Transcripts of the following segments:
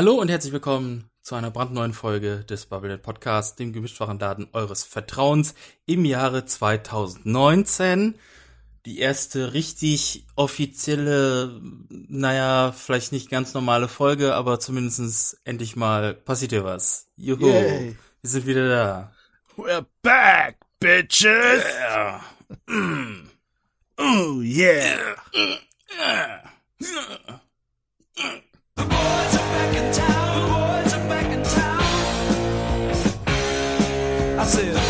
Hallo und herzlich willkommen zu einer brandneuen Folge des Bubblehead Podcasts, dem Gemischtwarenladen eures Vertrauens im Jahre 2019. Die erste richtig offizielle, naja, vielleicht nicht ganz normale Folge, aber zumindestens endlich mal passiert hier was. Juhu, Yay. wir sind wieder da. We're back, bitches! Ja. Oh yeah! Said, the boys are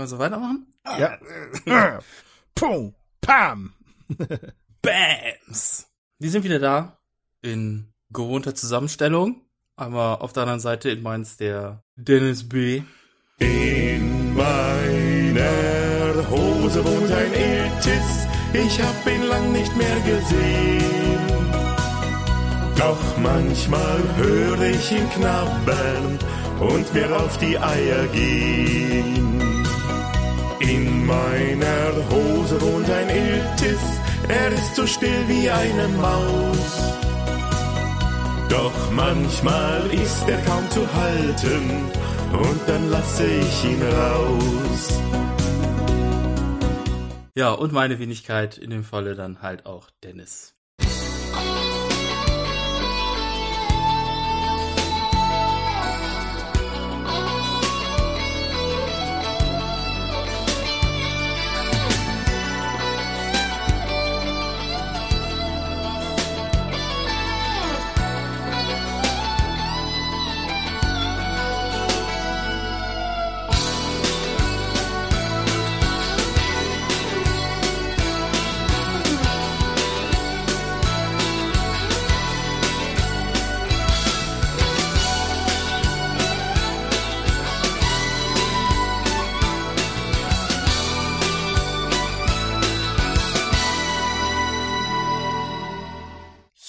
Können wir so weitermachen? Ja. Pum, pam! Bams! Wir sind wieder da in gewohnter Zusammenstellung. Einmal auf der anderen Seite in Mainz der Dennis B. In meiner Hose wohnt ein Iltis, ich hab ihn lang nicht mehr gesehen. Doch manchmal höre ich ihn knabbern und mir auf die Eier gehen. In meiner Hose wohnt ein Iltis, er ist so still wie eine Maus. Doch manchmal ist er kaum zu halten und dann lasse ich ihn raus. Ja, und meine Wenigkeit, in dem Falle dann halt auch Dennis.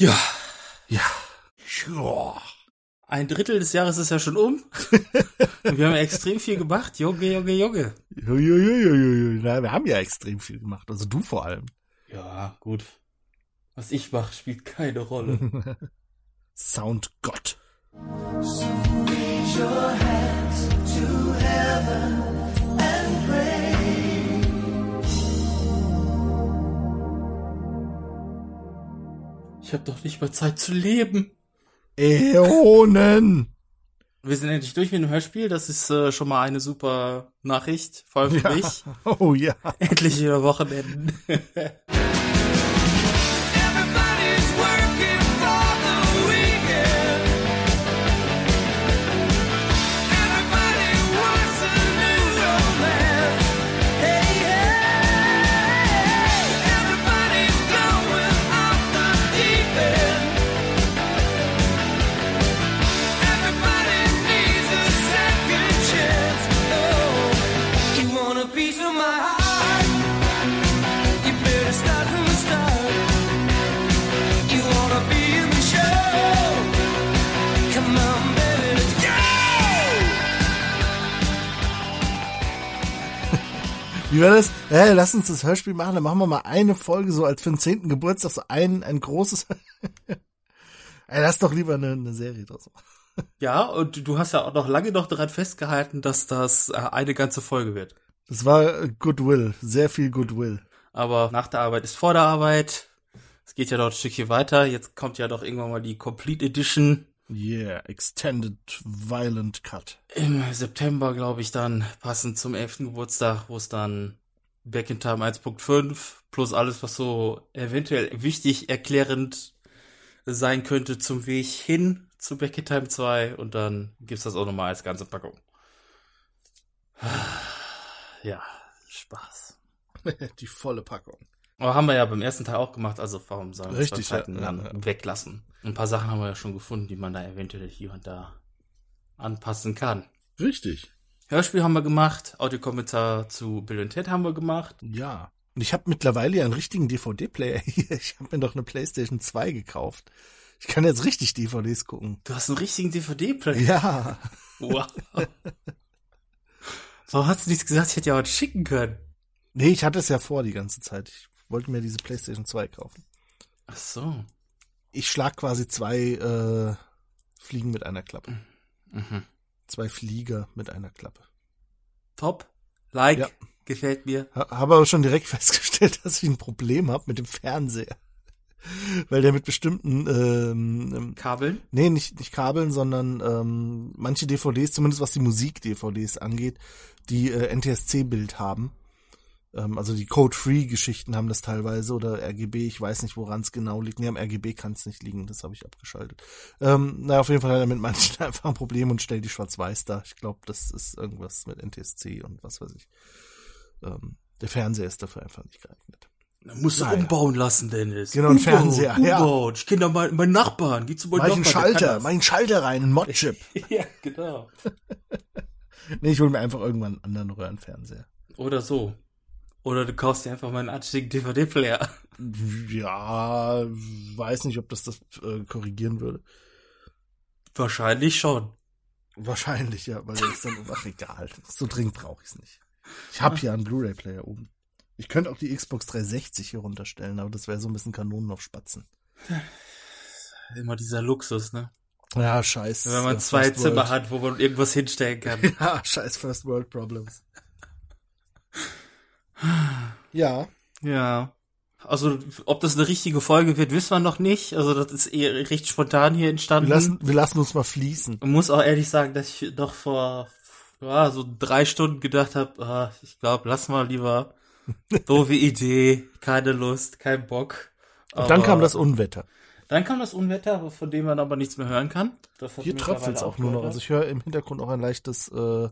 Ja, Ja. Joa. ein Drittel des Jahres ist ja schon um. Und wir haben extrem viel gemacht. Junge, Junge, Junge. Na, wir haben ja extrem viel gemacht, also du vor allem. Ja, gut. Was ich mache, spielt keine Rolle. Soundgott. Raise your hands to heaven Ich habe doch nicht mal Zeit zu leben. Äonen! Wir sind endlich durch mit dem Hörspiel. Das ist äh, schon mal eine super Nachricht, vor allem für Ja. mich. Oh ja. Endlich wieder Wochenenden. Wie war das? Hey, lass uns das Hörspiel machen, dann machen wir mal eine Folge so als für den zehnten Geburtstag, so ein, ein großes. Ey, lass doch lieber eine, eine Serie draus machen. ja, und du hast ja auch noch lange noch daran festgehalten, dass das äh, eine ganze Folge wird. Das war äh, Goodwill, sehr viel Goodwill. Aber nach der Arbeit ist vor der Arbeit. Es geht ja noch ein Stückchen weiter. Jetzt kommt ja doch irgendwann mal die Complete Edition. Yeah, Extended Violent Cut. Im September, glaube ich, dann passend zum 11. Geburtstag, wo es dann Back in Time 1.5 plus alles, was so eventuell wichtig erklärend sein könnte zum Weg hin zu Back in Time 2 und dann gibt's das auch nochmal als ganze Packung. Ja, Spaß. Die volle Packung. Aber haben wir ja beim ersten Teil auch gemacht, also warum sollen wir Richtig, zwei Zeiten ja, dann ja, weglassen? Ein paar Sachen haben wir ja schon gefunden, die man da eventuell hier und da anpassen kann. Richtig. Hörspiel haben wir gemacht, Audiokommentar zu Bill und Ted haben wir gemacht. Ja. Und ich habe mittlerweile ja einen richtigen DVD-Player hier. Ich habe mir doch eine PlayStation 2 gekauft. Ich kann jetzt richtig DVDs gucken. Du hast einen richtigen DVD-Player. Ja. Wow. Warum hast du nicht gesagt, ich hätte ja was schicken können? Nee, ich hatte es ja vor die ganze Zeit. Ich wollte mir diese PlayStation 2 kaufen. Ach so. Ich schlag quasi zwei äh, Fliegen mit einer Klappe. Mhm. Zwei Flieger mit einer Klappe. Top. Like. Ja. Gefällt mir. Ha- Habe aber schon direkt festgestellt, dass ich ein Problem habe mit dem Fernseher. Weil der mit bestimmten, ähm, ähm, Kabeln. nee, nicht, nicht Kabeln, sondern ähm, manche DVDs, zumindest was die Musik-DVDs angeht, die äh, NTSC-Bild haben. Ähm, also die Code-Free-Geschichten haben das teilweise oder RGB, ich weiß nicht, woran es genau liegt. Nee, am RGB kann es nicht liegen, das habe ich abgeschaltet. Ähm, naja, auf jeden Fall hat er mit manchen einfach ein Problem und stellt die schwarz-weiß da. Ich glaube, das ist irgendwas mit NTSC und was weiß ich. Ähm, der Fernseher ist dafür einfach nicht geeignet. Da musst du Naja. umbauen lassen, Dennis. Genau, ein Fernseher, ja. Umbauen. Ich kenne da mal meinen Nachbarn. Geh zu meinem Mach ich einen Nachbarn. Schalter, mach ich einen Schalter rein, einen Mod-Chip. Ja, genau. nee, ich hole mir einfach irgendwann einen anderen Röhrenfernseher. Oder so. Oder du kaufst dir einfach mal einen anständigen DVD-Player. Ja, weiß nicht, ob das das äh, korrigieren würde. Wahrscheinlich schon. Wahrscheinlich, ja, weil das ist dann, ach egal, so dringend brauche ich es nicht. Ich habe hier einen Blu-ray-Player oben. Ich könnte auch die Xbox 360 hier runterstellen, aber das wäre so ein bisschen Kanonen auf Spatzen. Immer dieser Luxus, ne? Ja, scheiß. Wenn man äh, zwei First Zimmer World. hat, wo man irgendwas hinstellen kann. Ja, scheiß First World Problems. Ja, ja. Also, ob das eine richtige Folge wird, wissen wir noch nicht. Also, das ist eher recht spontan hier wir entstanden. lassen, wir lassen uns mal fließen. Ich muss auch ehrlich sagen, dass ich doch vor ja, so drei Stunden gedacht habe, ah, ich glaube, lass mal lieber. Doofe Idee, keine Lust, kein Bock. Und dann Aber- kam das Unwetter. Dann kam das Unwetter, von dem man aber nichts mehr hören kann. Hier tröpfelt es auch nur noch. Also ich höre im Hintergrund auch ein leichtes äh,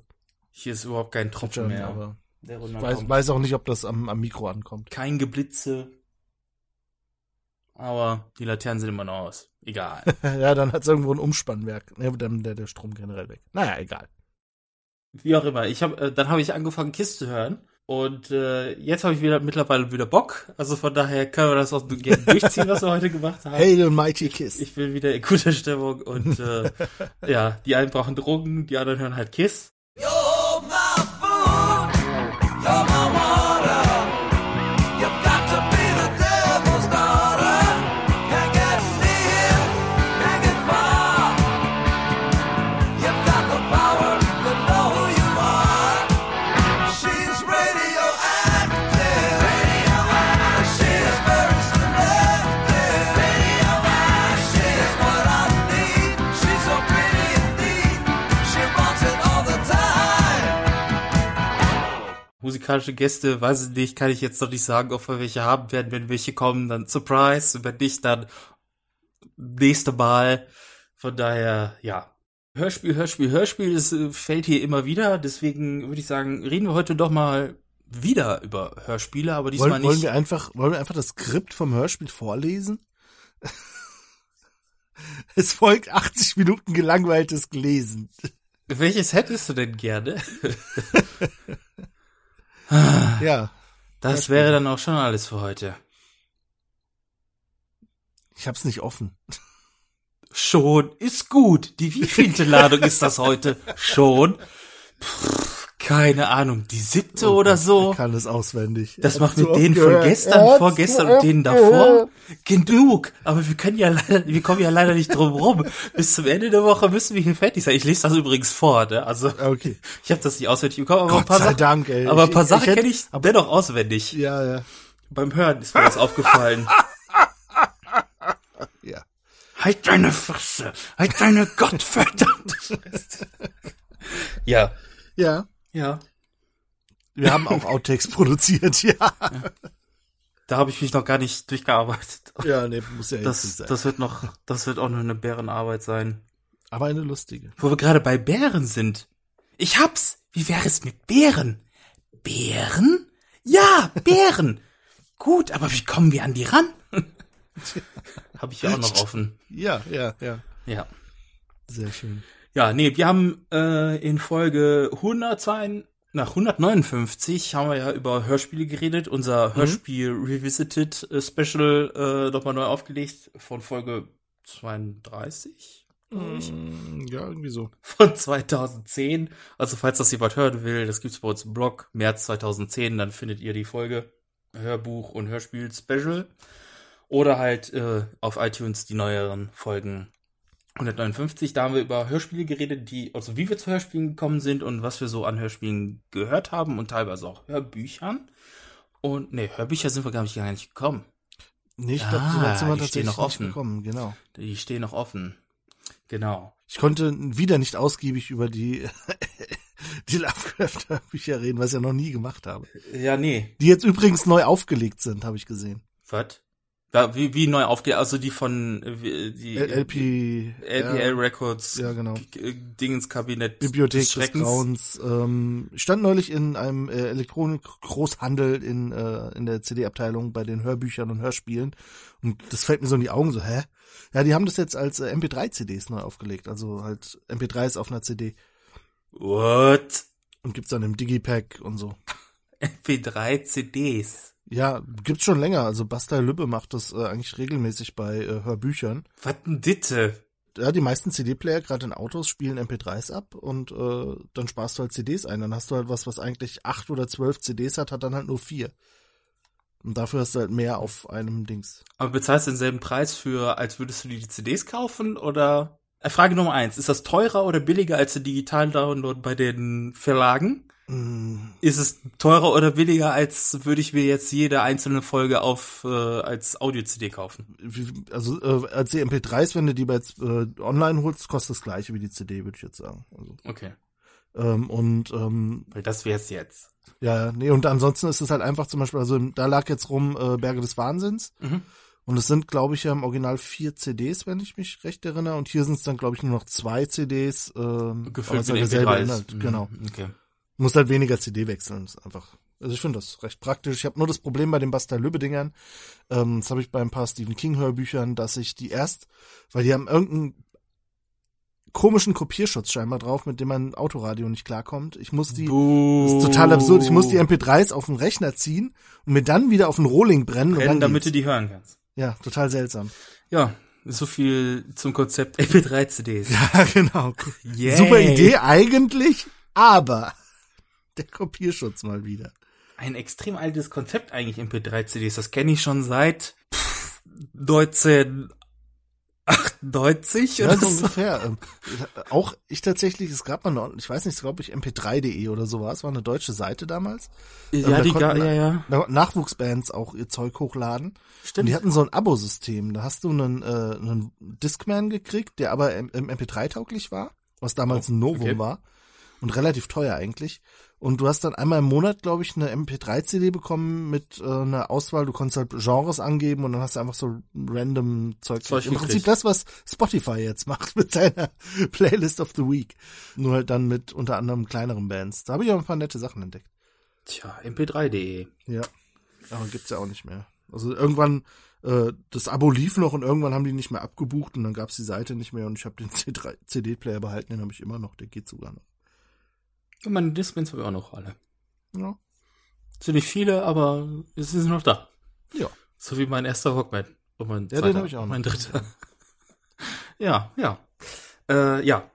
Hier ist überhaupt kein Tropfen mehr. aber der ich weiß, weiß auch nicht, ob das am, am Mikro ankommt. Kein Geblitze. Aber die Laternen sind immer noch aus. Egal. ja, dann hat es irgendwo ein Umspannwerk. Ne, dann der, der Strom generell weg. Naja, egal. Wie auch immer. Ich hab, äh, dann habe ich angefangen, Kiss zu hören. Und äh, jetzt habe ich wieder mittlerweile wieder Bock. Also von daher können wir das auch gerne durchziehen, was wir heute gemacht haben. Hail the Mighty Kiss. Ich bin wieder in guter Stimmung und äh, ja, die einen brauchen Drogen, die anderen hören halt Kiss. Musikalische Gäste, weiß ich nicht, kann ich jetzt noch nicht sagen, ob wir welche haben werden. Wenn welche kommen, dann Surprise. Wenn nicht, dann nächste Mal. Von daher, ja. Hörspiel, Hörspiel, Hörspiel, das äh, fällt hier immer wieder. Deswegen würde ich sagen, reden wir heute doch mal wieder über Hörspiele, aber diesmal Wollen, wollen nicht. wir einfach, wollen wir einfach das Skript vom Hörspiel vorlesen? es folgt 80 Minuten gelangweiltes Gelesen. Welches hättest du denn gerne? Ja, Das Hörspiel. wäre dann auch schon alles für heute. ich hab's nicht offen. Schon, ist gut. Die wievielte Ladung ist das heute? Schon? Pff, keine Ahnung, die siebte oder so? Ich kann es auswendig. Das Er macht hat's mit denen von gestern, Er hat's vorgestern und denen davor. Genug. Aber wir können ja leider, wir kommen ja leider nicht drum rum. Bis zum Ende der Woche müssen wir hier fertig sein. Ich lese das übrigens vor, ne? Also, Okay. ich habe das nicht auswendig bekommen, aber ein Gott paar sei Sachen, Dank, ey. aber ein paar Ich- Sachen kenne ich dennoch auswendig. Ja, ja. Beim Hören ist mir das aufgefallen. Ja. Halt deine Fresse! Halt deine gottverdammte Fresse! ja, Ja. Ja. Wir haben auch Outtakes produziert, ja. Da habe ich mich noch gar nicht durchgearbeitet. Ja, nee, muss ja Das, sein. das wird noch, das wird auch noch eine Bärenarbeit sein. Aber eine lustige. Wo wir gerade bei Bären sind. Ich hab's! Wie wäre es mit Bären? Bären? Ja, Bären! Gut, aber wie kommen wir an die ran? Habe ich ja auch noch offen. Ja, ja, ja. Ja. Sehr schön. Ja, nee, wir haben äh, in Folge 102, nach 159 haben wir ja über Hörspiele geredet. Unser Hörspiel Revisited äh, Special äh, nochmal neu aufgelegt von Folge 32 Mm, Ja, irgendwie so. von 2010. Also falls das jemand hören will, das gibt's bei uns im Blog, März 2010, dann findet ihr die Folge Hörbuch und Hörspiel Special. Oder halt äh, auf iTunes die neueren Folgen 159. Da haben wir über Hörspiele geredet, die, also wie wir zu Hörspielen gekommen sind und was wir so an Hörspielen gehört haben und teilweise auch Hörbüchern. Und nee, Hörbücher sind wir gar nicht, gar nicht gekommen. Nee, ich Ah, glaube, so weit sind wir die stehen tatsächlich noch nicht offen. gekommen, genau. Die stehen noch offen. Genau. Ich konnte wieder nicht ausgiebig über die, die Lovecraft-Bücher reden, was ich ja noch nie gemacht habe. Ja, nee. Die jetzt übrigens neu aufgelegt sind, habe ich gesehen. Was? Ja, wie, wie neu aufgeht, also die von die LP, LPL Records Ja, genau. G- Dingenskabinett Bibliothek des des, Schreckens. Grauens. Ähm, ich stand neulich in einem äh, Elektronik-Großhandel in, äh, in der CD-Abteilung bei den Hörbüchern und Hörspielen. Und das fällt mir so in die Augen, so, hä? Ja, die haben das jetzt als äh, MP3-CDs neu aufgelegt. Also halt MP3s auf einer CD. What? Und gibt's dann im Digipack und so. MP3 CDs. Ja, gibt's schon länger. Also Basta Lübbe macht das äh, eigentlich regelmäßig bei äh, Hörbüchern. Was denn Ditte? Ja, die meisten CD-Player, gerade in Autos, spielen MP3s ab und äh, dann sparst du halt CDs ein. Dann hast du halt was, was eigentlich acht oder zwölf CDs hat, hat dann halt nur vier. Und dafür hast du halt mehr auf einem Dings. Aber bezahlst du denselben Preis für, als würdest du dir die CDs kaufen oder? Äh, Frage Nummer eins. Ist das teurer oder billiger als der digitalen Download bei den Verlagen? Mm, Ist es teurer oder billiger, als würde ich mir jetzt jede einzelne Folge auf äh, als Audio-CD kaufen? Also äh, als die MP3s, wenn du die bei jetzt, äh, online holst, kostet das gleiche wie die CD, würde ich jetzt sagen. Also, Okay. ähm, und ähm, Weil das wär's jetzt. ja, nee, und ansonsten ist es halt einfach zum Beispiel, also da lag jetzt rum äh, Berge des Wahnsinns. Mhm. Und es sind, glaube ich, ja im Original vier CDs, wenn ich mich recht erinnere. Und hier sind es dann, glaube ich, nur noch zwei CDs. Ähm, Gefüllt mit derselbe MP3s. Inhalt, Mhm, Genau. Okay. Du musst halt weniger CD wechseln. Ist einfach. Also ich finde das recht praktisch. Ich habe nur das Problem bei den Basta Lübbe-Dingern. Ähm, das habe ich bei ein paar Stephen King-Hörbüchern, dass ich die erst, weil die haben irgendeinen komischen Kopierschutz scheinbar drauf, mit dem mein Autoradio nicht klarkommt. Ich muss die. Das ist total absurd. Ich muss die MP3s auf den Rechner ziehen und mir dann wieder auf den Rohling brennen. und Brennen, dann damit du geht's. die hören kannst. Ja, total seltsam. Ja, so viel zum Konzept MP3-CDs. Ja, genau. Yay. Super Idee eigentlich, aber der Kopierschutz mal wieder. Ein extrem altes Konzept eigentlich MP3-CDs. Das kenne ich schon seit pff, 1998 Ja, oder so so. ungefähr. Ähm, auch ich tatsächlich, es gab mal noch, ich weiß nicht, glaube ich, mp3.de oder so war. Es war eine deutsche Seite damals. Ähm, Ja, da die, ga- ja, ja. Na- Nachwuchsbands auch ihr Zeug hochladen. Und Stimmt. die hatten so ein Abo-System. Da hast du einen, äh, einen Discman gekriegt, der aber im, im MP3-tauglich war, was damals Oh, ein Novum okay. war. Und relativ teuer eigentlich. Und du hast dann einmal im Monat, glaube ich, eine MP3-CD bekommen mit äh, einer Auswahl. Du konntest halt Genres angeben und dann hast du einfach so random Zeug. Zeug Im Prinzip das, was Spotify jetzt macht mit seiner Playlist of the Week. Nur halt dann mit unter anderem kleineren Bands. Da habe ich auch ein paar nette Sachen entdeckt. Tja, mp3.de. Ja. Aber gibt's ja auch nicht mehr. Also irgendwann, äh, das Abo lief noch und irgendwann haben die nicht mehr abgebucht und dann gab's die Seite nicht mehr und ich habe den C3 CD-Player behalten, den habe ich immer noch, der geht sogar noch. Und meine Discmans habe ich auch noch alle. Ja. Sind nicht viele, aber es ist noch da. Ja. So wie mein erster Walkman. Und mein Ja, den zweiter, hab ich auch noch. Mein dritter. ja, ja. Äh, ja.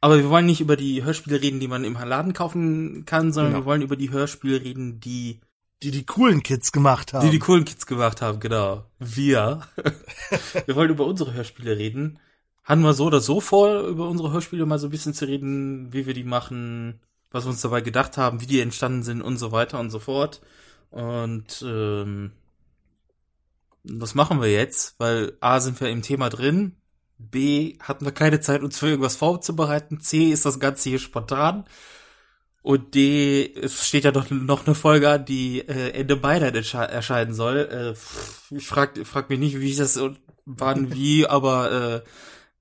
Aber wir wollen nicht über die Hörspiele reden, die man im Laden kaufen kann, sondern Genau. wir wollen über die Hörspiele reden, die Die die coolen Kids gemacht haben. Die die coolen Kids gemacht haben, genau. Wir. wir wollen über unsere Hörspiele reden. Hatten wir so oder so vor, über unsere Hörspiele mal so ein bisschen zu reden, wie wir die machen, was wir uns dabei gedacht haben, wie die entstanden sind und so weiter und so fort. Und ähm, das machen wir jetzt, weil A sind wir im Thema drin, B hatten wir keine Zeit, uns für irgendwas vorzubereiten, C ist das Ganze hier spontan. Und D, es steht ja doch noch eine Folge an, die äh, Ende Mai dann erscheinen soll. Äh, pff, ich frag, frag mich nicht, wie ich das und wann, wie, aber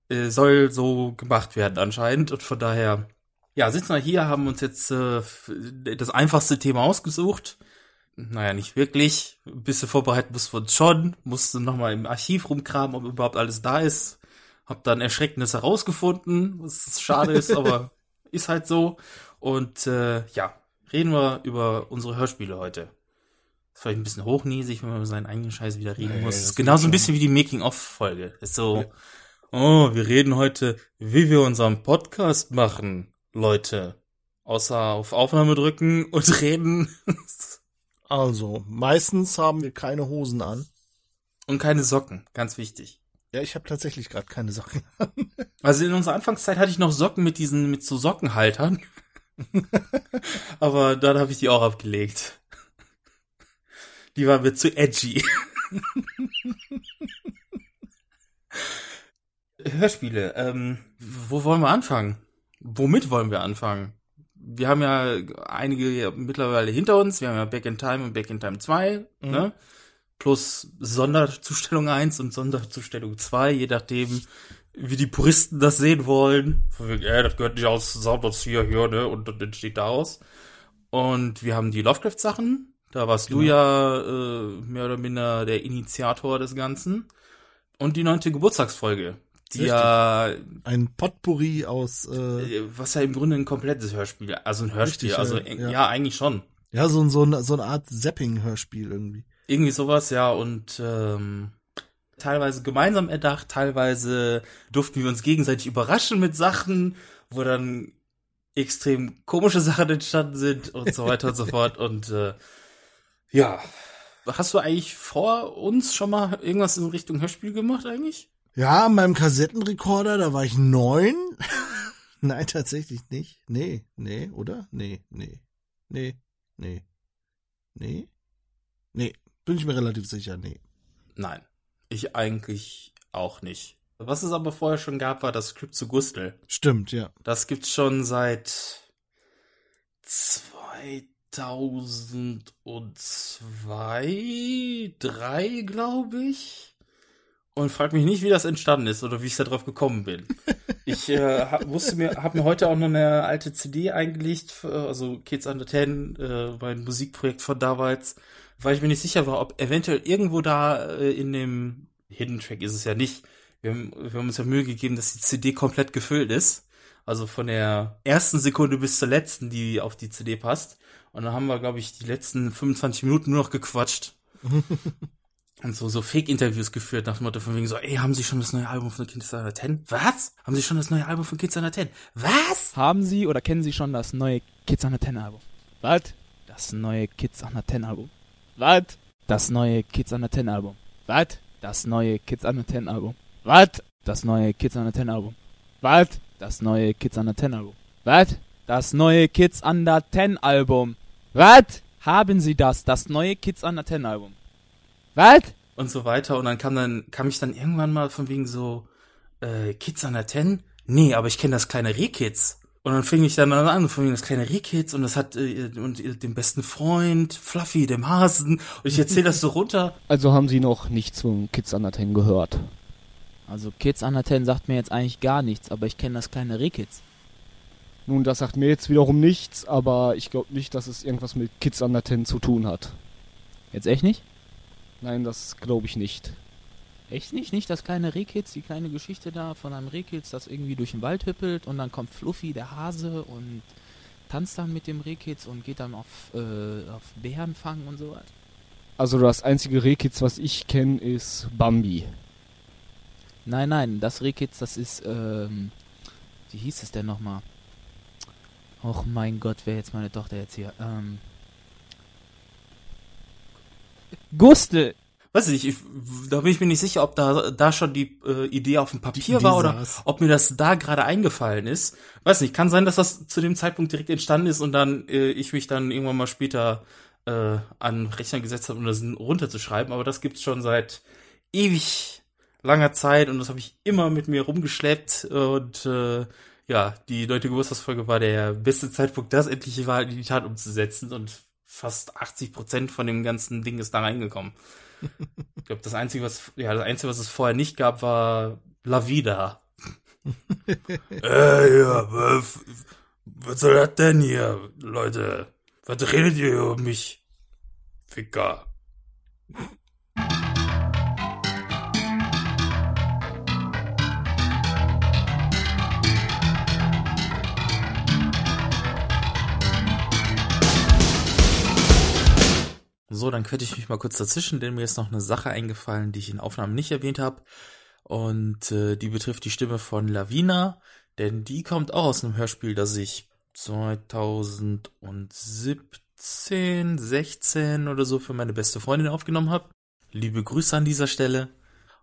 äh, äh, soll so gemacht werden anscheinend. Und von daher, ja, sitzen wir hier, haben uns jetzt äh, das einfachste Thema ausgesucht. Naja, nicht wirklich. Ein bisschen vorbereiten mussten wir uns schon. Mussten nochmal im Archiv rumkramen, ob überhaupt alles da ist. Hab dann Erschreckendes herausgefunden, was schade ist, aber ist halt so. Und äh, ja, reden wir über unsere Hörspiele heute. ist vielleicht ein bisschen hochnäsig, wenn man über seinen eigenen Scheiß wieder reden Nee, muss. das ist genauso ein bisschen wie die Making-of-Folge. Ist so, oh, wir reden heute, wie wir unseren Podcast machen, Leute. Außer auf Aufnahme drücken und reden Also, meistens haben wir keine Hosen an. und keine Socken, ganz wichtig. Ja, ich habe tatsächlich gerade keine Socken. Also in unserer Anfangszeit hatte ich noch Socken mit diesen, mit so Sockenhaltern. Aber dann habe ich die auch abgelegt. Die waren mir zu edgy. Hörspiele, ähm, wo wollen wir anfangen? Womit wollen wir anfangen? Wir haben ja einige mittlerweile hinter uns. Wir haben ja Back in Time und Back in Time 2, Mhm. ne? Plus Sonderzustellung 1 und Sonderzustellung 2, je nachdem, wie die Puristen das sehen wollen. Von wegen, äh, das gehört nicht aus zusammen, das hier, hier, ne? Und dann entsteht daraus. Und wir haben die Lovecraft-Sachen. Da warst du Genau. ja äh, mehr oder minder der Initiator des Ganzen. Und die neunte Geburtstagsfolge, die Richtig. ja, Ein Potpourri aus, äh, äh, was ja im Grunde ein komplettes Hörspiel, also ein Hörspiel, Richtig, also ja. ja. eigentlich schon. ja, so, so, so eine Art Zapping-Hörspiel irgendwie. Irgendwie sowas, ja, und ähm, teilweise gemeinsam erdacht, teilweise durften wir uns gegenseitig überraschen mit Sachen, wo dann extrem komische Sachen entstanden sind und so weiter und so fort. Und äh, ja, hast du eigentlich vor uns schon mal irgendwas in Richtung Hörspiel gemacht eigentlich? Ja, an meinem Kassettenrekorder, da war ich neun. Nein, tatsächlich nicht. Nee, nee, oder? Nee, nee, nee, nee, nee, nee. Bin ich mir relativ sicher, nee. Nein, ich eigentlich auch nicht. Was es aber vorher schon gab, war das Skript zu Gustel. Stimmt, ja. Das gibt's schon seit 2002, drei, glaube ich. Und frag mich nicht, wie das entstanden ist oder wie ich da drauf gekommen bin. Ich äh, hab, musste mir, habe mir heute auch noch eine alte CD eingelegt, für, also Kids Under Ten, äh, mein Musikprojekt von damals, weil ich mir nicht sicher war, ob eventuell irgendwo da äh, in dem Hidden Track ist es ja nicht. Wir haben, wir haben uns ja Mühe gegeben, dass die CD komplett gefüllt ist. Also von der ersten Sekunde bis zur letzten, die auf die CD passt. Und dann haben wir, glaube ich, die letzten 25 Minuten nur noch gequatscht. Und so, so Fake-Interviews geführt, nach dem Motto von wegen so, ey, haben Sie schon das neue Album von Kids Under 10? Was? Haben Sie schon das neue Album von Kids Under 10? Was? Haben Sie oder kennen Sie schon das neue Kids Under 10 Album? Was? Das neue Kids Under 10 Album. Was? Das neue Kids Under 10 Album. Was? Das neue Kids Under 10 Album. Was? Das neue Kids Under 10 Album. Was? Das neue Kids Under 10 Album. Was? Das neue Kids Under 10 Album. Was? Haben Sie das? Das neue Kids Under 10 Album. Was? und so weiter. Und dann kam dann, kam ich dann irgendwann mal von wegen so, äh, Kids under 10? Nee, aber ich kenne das kleine Rehkids. Und dann fing ich dann an, von wegen das kleine Rehkids und das hat äh, und äh, den besten Freund, Fluffy, dem Hasen. Und ich erzähle das so runter. Also haben Sie noch nichts von Kids Under 10 gehört. Also Kids Under 10 sagt mir jetzt eigentlich gar nichts, aber ich kenne das kleine Rehkids. Nun, das sagt mir jetzt wiederum nichts, aber ich glaube nicht, dass es irgendwas mit Kids Under 10 zu tun hat. Jetzt echt nicht? Nein, das glaube ich nicht. Echt nicht? Nicht das kleine Rehkitz, die kleine Geschichte da von einem Rehkitz, das irgendwie durch den Wald hüppelt und dann kommt Fluffy, der Hase, und tanzt dann mit dem Rehkitz und geht dann auf, äh, auf Bärenfang und sowas. Also das einzige Rehkids, was ich kenne, ist Bambi. Nein, nein, das Rehkitz, das ist, ähm, wie hieß es denn nochmal? Och mein Gott, wer jetzt meine Tochter jetzt hier? Ähm, Gustel! Weiß ich, ich, da bin ich mir nicht sicher, ob da, da schon die äh, Idee auf dem Papier Die war oder saß. ob mir das da gerade eingefallen ist. Weiß nicht, kann sein, dass das zu dem Zeitpunkt direkt entstanden ist und dann äh, ich mich dann irgendwann mal später äh, an Rechner gesetzt habe, um das runterzuschreiben. Aber das gibt's schon seit ewig langer Zeit und das habe ich immer mit mir rumgeschleppt und äh, ja, die neunte Geburtstagsfolge war der beste Zeitpunkt, das endlich war in die Tat umzusetzen und fast 80 Prozent von dem ganzen Ding ist da reingekommen. Ich glaube, das einzige, was ja, das einzige, was es vorher nicht gab, war La Vida. äh, ja, was, was soll das denn hier, Leute? Was redet ihr über mich? Ficker. So, dann könnte ich mich mal kurz dazwischen, denn mir ist noch eine Sache eingefallen, die ich in Aufnahmen nicht erwähnt habe. Und äh, die betrifft die Stimme von Lavina, denn die kommt auch aus einem Hörspiel, das ich 2017, 16 oder so für meine beste Freundin aufgenommen habe. Liebe Grüße an dieser Stelle.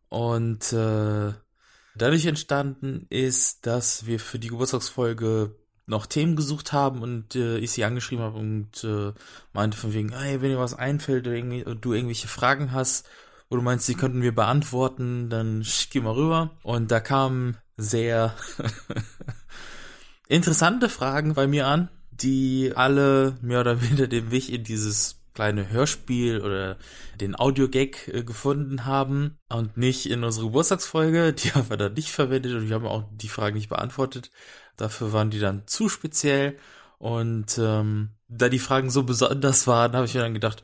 Und äh, dadurch entstanden ist, dass wir für die Geburtstagsfolge noch Themen gesucht haben und äh, ich sie angeschrieben habe und äh, meinte von wegen, hey, wenn dir was einfällt oder du irgendwelche Fragen hast, wo du meinst, die könnten wir beantworten, dann schick mal rüber. Und da kamen sehr interessante Fragen bei mir an, die alle mehr oder weniger den Weg in dieses kleine Hörspiel oder den Audio-Gag äh, gefunden haben und nicht in unsere Geburtstagsfolge. Die haben wir dann nicht verwendet und wir haben auch die Fragen nicht beantwortet. Dafür waren die dann zu speziell. Und ähm, da die Fragen so besonders waren, habe ich mir dann gedacht,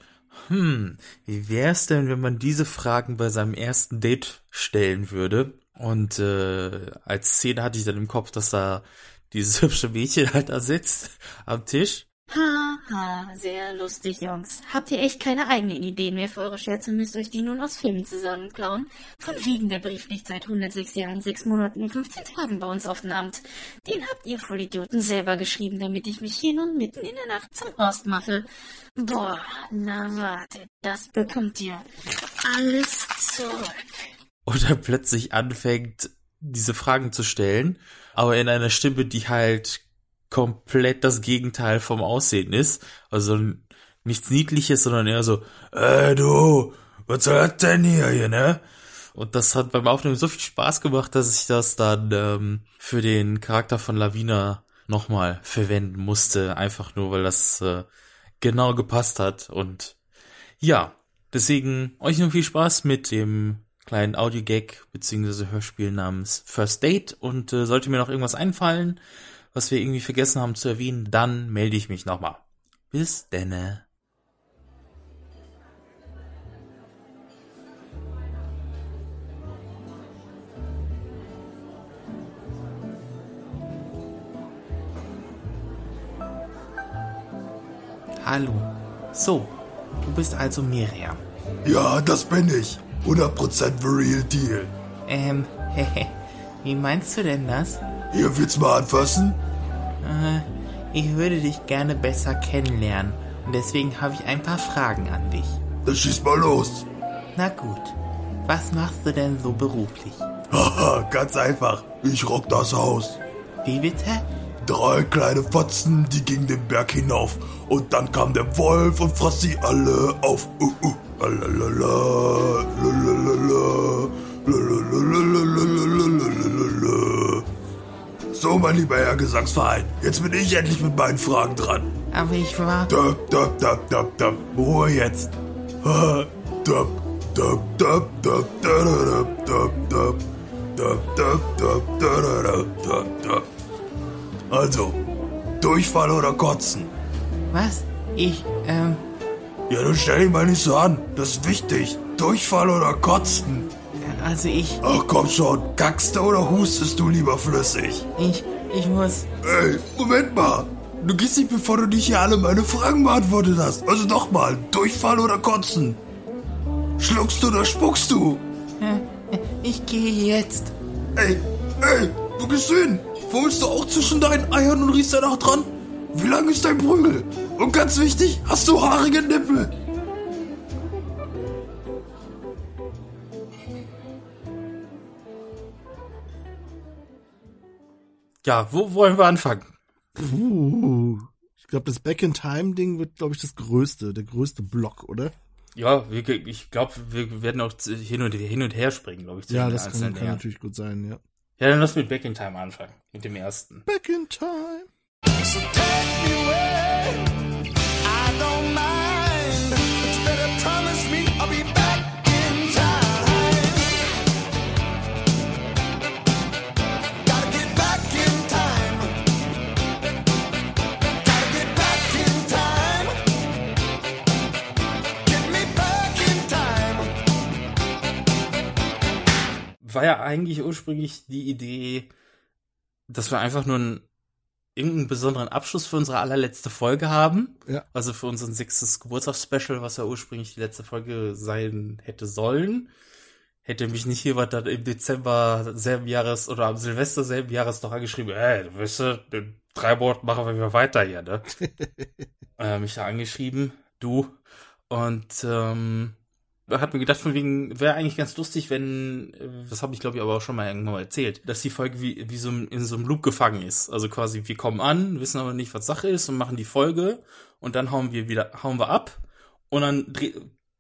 hm, wie wäre es denn, wenn man diese Fragen bei seinem ersten Date stellen würde? Und äh, als Szene hatte ich dann im Kopf, dass da dieses hübsche Mädchen halt da sitzt am Tisch. Haha, sehr lustig, Jungs. Habt ihr echt keine eigenen Ideen mehr für eure Scherze, müsst euch die nun aus Filmen zusammenklauen? Von wegen der Brief liegt seit 106 Jahren, 6 Monaten und 15 Tagen bei uns auf dem Amt. Den habt ihr Vollidioten selber geschrieben, damit ich mich hier nun mitten in der Nacht zum Rost mache. Boah, na warte, das bekommt ihr alles zurück. Und er plötzlich anfängt, diese Fragen zu stellen, aber in einer Stimme, die halt komplett das Gegenteil vom Aussehen ist. Also nichts Niedliches, sondern eher so, äh du, was das denn hier, hier, ne? Und das hat beim Aufnehmen so viel Spaß gemacht, dass ich das dann ähm, für den Charakter von Lavina nochmal verwenden musste. Einfach nur, weil das äh, genau gepasst hat. Und ja, deswegen euch noch viel Spaß mit dem kleinen Audio-Gag beziehungsweise Hörspiel namens First Date. Und äh, sollte mir noch irgendwas einfallen, was wir irgendwie vergessen haben zu erwähnen, dann melde ich mich nochmal. Bis denne. Hallo. So, du bist also Miriam. Ja, das bin ich. 100% the real deal. Ähm, wie meinst du denn das? Hier willst du mal anfassen? Äh, ich würde dich gerne besser kennenlernen und deswegen habe ich ein paar Fragen an dich. Dann schieß mal los. Na gut, was machst du denn so beruflich? Haha, ganz einfach. Ich rock das Haus. Wie bitte? Drei kleine Fotzen, die gingen den Berg hinauf. Und dann kam der Wolf und fraß sie alle auf. Uh, uh. Lalalala, lalalala, lalalala. So, mein lieber Herr Gesangsverein, jetzt bin ich endlich mit meinen Fragen dran. Aber ich war... Döp, döp, döp, döp, döp. Ruhe jetzt. Ha, döp, döp, döp, döp, döp, döp, döp, döp, döp, döp, döp, döp, döp, döp. Also, Durchfall oder Kotzen? Was? Ich, ähm... Ja, dann stell dich mal nicht so an. Das ist wichtig. Durchfall oder Kotzen? Also ich... Ach komm schon, kackst du oder hustest du lieber flüssig? Ich... Ich muss... Ey, Moment mal. Du gehst nicht, bevor du nicht hier alle meine Fragen beantwortet hast. Also nochmal, Durchfall oder Kotzen? Schluckst du oder spuckst du? Ich gehe jetzt. Ey, ey, wo gehst du hin? Wohnst du auch zwischen deinen Eiern und riechst danach dran? Wie lang ist dein Prügel? Und ganz wichtig, hast du haarige Nippel? Ja, wo wollen wir anfangen? Uh, ich glaube, das Back-in-Time-Ding wird, glaube ich, das größte, der größte Block, oder? Ja, ich glaube, wir werden auch hin und, hin und her springen, glaube ich. Ja, den das kann, kann natürlich gut sein, ja. Ja, dann lass mit Back in Time anfangen. Mit dem ersten. Back-in-Time. So take me War ja eigentlich ursprünglich die Idee, dass wir einfach nur ein irgendeinen besonderen Abschluss für unsere allerletzte Folge haben. Ja. Also für unseren sechstes Geburtstagsspecial, was ja ursprünglich die letzte Folge sein hätte sollen. Hätte mich nicht jemand dann im Dezember selben Jahres oder am Silvester selben Jahres noch angeschrieben, ey, du weißt du, in drei Monaten machen wir wieder weiter hier, ne? äh, mich da angeschrieben, du. Und ähm, hat mir gedacht, von wegen, wäre eigentlich ganz lustig, wenn, äh, das habe ich glaube ich aber auch schon mal irgendwann mal erzählt, dass die Folge wie, wie so in so einem Loop gefangen ist. Also quasi, wir kommen an, wissen aber nicht, was Sache ist und machen die Folge und dann hauen wir wieder, hauen wir ab und dann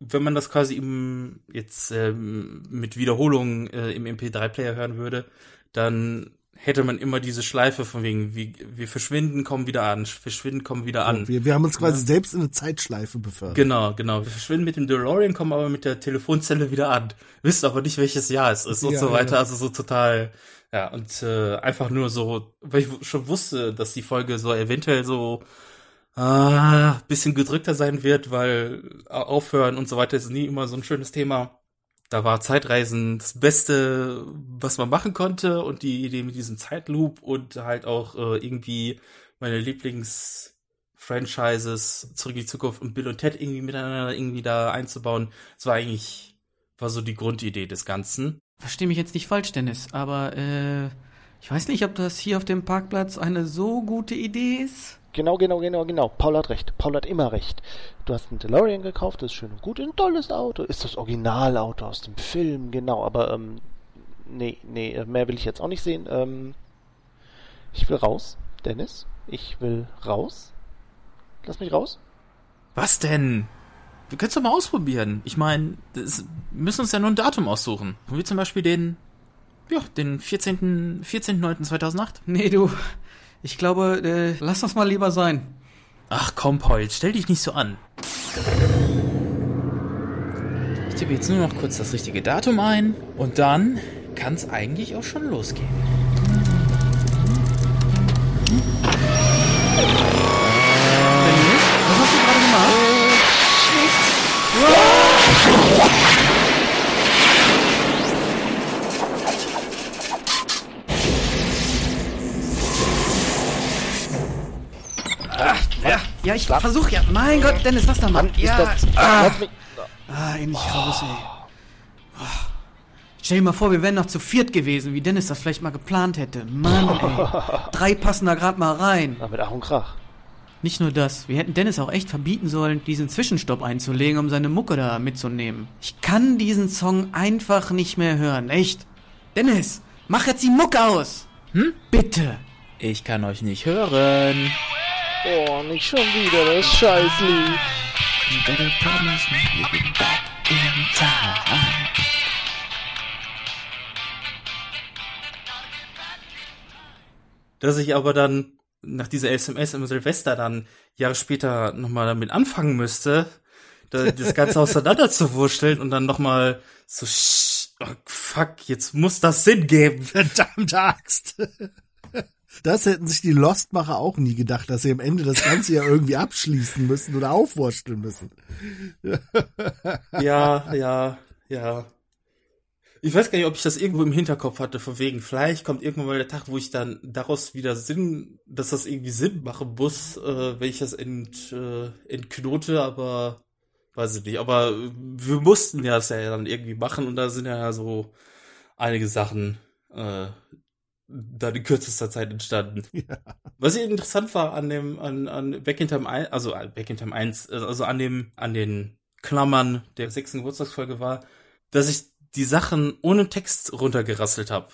wenn man das quasi im, jetzt ähm, mit Wiederholungen äh, im MP3-Player hören würde, dann hätte man immer diese Schleife von wegen, wie, wir verschwinden, kommen wieder an, verschwinden, kommen wieder an. Wir, wir haben uns quasi selbst in eine Zeitschleife befördert. Genau, genau. Wir verschwinden mit dem DeLorean, kommen aber mit der Telefonzelle wieder an. Wissen aber nicht, welches Jahr es ist und Ja, so weiter. ja. Also so total, ja, und äh, einfach nur so, weil ich schon wusste, dass die Folge so eventuell so ah, bisschen gedrückter sein wird, weil aufhören und so weiter ist nie immer so ein schönes Thema. Da war Zeitreisen das Beste, was man machen konnte und die Idee mit diesem Zeitloop und halt auch äh, irgendwie meine Lieblings Franchises Zurück in die Zukunft und Bill und Ted irgendwie miteinander irgendwie da einzubauen. Das war eigentlich, war so die Grundidee des Ganzen. Versteh mich jetzt nicht falsch, Dennis, aber äh, ich weiß nicht, ob das hier auf dem Parkplatz eine so gute Idee ist. Genau, genau, genau, genau. Paul hat recht. Paul hat immer recht. Du hast einen DeLorean gekauft, das ist schön und gut, ein tolles Auto. Ist das Originalauto aus dem Film, genau, aber ähm, nee, nee, äh, mehr will ich jetzt auch nicht sehen. Ähm, ich will raus, Dennis. Ich will raus. Lass mich raus. Was denn? Wir können es doch mal ausprobieren. Ich meine, wir müssen uns ja nur ein Datum aussuchen. Wie zum Beispiel den, ja, den 14. 14.09.2008. Nee, du, ich glaube, äh, lass das mal lieber sein. Ach komm, Paul, jetzt stell dich nicht so an. Ich tippe jetzt nur noch kurz das richtige Datum ein und dann kann es eigentlich auch schon losgehen. Ja, ich versuch ja. Mein Gott, Dennis, was da Mann, Ja, das... ah, Lass mich... ah, endlich raus, ey. Ah. Stell dir mal vor, wir wären noch zu viert gewesen, wie Dennis das vielleicht mal geplant hätte. Mann, ey. Drei passen da gerade mal rein. Na, mit Ach und Krach. Nicht nur das, wir hätten Dennis auch echt verbieten sollen, diesen Zwischenstopp einzulegen, um seine Mucke da mitzunehmen. Ich kann diesen Song einfach nicht mehr hören, echt. Dennis, mach jetzt die Mucke aus. Hm? Bitte. Ich kann euch nicht hören. Oh, nicht schon wieder das Scheißlied. Dass ich aber dann nach dieser SMS im Silvester dann Jahre später nochmal damit anfangen müsste, da, das Ganze auseinander zu wurschteln und dann nochmal so, oh, fuck, jetzt muss das Sinn geben. Verdammte Axt. Das hätten sich die Lostmacher auch nie gedacht, dass sie am Ende das Ganze ja irgendwie abschließen müssen oder aufwursteln müssen. Ja, ja, ja. Ich weiß gar nicht, ob ich das irgendwo im Hinterkopf hatte, von wegen, vielleicht kommt irgendwann mal der Tag, wo ich dann daraus wieder Sinn, dass das irgendwie Sinn machen muss, äh, wenn ich das ent, äh, entknote, aber weiß ich nicht. Aber wir mussten ja das ja dann irgendwie machen und da sind ja so einige Sachen äh, dann in kürzester Zeit entstanden. Was interessant war an dem, an, an Back in Time 1, also äh, Back in Time 1, also an dem, an den Klammern der sechsten Geburtstagsfolge war, dass ich die Sachen ohne Text runtergerasselt habe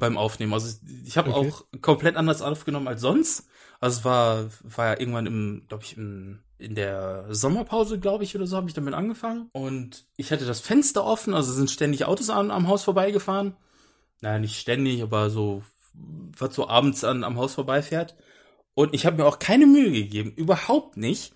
beim Aufnehmen. Also ich habe Okay. auch komplett anders aufgenommen als sonst. Also es war, war ja irgendwann im, glaube ich, im, in der Sommerpause, glaube ich, oder so, habe ich damit angefangen. Und ich hatte das Fenster offen, also sind ständig Autos an, am Haus vorbeigefahren. Naja, nicht ständig, aber so, was so abends an, am Haus vorbeifährt. Und ich habe mir auch keine Mühe gegeben, überhaupt nicht.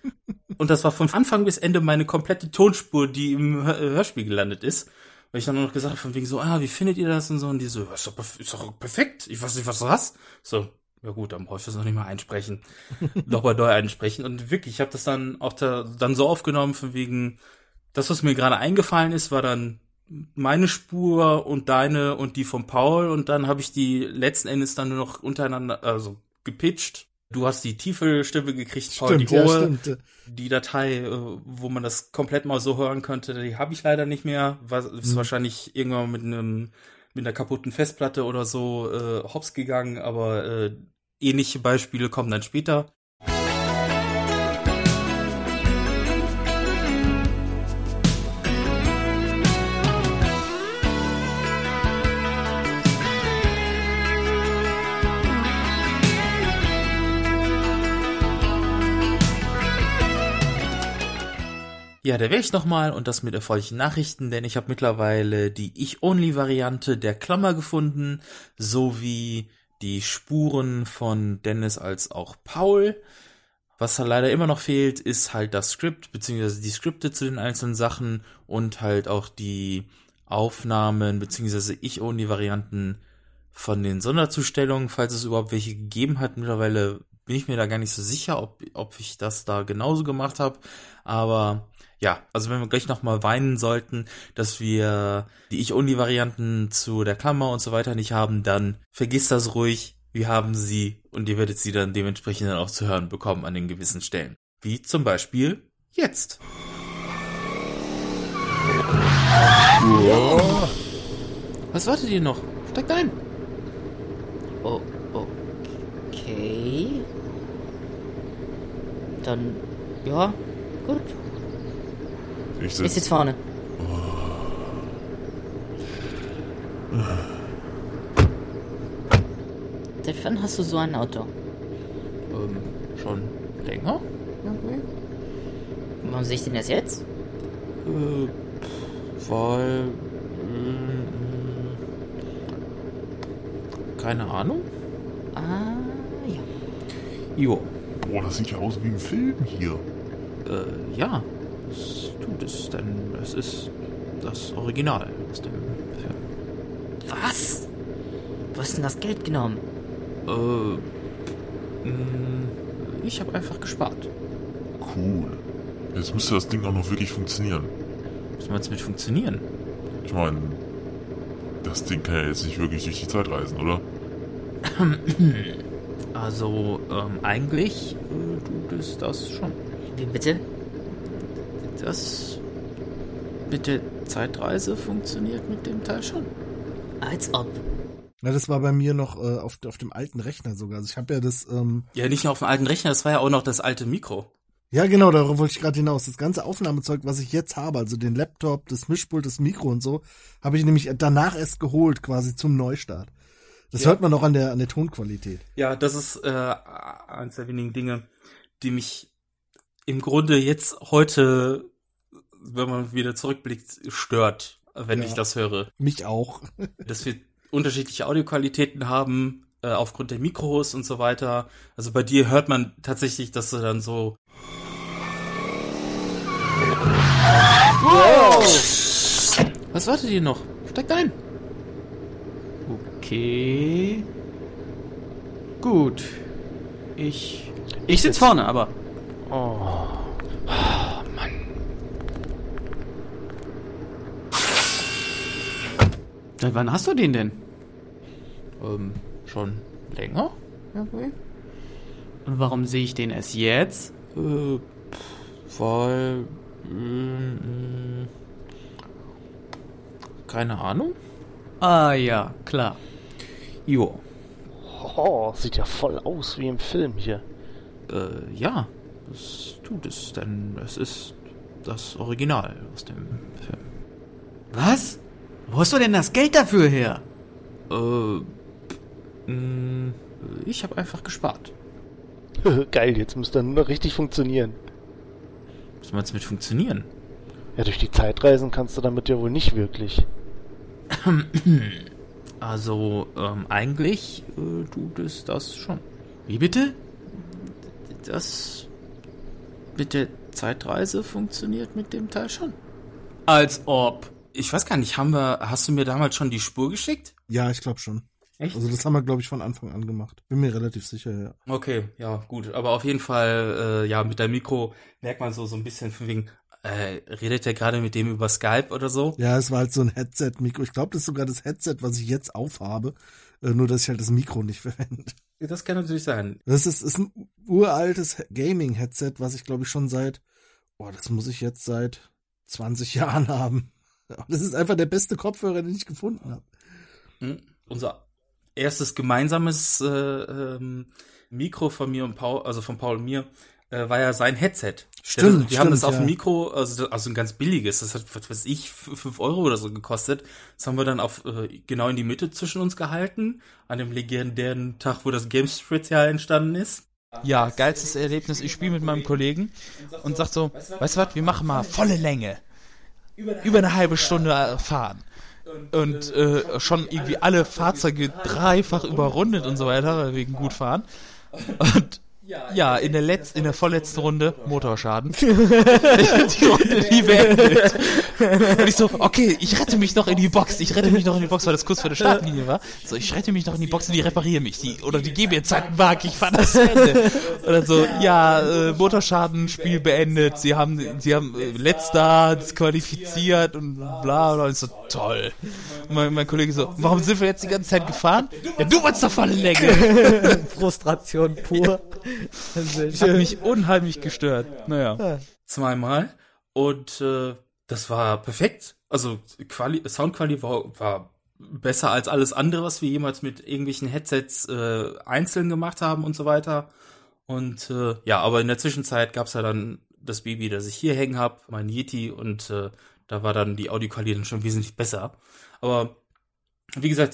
Und das war von Anfang bis Ende meine komplette Tonspur, die im Hör- Hörspiel gelandet ist. Weil ich dann noch gesagt habe, von wegen so, ah, wie findet ihr das und so? Und die so, ist doch, ist doch perfekt. Ich weiß nicht, was du hast. So, ja gut, dann brauche ich das noch nicht mal einsprechen. Nochmal neu einsprechen. Und wirklich, ich habe das dann auch da, dann so aufgenommen, von wegen, das, was mir gerade eingefallen ist, war dann meine Spur und deine und die von Paul. Und dann habe ich die letzten Endes dann nur noch untereinander, also gepitcht Du hast die tiefe Stimme gekriegt, Paul, Stimmt, die ja, hohe. stimmt. Die Datei, äh, wo man das komplett mal so hören könnte, die habe ich leider nicht mehr. Was ist Mhm. wahrscheinlich irgendwann mit einem mit einer kaputten Festplatte oder so äh, hops gegangen, aber äh, ähnliche Beispiele kommen dann später. Ja, da wäre ich nochmal und das mit erfreulichen Nachrichten, denn ich habe mittlerweile die Ich-Only-Variante der Klammer gefunden, sowie die Spuren von Dennis als auch Paul. Was halt leider immer noch fehlt, ist halt das Skript, beziehungsweise die Skripte zu den einzelnen Sachen und halt auch die Aufnahmen, beziehungsweise Ich-Only-Varianten von den Sonderzustellungen, falls es überhaupt welche gegeben hat. Mittlerweile bin ich mir da gar nicht so sicher, ob, ob ich das da genauso gemacht habe. Aber ja, also wenn wir gleich nochmal weinen sollten, dass wir die Ich-Only-Varianten zu der Klammer und so weiter nicht haben, dann vergisst das ruhig. Wir haben sie und ihr werdet sie dann dementsprechend dann auch zu hören bekommen an den gewissen Stellen. Wie zum Beispiel jetzt. Was wartet ihr noch? Steigt ein. Oh, okay. Dann, ja, gut. Ich Ich sitze. sitz vorne. Seit wann hast du so ein Auto? Ähm, schon länger? Okay. Warum sehe ich denn das jetzt? Äh, pff, weil. mm, keine Ahnung. Ah, ja. Jo. Boah, das sieht ja aus wie ein Film hier. Äh, ja. Das tut es, denn es ist das Original aus dem Film. Was? Wo hast denn das Geld genommen? Äh, mh, ich habe einfach gespart. Cool. Jetzt müsste das Ding auch noch wirklich funktionieren. Was meinst du mit funktionieren? Ich meine, das Ding kann ja jetzt nicht wirklich durch die Zeit reisen, oder? Also, ähm, eigentlich äh, tut es das schon. Wie bitte? Das mit der Zeitreise funktioniert mit dem Teil schon. Als ob. Ja, das war bei mir noch äh, auf, auf dem alten Rechner sogar. Also ich habe ja das, ähm, Ja, nicht nur auf dem alten Rechner, das war ja auch noch das alte Mikro. ja genau, darauf wollte ich gerade hinaus. Das ganze Aufnahmezeug, was ich jetzt habe, also den Laptop, das Mischpult, das Mikro und so, habe ich nämlich danach erst geholt, quasi zum Neustart. Das Ja. hört man auch an der, an der Tonqualität. Ja, das ist äh, eines der wenigen Dinge, die mich im Grunde jetzt heute, wenn man wieder zurückblickt, stört, wenn Ja. ich das höre. Mich auch. Dass wir unterschiedliche Audioqualitäten haben, äh, aufgrund der Mikros und so weiter. Also bei dir hört man tatsächlich, dass du dann so. Was wartet ihr noch? Steigt ein! Okay. Gut. Ich. Ich sitz vorne, aber. Oh. Seit wann hast du den denn? Ähm, schon länger? Und warum sehe ich den erst jetzt? Äh, pff, weil. mm, keine Ahnung. Ah ja, klar. Jo. Oh, sieht ja voll aus wie im Film hier. Äh, ja. Das tut es, denn es ist das Original aus dem Film. Was? Wo hast du denn das Geld dafür her? Äh, mh, ich habe einfach gespart. Geil, jetzt müsste er nur noch richtig funktionieren. Was meinst du mit funktionieren? Ja, durch die Zeit reisen kannst du damit ja wohl nicht wirklich. Also, ähm, eigentlich äh, tut es das schon. Wie bitte? Das mit der Zeitreise funktioniert mit dem Teil schon. Als ob. Ich weiß gar nicht, haben wir, hast du mir damals schon die Spur geschickt? Ja, ich glaube schon. Echt? Also das haben wir, glaube ich, von Anfang an gemacht. Bin mir relativ sicher, ja. Okay, ja, gut. Aber auf jeden Fall, äh, ja, mit deinem Mikro merkt man so, so ein bisschen von wegen, äh, redet er gerade mit dem über Skype oder so? Ja, es war halt so ein Headset-Mikro. Ich glaube, das ist sogar das Headset, was ich jetzt aufhabe. Äh, nur, dass ich halt das Mikro nicht verwende. Das kann natürlich sein. Das ist, ist ein uraltes Gaming-Headset, was ich glaube ich schon seit, boah, das muss ich jetzt seit 20 Jahren haben. Das ist einfach der beste Kopfhörer, den ich gefunden habe. Hm? Unser erstes gemeinsames äh, ähm, Mikro von mir und Paul, also von Paul und mir, äh, war ja sein Headset. Stimmt, wir haben das auf ja. dem Mikro, also, also ein ganz billiges, das hat, was weiß ich, f- fünf Euro oder so gekostet. Das haben wir dann auf äh, genau in die Mitte zwischen uns gehalten, an dem legendären Tag, wo das Games-Spezial entstanden ist. Ja, geilstes Erlebnis. Ich spiele mit meinem Kollegen und sag so, weißt du was, wir machen mal volle Länge. Über eine halbe Stunde äh, fahren. Und äh, schon irgendwie alle Fahrzeuge dreifach überrundet und so weiter, wegen gut fahren. Und ja, in der letzten, in der vorletzten Runde Motorschaden. die Runde nie beendet. Und ich so, okay, ich rette mich noch in die Box, ich rette mich noch in die Box, weil das kurz vor der Startlinie war. So, ich rette mich noch in die Box und die reparieren mich. Die, oder die geben mir jetzt halt einen Mark, ich fahr das Ende. Und dann so, ja, äh, Motorschaden, Spiel beendet, sie haben, sie haben äh, letzter disqualifiziert und bla bla. Und ich so, toll. Und mein, mein Kollege so, warum sind wir jetzt die ganze Zeit gefahren? Ja, du wolltest doch Länge. Frustration pur. Das hat mich unheimlich gestört. Naja. zweimal und äh, das war perfekt. Also Quali Soundqualität war, war besser als alles andere, was wir jemals mit irgendwelchen Headsets äh, einzeln gemacht haben und so weiter. Und äh, ja, aber in der Zwischenzeit gab's ja dann das Baby, das ich hier hängen hab, mein Yeti, und äh, da war dann die Audioqualität dann schon wesentlich besser. Aber wie gesagt,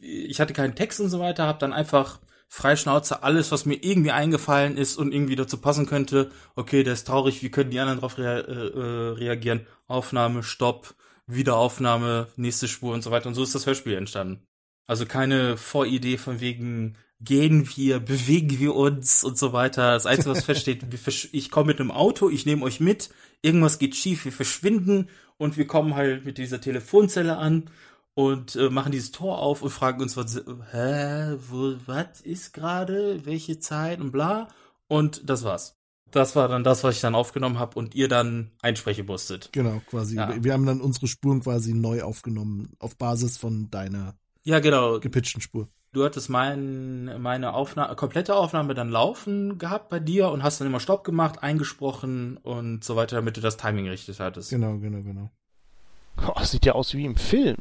ich, ich hatte keinen Text und so weiter, habe dann einfach freischnauze alles, was mir irgendwie eingefallen ist und irgendwie dazu passen könnte. Okay, der ist traurig, wie können die anderen darauf rea äh, äh, reagieren? Aufnahme, Stopp, Wiederaufnahme, nächste Spur und so weiter. Und so ist das Hörspiel entstanden. Also keine Voridee von wegen gehen wir, bewegen wir uns und so weiter. Das Einzige, was feststeht, ich komme mit einem Auto, ich nehme euch mit, irgendwas geht schief, wir verschwinden und wir kommen halt mit dieser Telefonzelle an und äh, machen dieses Tor auf und fragen uns, was, hä, wo, was ist gerade, welche Zeit und bla. Und das war's. Das war dann das, was ich dann aufgenommen habe und ihr dann einsprechen musstet. Genau, quasi. Ja. Wir- haben dann unsere Spuren quasi neu aufgenommen, auf Basis von deiner Ja, genau. gepitchten Spur. Du hattest mein, meine Aufnahme, komplette Aufnahme dann laufen gehabt bei dir und hast dann immer Stopp gemacht, eingesprochen und so weiter, damit du das Timing richtig hattest. Genau, genau, genau. Oh, sieht ja aus wie im Film.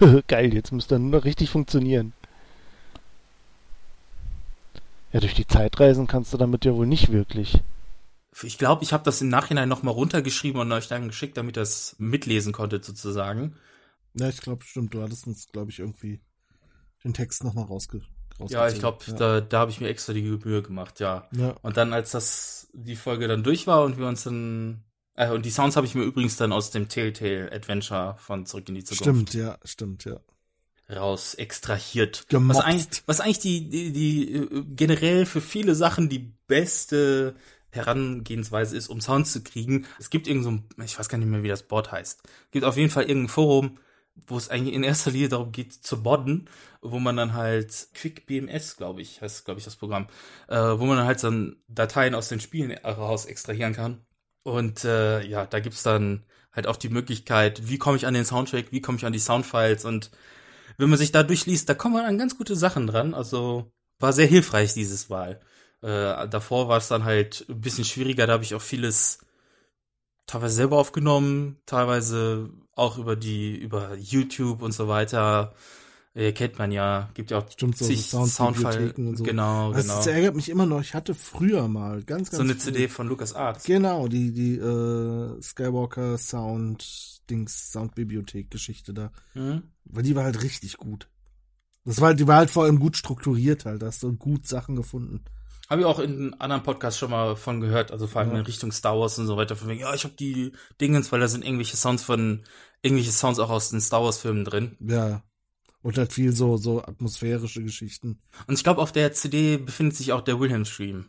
Geil, jetzt muss dann nur noch richtig funktionieren. Ja, durch die Zeit reisen kannst du damit ja wohl nicht wirklich. Ich glaube, ich habe das im Nachhinein nochmal runtergeschrieben und euch dann geschickt, damit ihr das mitlesen konntet sozusagen. Ja, ich glaube, stimmt. Du hattest uns, glaube ich, irgendwie den Text nochmal rausge rausgezogen. Ja, ich glaube, ja. da, da habe ich mir extra die Mühe gemacht, ja. Ja. Und dann, als das die Folge dann durch war und wir uns dann äh, und die Sounds habe ich mir übrigens dann aus dem Telltale Adventure von Zurück in die Zukunft Stimmt, ja, stimmt, ja. raus extrahiert. Was Gemobst. eigentlich, was eigentlich die, die, die äh, generell für viele Sachen die beste Herangehensweise ist, um Sounds zu kriegen. Es gibt irgend so ein, ich weiß gar nicht mehr, wie das Board heißt. Es gibt auf jeden Fall irgendein Forum, wo es eigentlich in erster Linie darum geht, zu bodden, wo man dann halt Quick BMS, glaube ich, heißt, glaube ich, das Programm, äh, wo man dann halt dann Dateien aus den Spielen raus extrahieren kann. Und äh, ja, da gibt's dann halt auch die Möglichkeit, wie komme ich an den Soundtrack, wie komme ich an die Soundfiles und wenn man sich da durchliest, da kommt man an ganz gute Sachen dran. Also war sehr hilfreich, dieses Wahl. Äh, davor war es dann halt ein bisschen schwieriger, da habe ich auch vieles teilweise selber aufgenommen, teilweise auch über die, über YouTube und so weiter. Äh, kennt man ja, gibt ja auch Stimmt, so zig Soundbibliotheken und so. Genau, Das, genau. das ärgert mich immer noch. Ich hatte früher mal ganz, ganz So eine früh- CD von Lucas Arts. Genau, die, die äh, Skywalker Sound Dings, Soundbibliothek Geschichte da. Mhm. Weil die war halt richtig gut. Das war halt, die war halt vor allem gut strukturiert halt, da hast du gut Sachen gefunden. Habe ich auch in anderen Podcasts schon mal von gehört, also vor allem Ja. in Richtung Star Wars und so weiter. Von wegen, ja, ich habe die Dingens, weil da sind irgendwelche Sounds von, irgendwelche Sounds auch aus den Star Wars Filmen drin. Ja. Und halt viel so, so atmosphärische Geschichten. Und ich glaube, auf der CD befindet sich auch der Wilhelm Stream,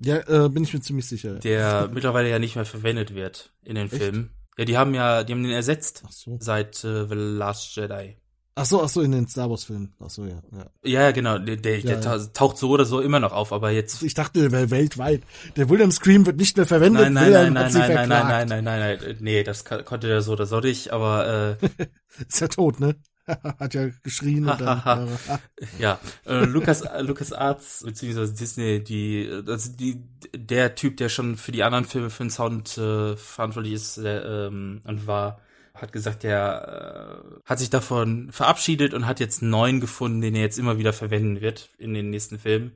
Ja, äh, bin ich mir ziemlich sicher. der mittlerweile ja nicht mehr verwendet wird in den Echt? Filmen. Ja, die haben ja, die haben den ersetzt Ach so. seit äh, The Last Jedi. Ach so, ach so, in den Star Wars Filmen. Ach so, ja, ja. Ja, ja, genau, der, der, der Ja, ta- taucht so oder so immer noch auf, aber jetzt. Ich dachte, der wäre weltweit. Der William Scream wird nicht mehr verwendet. Nein, nein, nein, nein, nein, nein, nein, verklagt. nein, nein, nein, nein, nee, das konnte der so oder so nicht, aber äh, Ist ja tot, ne? hat ja geschrien und dann. ja, äh, Lucas Lucas Arts beziehungsweise Disney, die also die der Typ, der schon für die anderen Filme für den Sound äh, verantwortlich ist der, ähm, und war, hat gesagt, der äh, hat sich davon verabschiedet und hat jetzt einen neuen gefunden, den er jetzt immer wieder verwenden wird in den nächsten Filmen.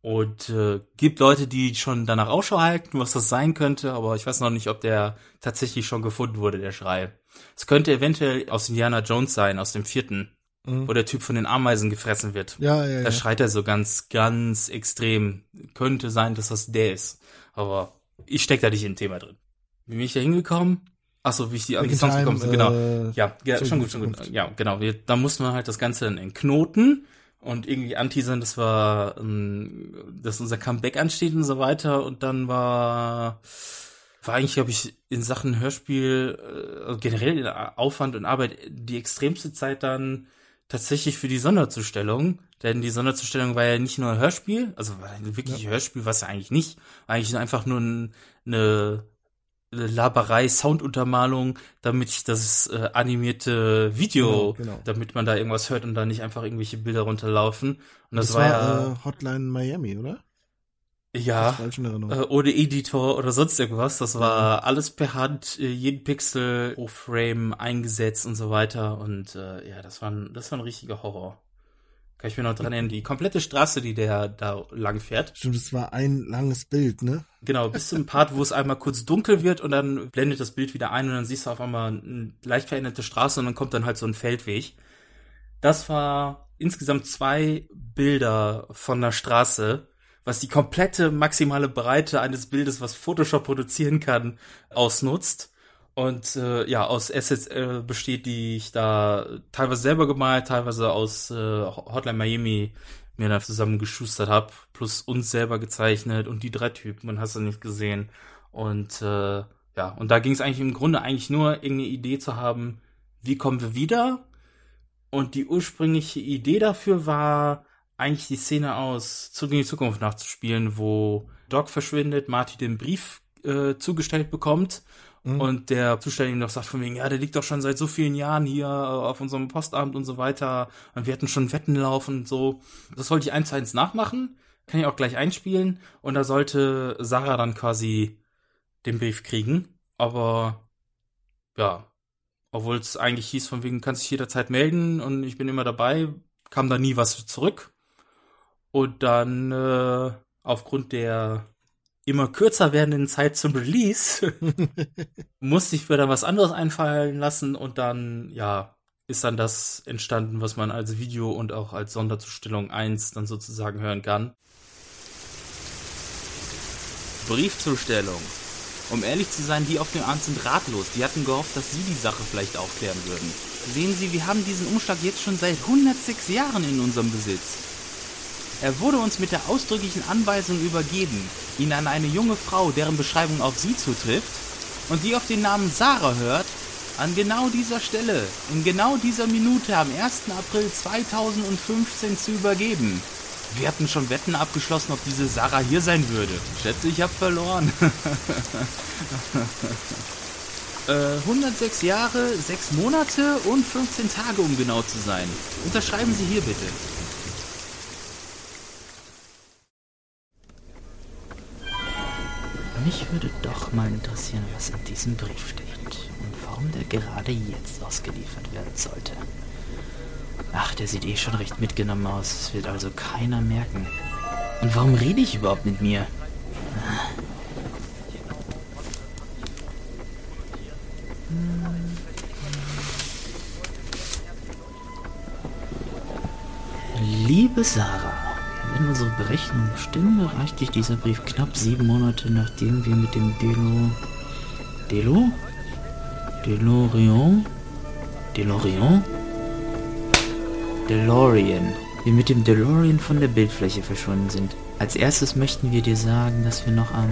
Und äh, gibt Leute, die schon danach Ausschau halten, was das sein könnte, aber ich weiß noch nicht, ob der tatsächlich schon gefunden wurde, der Schrei. Es könnte eventuell aus Indiana Jones sein, aus dem vierten, Mhm. wo der Typ von den Ameisen gefressen wird. Ja, ja, Da ja. schreit er so ganz, ganz extrem. Könnte sein, dass das der ist. Aber ich steck da nicht im Thema drin. Wie bin ich da hingekommen? Ach so, wie ich die an Songs gekommen bin, genau. äh, Ja, ja schon gut, schon gut. Ja, genau. Wir, da mussten wir halt das Ganze dann entknoten und irgendwie anteasern, das war, ähm, dass unser Comeback ansteht und so weiter. Und dann war, war eigentlich, glaube ich, in Sachen Hörspiel, äh, also generell in Aufwand und Arbeit die extremste Zeit dann tatsächlich für die Sonderzustellung. Denn die Sonderzustellung war ja nicht nur ein Hörspiel, also war ein wirklich Hörspiel, was ja eigentlich nicht, war eigentlich einfach nur ein, eine Laberei, Sounduntermalung, damit ich das äh, animierte Video, Genau, genau. damit man da irgendwas hört und da nicht einfach irgendwelche Bilder runterlaufen. Und das, Das, war, ja, äh, Hotline Miami, oder? ja, äh, ohne Editor oder sonst irgendwas. Das war alles per Hand, äh, jeden Pixel pro Frame eingesetzt und so weiter. Und äh, ja, das war ein, das war ein richtiger Horror. Kann ich mir noch dran erinnern. Die komplette Straße, die der da lang fährt. Stimmt, es war ein langes Bild, ne? Genau, bis zum Part, wo es einmal kurz dunkel wird und dann blendet das Bild wieder ein und dann siehst du auf einmal eine leicht veränderte Straße und dann kommt dann halt so ein Feldweg. Das war insgesamt zwei Bilder von der Straße, was die komplette maximale Breite eines Bildes, was Photoshop produzieren kann, ausnutzt. Und äh, ja, aus Assets äh, besteht, die ich da teilweise selber gemalt, teilweise aus äh, Hotline Miami mir da zusammen geschustert habe, plus uns selber gezeichnet und die drei Typen, man hast du nicht gesehen. Und äh, ja, und da ging es eigentlich im Grunde eigentlich nur, irgendeine Idee zu haben, wie kommen wir wieder? Und die ursprüngliche Idee dafür war, eigentlich die Szene aus Zurück in die Zukunft nachzuspielen, wo Doc verschwindet, Marty den Brief äh, zugestellt bekommt und der ihm noch sagt von wegen, ja, der liegt doch schon seit so vielen Jahren hier äh, auf unserem Postamt und so weiter. Und wir hatten schon Wetten laufen und so. Das wollte ich eins zu eins nachmachen, kann ich auch gleich einspielen. Und da sollte Sarah dann quasi den Brief kriegen, aber ja, obwohl es eigentlich hieß von wegen, kannst dich jederzeit melden und ich bin immer dabei, kam da nie was zurück. Und dann äh, aufgrund der immer kürzer werdenden Zeit zum Release musste ich mir dann was anderes einfallen lassen und dann, ja, ist dann das entstanden, was man als Video und auch als Sonderzustellung 1 dann sozusagen hören kann. Briefzustellung. Um ehrlich zu sein, die auf dem Amt sind ratlos. Die hatten gehofft, dass sie die Sache vielleicht aufklären würden. Sehen Sie, wir haben diesen Umschlag jetzt schon seit 106 Jahren in unserem Besitz. Er wurde uns mit der ausdrücklichen Anweisung übergeben, ihn an eine junge Frau, deren Beschreibung auf Sie zutrifft und die auf den Namen Sarah hört, an genau dieser Stelle, in genau dieser Minute am 1. April 2015 zu übergeben. Wir hatten schon Wetten abgeschlossen, ob diese Sarah hier sein würde. Schätze, ich habe verloren. äh, 106 Jahre, 6 Monate und 15 Tage, um genau zu sein. Unterschreiben Sie hier bitte. Mich würde doch mal interessieren, was in diesem Brief steht und warum der gerade jetzt ausgeliefert werden sollte. Ach, der sieht eh schon recht mitgenommen aus. Es wird also keiner merken. Und warum rede ich überhaupt mit mir? Liebe Sarah, wenn unsere Berechnungen stimmen, erreicht dich dieser Brief knapp sieben Monate, nachdem wir mit dem Delo... Delo? DeLorean? DeLorean? DeLorean. Wir mit dem DeLorean von der Bildfläche verschwunden sind. Als erstes möchten wir dir sagen, dass wir noch am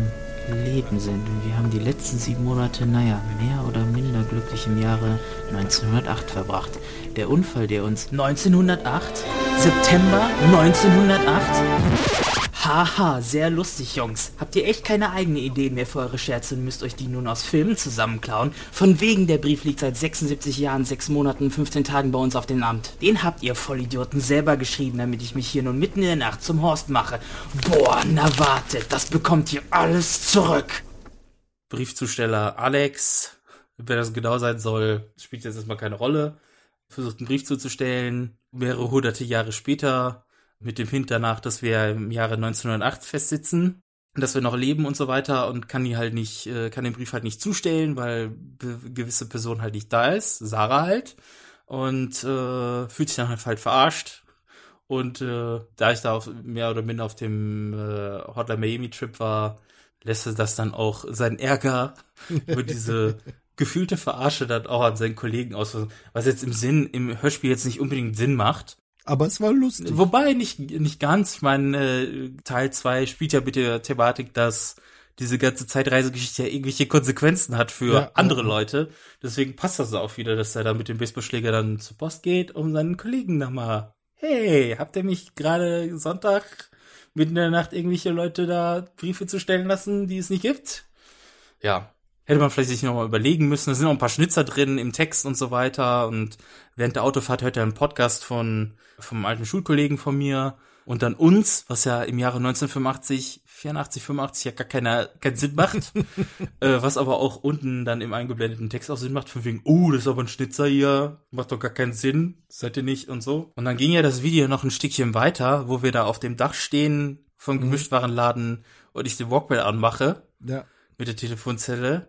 Leben sind und wir haben die letzten sieben Monate, naja, mehr oder minder glücklich im Jahre 1908 verbracht. Der Unfall, der uns 1908? September 1908? Haha, sehr lustig, Jungs. Habt ihr echt keine eigenen Ideen mehr für eure Scherze und müsst euch die nun aus Filmen zusammenklauen? Von wegen, der Brief liegt seit 76 Jahren, 6 Monaten, 15 Tagen bei uns auf dem Amt. Den habt ihr Vollidioten selber geschrieben, damit ich mich hier nun mitten in der Nacht zum Horst mache. Boah, na wartet, das bekommt ihr alles zurück. Briefzusteller Alex, wer das genau sein soll, spielt jetzt erstmal keine Rolle. Versucht einen Brief zuzustellen, mehrere hunderte Jahre später, mit dem Hint danach, dass wir im Jahre 1908 festsitzen, dass wir noch leben und so weiter und kann die halt nicht, äh, kann den Brief halt nicht zustellen, weil gewisse Person halt nicht da ist, Sarah halt, und äh, fühlt sich dann halt, halt verarscht. Und äh, da ich da auf, mehr oder minder auf dem äh, Hotline Miami Trip war, lässt er das dann auch seinen Ärger über diese gefühlte Verarsche dann auch an seinen Kollegen aus, was jetzt im Sinn, im Hörspiel jetzt nicht unbedingt Sinn macht. Aber es war lustig. Wobei nicht, nicht ganz. Ich meine, äh, Teil 2 spielt ja mit der Thematik, dass diese ganze Zeitreisegeschichte ja irgendwelche Konsequenzen hat für Ja, andere ja. Leute. Deswegen passt das auch wieder, dass er da mit dem Baseballschläger dann zur Post geht, um seinen Kollegen nochmal, hey, habt ihr mich gerade Sonntag mitten in der Nacht irgendwelche Leute da Briefe zu stellen lassen, die es nicht gibt? Ja. Hätte man vielleicht sich nochmal überlegen müssen. Da sind noch ein paar Schnitzer drin im Text und so weiter. Und während der Autofahrt hört er einen Podcast von, vom alten Schulkollegen von mir. Und dann uns, was ja im Jahre 1985, 84, 85 ja gar keiner, keinen Sinn macht. äh, was aber auch unten dann im eingeblendeten Text auch Sinn macht, von wegen, oh, das ist aber ein Schnitzer hier, macht doch gar keinen Sinn, seid ihr nicht und so. Und dann ging ja das Video noch ein Stückchen weiter, wo wir da auf dem Dach stehen vom Gemischtwarenladen und ich den Walkman anmache Ja. mit der Telefonzelle.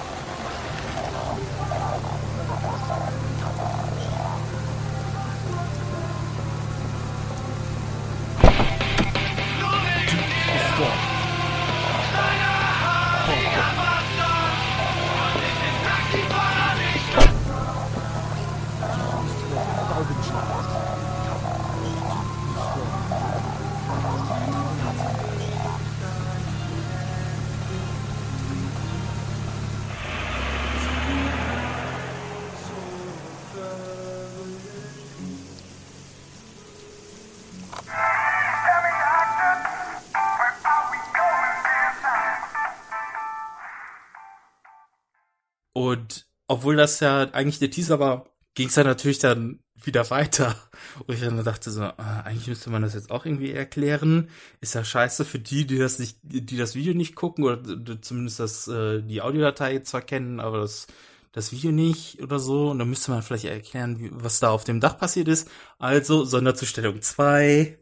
obwohl das ja eigentlich der Teaser war, ging es dann natürlich dann wieder weiter. Und ich dann dachte so, ah, eigentlich müsste man das jetzt auch irgendwie erklären. Ist ja scheiße für die, die das nicht, die das Video nicht gucken oder zumindest das, äh, die Audiodatei zwar kennen, aber das, das Video nicht oder so. Und dann müsste man vielleicht erklären, was da auf dem Dach passiert ist. Also Sonderzustellung 2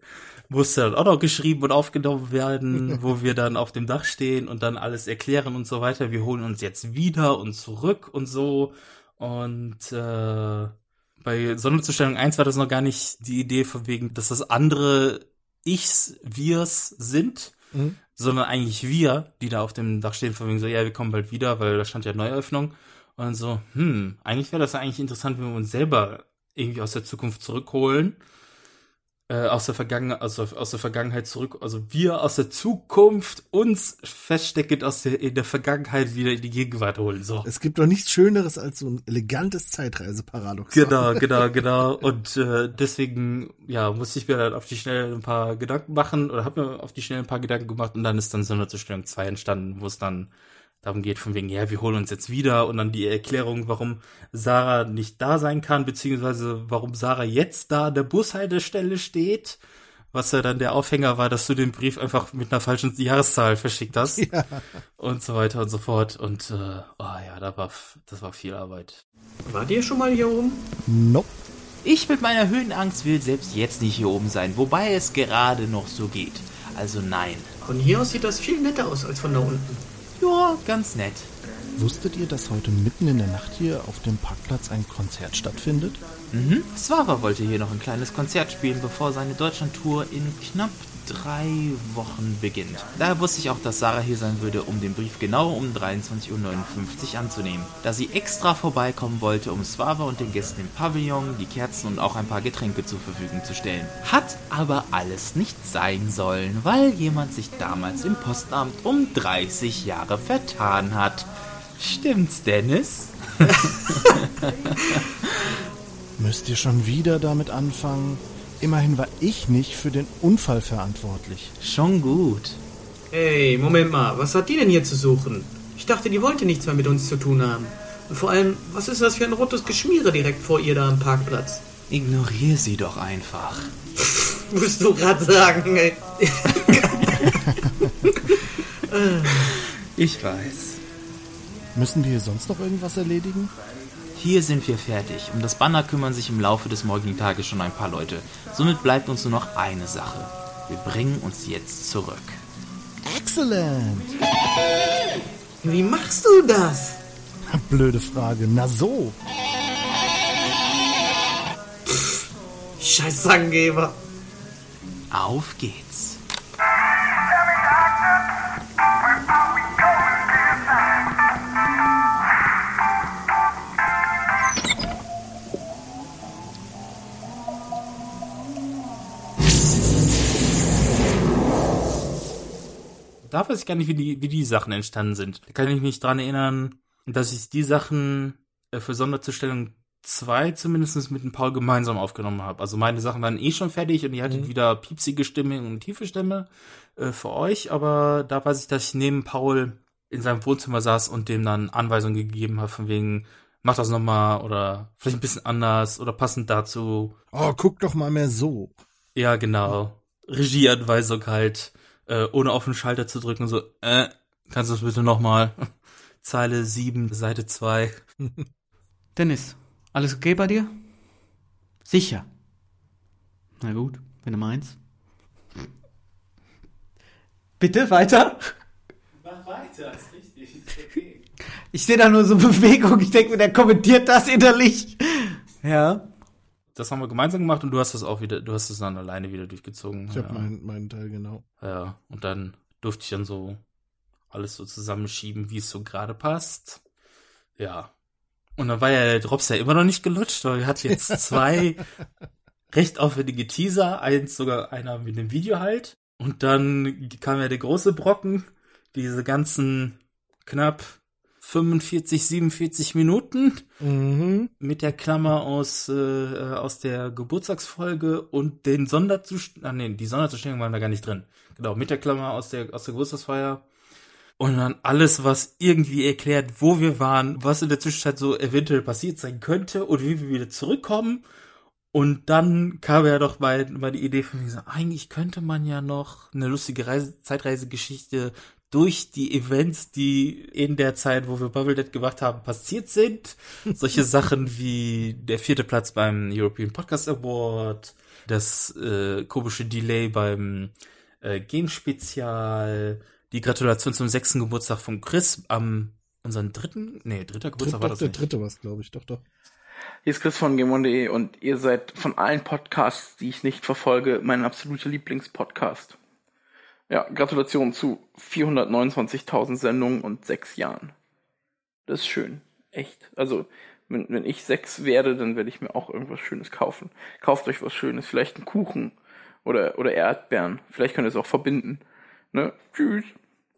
musste dann auch noch geschrieben und aufgenommen werden, wo wir dann auf dem Dach stehen und dann alles erklären und so weiter. Wir holen uns jetzt wieder und zurück und so. Und äh, bei Sonderzustellung 1 war das noch gar nicht die Idee von wegen, dass das andere Ichs, Wirs sind, Mhm. sondern eigentlich wir, die da auf dem Dach stehen, von wegen so, ja, wir kommen bald wieder, weil da stand ja Neueröffnung. Und so, hm, eigentlich wäre das eigentlich interessant, wenn wir uns selber irgendwie aus der Zukunft zurückholen. Äh, aus der Vergangenheit, also aus der Vergangenheit zurück, also wir aus der Zukunft uns feststeckend aus der, in der Vergangenheit wieder in die Gegenwart holen. So. Es gibt doch nichts Schöneres als so ein elegantes Zeitreiseparadox. Genau, genau, genau. Und äh, deswegen, ja, musste ich mir dann auf die Schnelle ein paar Gedanken machen oder habe mir auf die Schnelle ein paar Gedanken gemacht und dann ist dann Sonderzustellung 2 entstanden, wo es dann darum geht, von wegen, ja, wir holen uns jetzt wieder und dann die Erklärung, warum Sarah nicht da sein kann, beziehungsweise warum Sarah jetzt da an der Bushaltestelle steht, was ja dann der Aufhänger war, dass du den Brief einfach mit einer falschen Jahreszahl verschickt hast Ja. und so weiter und so fort und äh, oh ja, da war, das war viel Arbeit. Wart ihr schon mal hier oben? Nope. Ich mit meiner Höhenangst will selbst jetzt nicht hier oben sein, wobei es gerade noch so geht. Also nein. Von hier aus sieht das viel netter aus als von da unten. Ja, ganz nett. Wusstet ihr, dass heute mitten in der Nacht hier auf dem Parkplatz ein Konzert stattfindet? Mhm. Swava wollte hier noch ein kleines Konzert spielen, bevor seine Deutschlandtour in knapp drei Wochen beginnt. Daher wusste ich auch, dass Sarah hier sein würde, um den Brief genau um 23.59 Uhr anzunehmen. Da sie extra vorbeikommen wollte, um Swava und den Gästen im Pavillon die Kerzen und auch ein paar Getränke zur Verfügung zu stellen. Hat aber alles nicht sein sollen, weil jemand sich damals im Postamt um 30 Jahre vertan hat. Stimmt's, Dennis? Müsst ihr schon wieder damit anfangen? Immerhin war ich nicht für den Unfall verantwortlich. Schon gut. Ey, Moment mal, was hat die denn hier zu suchen? Ich dachte, die wollte nichts mehr mit uns zu tun haben. Und vor allem, was ist das für ein rotes Geschmiere direkt vor ihr da am Parkplatz? Ignorier sie doch einfach. Musst du gerade sagen, ey. Ich weiß. Müssen wir hier sonst noch irgendwas erledigen? Hier sind wir fertig. Um das Banner kümmern sich im Laufe des morgigen Tages schon ein paar Leute. Somit bleibt uns nur noch eine Sache. Wir bringen uns jetzt zurück. Excellent! Wie machst du das? Blöde Frage. Na so. Scheiß Angeber. Auf geht's. Da weiß ich gar nicht, wie die, wie die Sachen entstanden sind. Da kann ich mich dran erinnern, dass ich die Sachen äh, für Sonderzustellung 2 zumindest mit dem Paul gemeinsam aufgenommen habe. Also meine Sachen waren eh schon fertig und ihr hattet wieder piepsige Stimme und tiefe Stimme äh, für euch, aber da weiß ich, dass ich neben Paul in seinem Wohnzimmer saß und dem dann Anweisungen gegeben habe, von wegen, mach das nochmal oder vielleicht ein bisschen anders oder passend dazu. Oh, guck doch mal mehr so. Ja, genau. Regieanweisung halt, äh, ohne auf den Schalter zu drücken, so, äh, kannst du das bitte nochmal? Zeile 7, Seite 2. Dennis, alles okay bei dir? Sicher. Na gut, wenn du meinst. Bitte, weiter? Mach weiter, ist richtig, ist okay. Ich sehe da nur so Bewegung. Ich denke mir, der kommentiert das innerlich. Ja. Das haben wir gemeinsam gemacht und du hast das auch wieder, du hast das dann alleine wieder durchgezogen. Ich ja. habe meinen, meinen Teil genau. ja, und dann durfte ich dann so alles so zusammenschieben, wie es so gerade passt. Ja. Und dann war ja der Drops ja immer noch nicht gelutscht, weil wir hatten jetzt zwei recht aufwendige Teaser, eins sogar einer mit dem Video halt. Und dann kam ja der große Brocken, diese ganzen knapp 45, 47 Minuten Mhm. mit der Klammer aus, äh, äh, aus der Geburtstagsfolge und den Sonderzustellungen, ah nee, die Sonderzustellungen waren da gar nicht drin. Genau, mit der Klammer aus der, aus der Geburtstagsfeier. Und dann alles, was irgendwie erklärt, wo wir waren, was in der Zwischenzeit so eventuell passiert sein könnte und wie wir wieder zurückkommen. Und dann kam ja doch mal, mal die Idee von mir, so, eigentlich könnte man ja noch eine lustige Reise, Zeitreisegeschichte durch die Events, die in der Zeit, wo wir Bubble Dead gemacht haben, passiert sind. Solche Sachen wie der vierte Platz beim European Podcast Award, das äh, komische Delay beim äh, Game-Spezial, die Gratulation zum sechsten Geburtstag von Chris am unseren dritten, nee, dritter Geburtstag Dritt, war doch, das der nicht. dritte was, glaube ich. Doch, doch. Hier ist Chris von GameOne.de und ihr seid von allen Podcasts, die ich nicht verfolge, mein absoluter Lieblingspodcast. Ja, Gratulation zu 429.000 Sendungen und sechs Jahren. Das ist schön. Echt. Also, wenn, wenn ich sechs werde, dann werde ich mir auch irgendwas Schönes kaufen. Kauft euch was Schönes. Vielleicht einen Kuchen oder, oder Erdbeeren. Vielleicht könnt ihr es auch verbinden. Ne? Tschüss.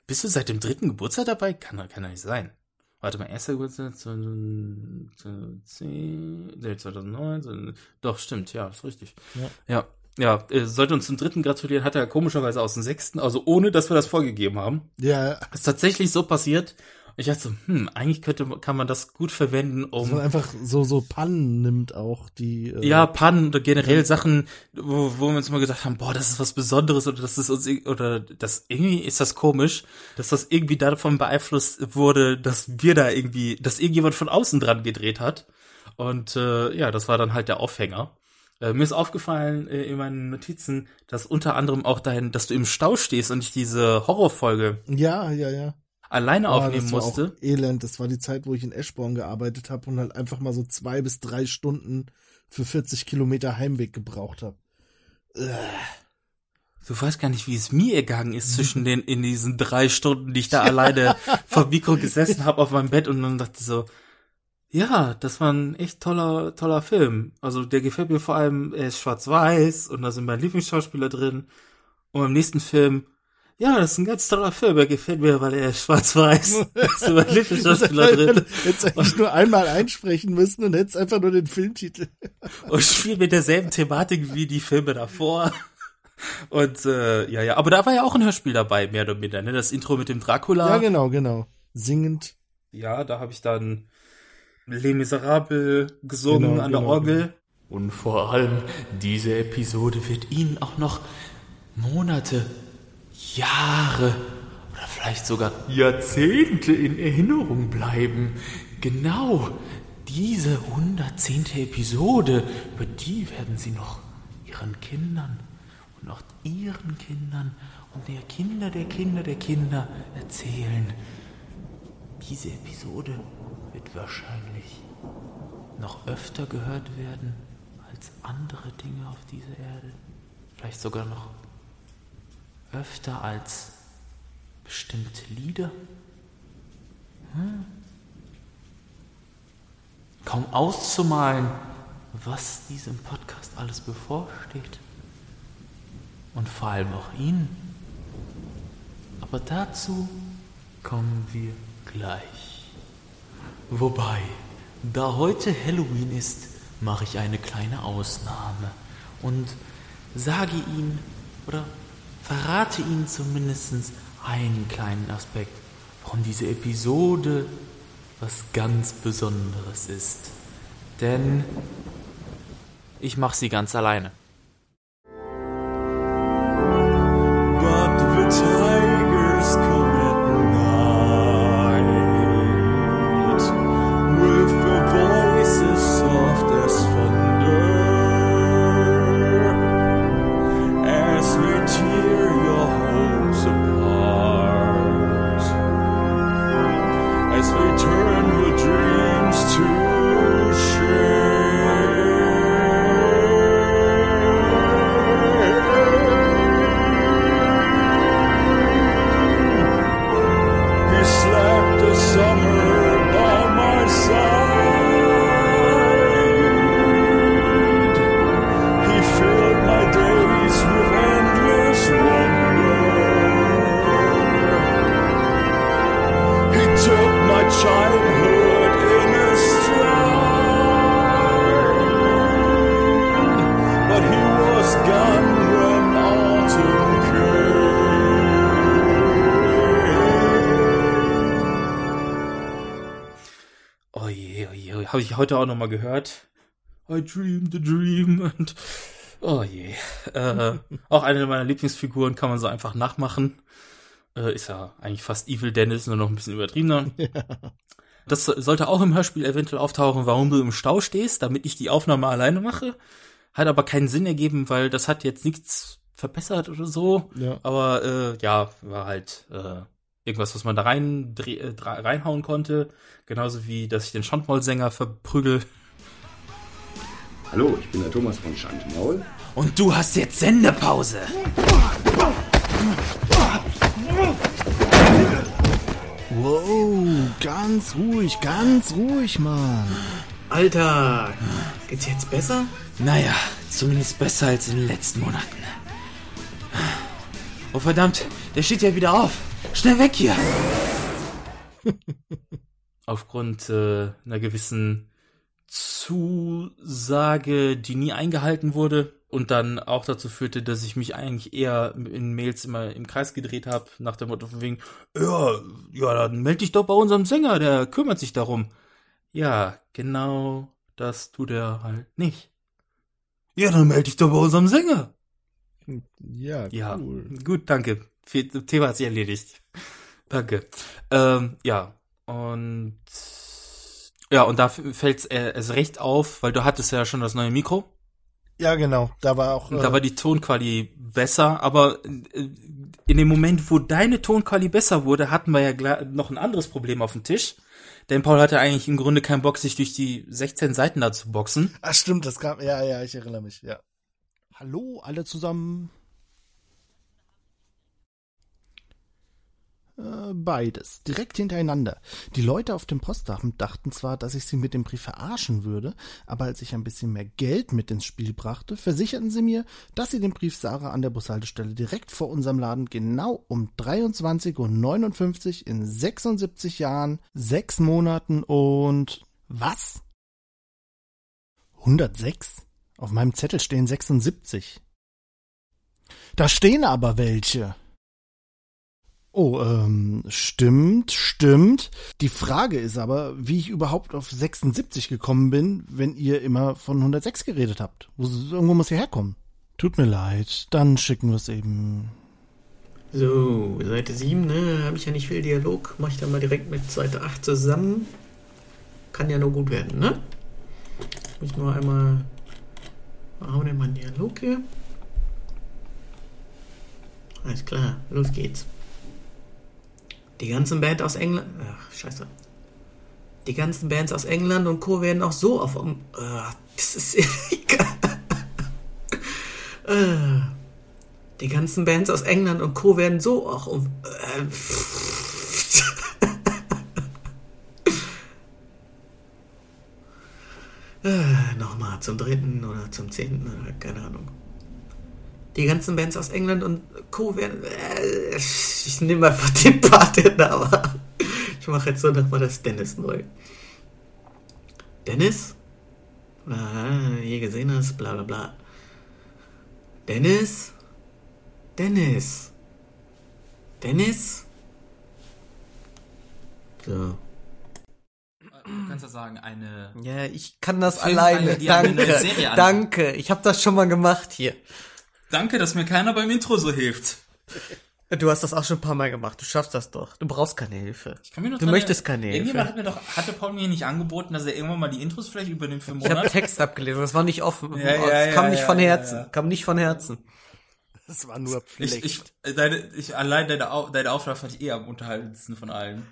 Bist du seit dem dritten Geburtstag dabei? Kann, doch- kann doch nicht sein. Warte mal, erster Geburtstag 2010, nee, 2009, doch, stimmt, ja, ist richtig. Ja. Ja, ja, äh, sollte uns zum dritten gratulieren, hat er komischerweise aus dem sechsten, also ohne, dass wir das vorgegeben haben. Ja, Ist tatsächlich so passiert. Und ich dachte so, hm, eigentlich könnte, kann man das gut verwenden, dass man um, einfach so, so Pannen nimmt auch, die. Äh, ja, Pannen oder generell Sachen, wo, wo wir uns mal gedacht haben, boah, das ist was Besonderes oder das ist uns, oder das, irgendwie ist das komisch, dass das irgendwie davon beeinflusst wurde, dass wir da irgendwie, dass irgendjemand von außen dran gedreht hat. Und äh, ja, das war dann halt der Aufhänger. Äh, mir ist aufgefallen äh, in meinen Notizen, dass unter anderem auch dein, dass du im Stau stehst und nicht diese Horrorfolge Ja, ja, ja. alleine Oh, aufnehmen das war musste. Auch elend. Das war die Zeit, wo ich in Eschborn gearbeitet habe und halt einfach mal so zwei bis drei Stunden für 40 Kilometer Heimweg gebraucht habe. Du weißt gar nicht, wie es mir ergangen ist zwischen den in diesen drei Stunden, die ich da alleine vor Mikro gesessen habe auf meinem Bett und dann dachte so, ja, das war ein echt toller, toller Film. Also der gefällt mir vor allem, er ist schwarz-weiß und da sind meine Lieblingsschauspieler drin. Und beim nächsten Film, ja, das ist ein ganz toller Film, er gefällt mir, weil er ist schwarz-weiß. Da sind meine Lieblingsschauspieler drin. Hättest eigentlich nur einmal einsprechen müssen und hättest einfach nur den Filmtitel. und spielt mit derselben Thematik wie die Filme davor. Und äh, ja, ja, aber da war ja auch ein Hörspiel dabei, mehr oder minder, ne? Das Intro mit dem Dracula. Ja, genau, genau. Singend. Ja, da habe ich dann Les Miserables gesungen Genau, an der genau, Orgel. Und vor allem, diese Episode wird Ihnen auch noch Monate, Jahre oder vielleicht sogar Jahrzehnte in Erinnerung bleiben. Genau diese 110. Episode, über die werden Sie noch Ihren Kindern und auch Ihren Kindern und der Kinder der Kinder der Kinder erzählen. Diese Episode wird wahrscheinlich noch öfter gehört werden als andere Dinge auf dieser Erde. Vielleicht sogar noch öfter als bestimmte Lieder. Hm? Kaum auszumalen, was diesem Podcast alles bevorsteht. Und vor allem auch Ihnen. Aber dazu kommen wir gleich. Wobei, da heute Halloween ist, mache ich eine kleine Ausnahme und sage Ihnen oder verrate Ihnen zumindest einen kleinen Aspekt, warum diese Episode was ganz Besonderes ist. Denn ich mache sie ganz alleine. Habe ich heute auch nochmal gehört. I dreamed a dream und oh je. Äh, auch eine meiner Lieblingsfiguren kann man so einfach nachmachen. Äh, ist ja eigentlich fast Evil Dennis, nur noch ein bisschen übertriebener. Das so- sollte auch im Hörspiel eventuell auftauchen, warum du im Stau stehst, damit ich die Aufnahme alleine mache. Hat aber keinen Sinn ergeben, weil das hat jetzt nichts verbessert oder so. Ja. Aber äh, ja, war halt äh, irgendwas, was man da rein dreh, äh, reinhauen konnte. Genauso wie, dass ich den Schandmaul-Sänger verprügel. Hallo, ich bin der Thomas von Schandmaul. Und du hast jetzt Sendepause. Wow, ganz ruhig, ganz ruhig, Mann. Alter, geht's jetzt besser? Naja, zumindest besser als in den letzten Monaten. Oh verdammt, der steht ja wieder auf. Schnell weg hier. Aufgrund äh, einer gewissen Zusage, die nie eingehalten wurde und dann auch dazu führte, dass ich mich eigentlich eher in Mails immer im Kreis gedreht habe, nach dem Motto von wegen, ja, ja, dann melde dich doch bei unserem Sänger, der kümmert sich darum. Ja, genau das tut er halt nicht. Ja, dann melde dich doch bei unserem Sänger. Ja, Ja, cool. gut, danke. Thema hat sich erledigt. Danke. Ähm, ja, und ja, und da fällt es erst recht auf, weil du hattest ja schon das neue Mikro. Ja, genau. Da war auch. Äh, da war die Tonqualität besser, aber äh, in dem Moment, wo deine Tonqualität besser wurde, hatten wir ja noch ein anderes Problem auf dem Tisch. Denn Paul hatte eigentlich im Grunde keinen Bock, sich durch die 16 Seiten da zu boxen. Ach stimmt, das kam. Ja, ja, ich erinnere mich. Ja. Hallo, alle zusammen. Äh, Beides, direkt hintereinander. Die Leute auf dem Postamt dachten zwar, dass ich sie mit dem Brief verarschen würde, aber als ich ein bisschen mehr Geld mit ins Spiel brachte, versicherten sie mir, dass sie den Brief Sarah an der Bushaltestelle direkt vor unserem Laden genau um 23.59 Uhr in 76 Jahren, 6 Monaten und was? 106? Auf meinem Zettel stehen 76. Da stehen aber welche. Oh, ähm, stimmt, stimmt. Die Frage ist aber, wie ich überhaupt auf 76 gekommen bin, wenn ihr immer von 106 geredet habt. Wo, irgendwo muss sie herkommen. Tut mir leid, dann schicken wir es eben. So, Seite 7, ne, habe ich ja nicht viel Dialog. Mach ich dann mal direkt mit Seite 8 zusammen. Kann ja nur gut werden, ne? Muss ich nur einmal. Haben wir mal einen Dialog hier? Alles klar, los geht's. Die ganzen Band aus England. Ach, scheiße. Die ganzen Bands aus England und Co. werden auch so auf. Um, äh, das ist egal. äh, die ganzen Bands aus England und Co. werden so auch um. Äh, Nochmal zum dritten oder zum zehnten keine Ahnung. Die ganzen Bands aus England und Co. werden. Äh, ich nehme einfach den Part hin, aber ich mache jetzt so nochmal das Dennis neu. Dennis? Ah, je gesehen hast, bla bla bla. Dennis? Dennis? Dennis? So. Du kannst ja sagen, eine. Ja, ich kann das alleine. eine Danke. Danke. Ich habe das schon mal gemacht hier. Danke, dass mir keiner beim Intro so hilft. Du hast das auch schon ein paar Mal gemacht. Du schaffst das doch. Du brauchst keine Hilfe. Kann mir nur Du möchtest keine Irgendjemand Hilfe. hat mir doch, hatte Paul mir nicht angeboten, dass er irgendwann mal die Intros vielleicht übernimmt für einen Ich habe Monat? Text abgelesen. Das war nicht offen. Ja, ja, das kam ja, nicht ja, von Herzen. ja. Kam nicht von Herzen. Das war nur Ich, Pflicht. ich, äh, deine, ich, allein deine, Au- deine Aufgabe fand ich eh am unterhaltendsten von allen.